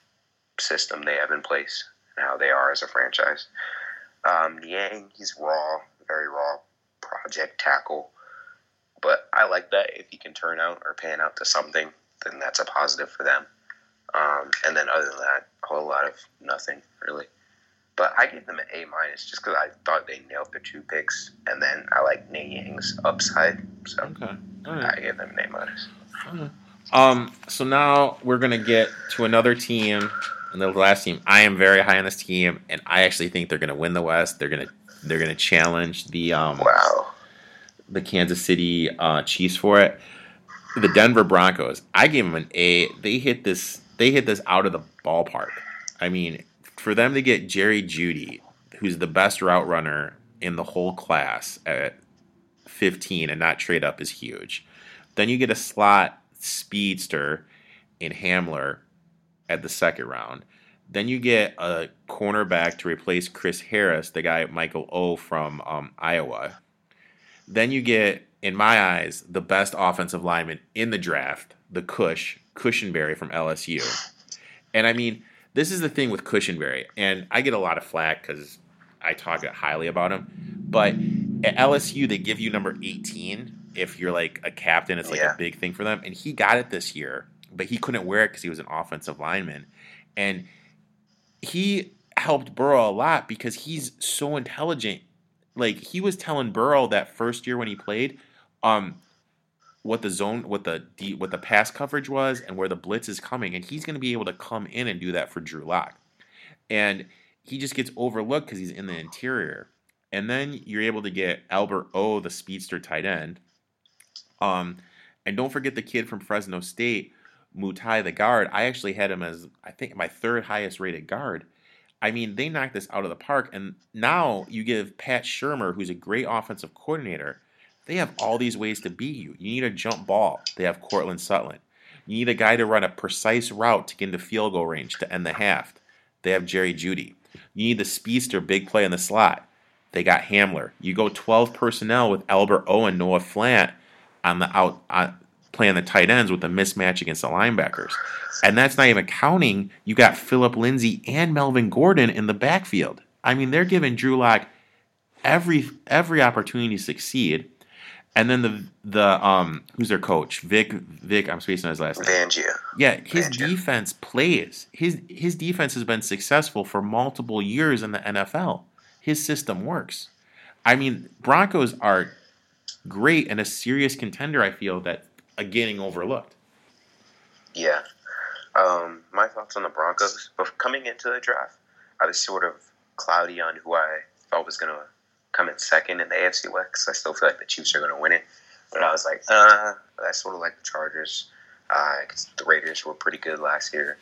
system they have in place and how they are as a franchise. Um, Niang, he's raw, very raw, project tackle. But I like that if he can turn out or pan out to something, then that's a positive for them. Um, and then other than that, a whole lot of nothing really. But I gave them an A minus just because I thought they nailed their two picks, and then I like Niang's upside, so Okay. Right. I gave them an A minus. Um, so now we're gonna get to another team, and the last team. I am very high on this team, and I actually think they're gonna win the West. They're gonna they're gonna challenge the um Wow. the Kansas City uh, Chiefs for it. The Denver Broncos, I gave them an A. They hit this. They hit this out of the ballpark. I mean, for them to get Jerry Jeudy, who's the best route runner in the whole class at 15, and not trade up is huge. Then you get a slot speedster in Hamler at the second round. Then you get a cornerback to replace Chris Harris, the guy Michael O from um, Iowa. Then you get, in my eyes, the best offensive lineman in the draft, the Cush, Cushenberry from LSU. And I mean, this is the thing with Cushenberry, and I get a lot of flack because I talk highly about him. But at LSU, they give you number 18 if you're like a captain. It's like Yeah. a big thing for them. And he got it this year, but he couldn't wear it because he was an offensive lineman. And he helped Burrow a lot because he's so intelligent. Like he was telling Burrow that first year when he played, um, what the zone, what the de- what the pass coverage was, and where the blitz is coming, and he's going to be able to come in and do that for Drew Lock. And he just gets overlooked because he's in the interior. And then you're able to get Albert O, the speedster tight end. Um, and don't forget the kid from Fresno State, Muti the guard. I actually had him as I think my third highest rated guard. I mean, they knocked this out of the park, and now you give Pat Shurmur, who's a great offensive coordinator. They have all these ways to beat you. You need a jump ball. They have Courtland Sutton. You need a guy to run a precise route to get into field goal range to end the half. They have Jerry Jeudy. You need the speedster big play in the slot. They got Hamler. You go 12 personnel with Albert Owen, Noah Fant on the out on, playing the tight ends with a mismatch against the linebackers. And that's not even counting you got Phillip Lindsay and Melvin Gordon in the backfield. I mean, they're giving Drew Lock every every opportunity to succeed. And then the the um who's their coach? Vic Vic, I'm spacing on his last name. Fangio. Yeah, his defense plays. His his defense has been successful for multiple years in the NFL. His system works. I mean, Broncos are great and a serious contender. I feel that are getting overlooked. Yeah. Um, my thoughts on the Broncos. But coming into the draft, I was sort of cloudy on who I thought was going to come in second in the AFC West. I still feel like the Chiefs are going to win it. But I was like, uh, I sort of like the Chargers. Uh, the Raiders were pretty good last year.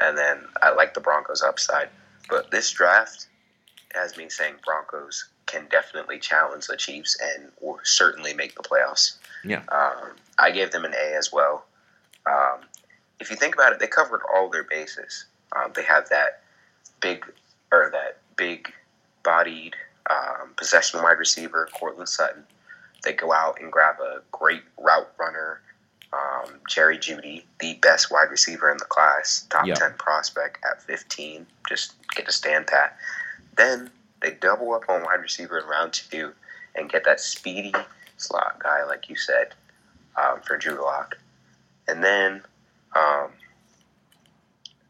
And then I like the Broncos upside. But this draft has me saying Broncos can definitely challenge the Chiefs and will certainly make the playoffs. Yeah. Um, I gave them an A as well. Um, if you think about it, they covered all their bases. Um, they have that big or that big bodied um, possession wide receiver, Courtland Sutton. They go out and grab a great route runner, um, Jerry Jeudy, the best wide receiver in the class, top Yeah. 10 prospect at 15. Just get to stand pat. Then they double up on wide receiver in round two and get that speedy slot guy, like you said, um, for Drew Lock. And then um,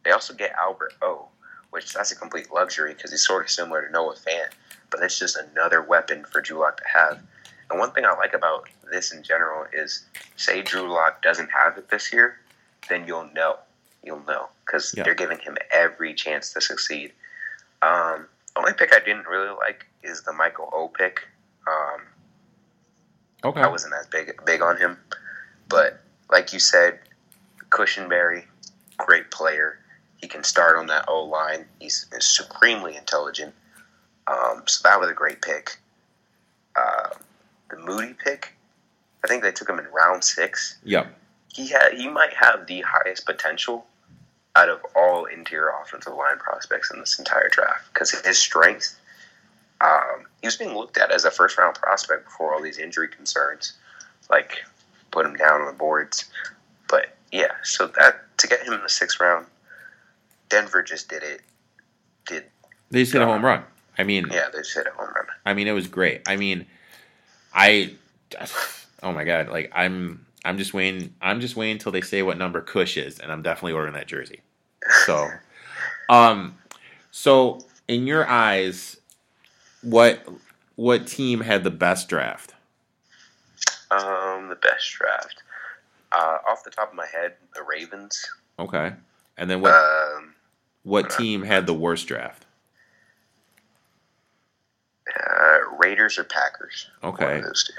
they also get Albert O, which that's a complete luxury because he's sort of similar to Noah Fant, but it's just another weapon for Drew Lock to have. And one thing I like about this in general is, say Drew Lock doesn't have it this year, then you'll know, you'll know because Yeah. they're giving him every chance to succeed. Um, only pick I didn't really like is the Michael O pick. Um, Okay. I wasn't as big big on him, but like you said, Cushenberry, great player. He can start on that O line. He's, he's supremely intelligent. Um, so that was a great pick. Uh, the Muti pick, I think they took him in round six. Yeah, He had he might have the highest potential out of all interior offensive line prospects in this entire draft because his strength. Um, he was being looked at as a first round prospect before all these injury concerns, like put him down on the boards. But yeah, so that to get him in the sixth round, Denver just did it. Did They just hit a home run. I mean, yeah, they hit a home run. I mean, it was great. I mean, I, oh my god, like I'm, I'm just waiting. I'm just waiting until they say what number Cush is, and I'm definitely ordering that jersey. So, um, so in your eyes, what what team had the best draft? Um, the best draft. Uh, off the top of my head, the Ravens. Okay, and then what Um, what team had the worst draft? Uh, Raiders or Packers. Okay, those two.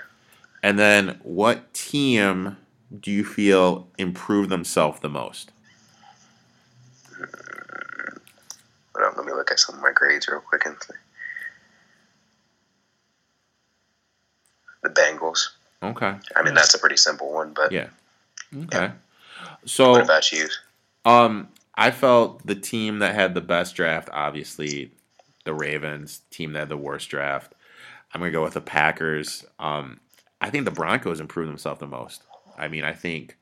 And then, what team do you feel improved themselves the most? On, let me look at some of my grades real quick. And the Bengals. Okay. I mean, that's a pretty simple one, but Yeah. Okay. So, what about you? Um, I felt the team that had the best draft, obviously, the Ravens. Team that had the worst draft, I'm gonna go with the Packers. Um, I think the Broncos improved themselves the most. I mean, I think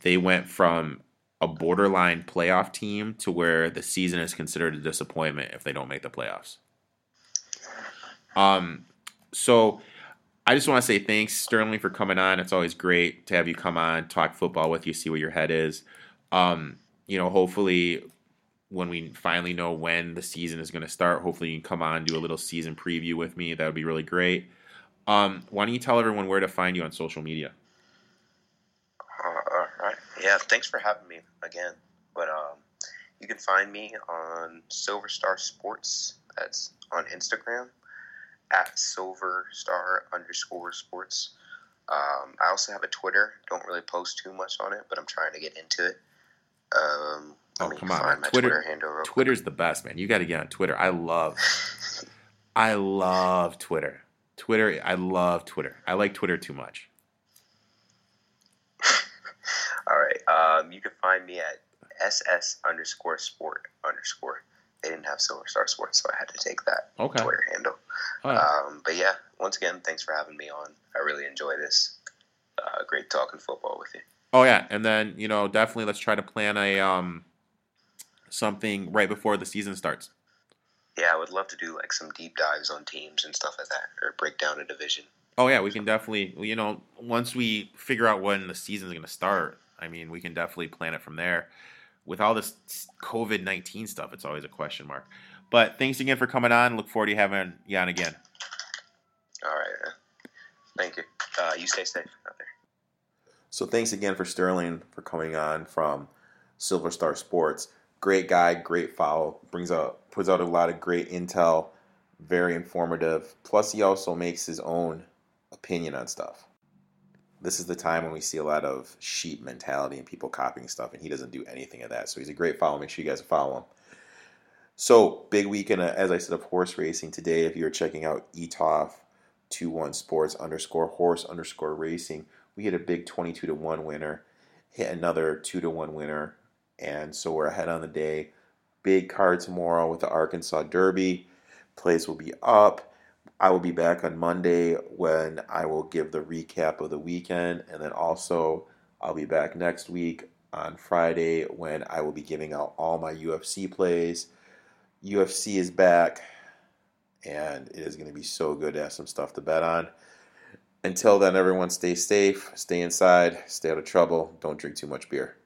they went from a borderline playoff team to where the season is considered a disappointment if they don't make the playoffs. Um, so I just want to say thanks, Sterling, for coming on. It's always great to have you come on, talk football with you, see where your head is. Um, you know, hopefully, when we finally know when the season is going to start, hopefully you can come on do a little season preview with me. That would be really great. Um, why don't you tell everyone where to find you on social media? Uh, all right. Yeah, thanks for having me again. But um, you can find me on Silver Star Sports. That's on Instagram at Silver Star underscore Sports. Um, I also have a Twitter. Don't really post too much on it, but I'm trying to get into it. Um, Oh, come on, Twitter- Twitter, handle real quick. Twitter's the best, man. You got to get on Twitter. I love, I love Twitter. Twitter, I love Twitter. I like Twitter too much. All right. Um, you can find me at ss underscore sport underscore. They didn't have Silver Star Sports, so I had to take that Okay. Twitter handle. Right. Um, but yeah, once again, thanks for having me on. I really enjoy this. Uh, great talking football with you. Oh yeah, and then you know definitely let's try to plan a um something right before the season starts. Yeah, I would love to do like some deep dives on teams and stuff like that, or break down a division. Oh yeah, we can definitely you know once we figure out when the season's going to start. I mean, we can definitely plan it from there. With all this COVID nineteen stuff, it's always a question mark. But thanks again for coming on. Look forward to having you on again. All right. Thank you. Uh, you stay safe out there. So thanks again for Sterling for coming on from Silver Star Sports. Great guy, great follow. Brings out puts out a lot of great intel, very informative. Plus he also makes his own opinion on stuff. This is the time when we see a lot of sheep mentality and people copying stuff, and he doesn't do anything of that. So he's a great follow. Make sure you guys follow him. So big weekend, as I said, of horse racing today. If you're checking out ETOF 21 Sports underscore horse underscore racing, we hit a big 22 to 1 winner, hit another 2 to 1 winner, and so we're ahead on the day. Big card tomorrow with the Arkansas Derby. Plays will be up. I will be back on Monday when I will give the recap of the weekend, and then also I'll be back next week on Friday when I will be giving out all my UFC plays. UFC is back, and it is going to be so good to have some stuff to bet on. Until then, everyone stay safe, stay inside, stay out of trouble, don't drink too much beer.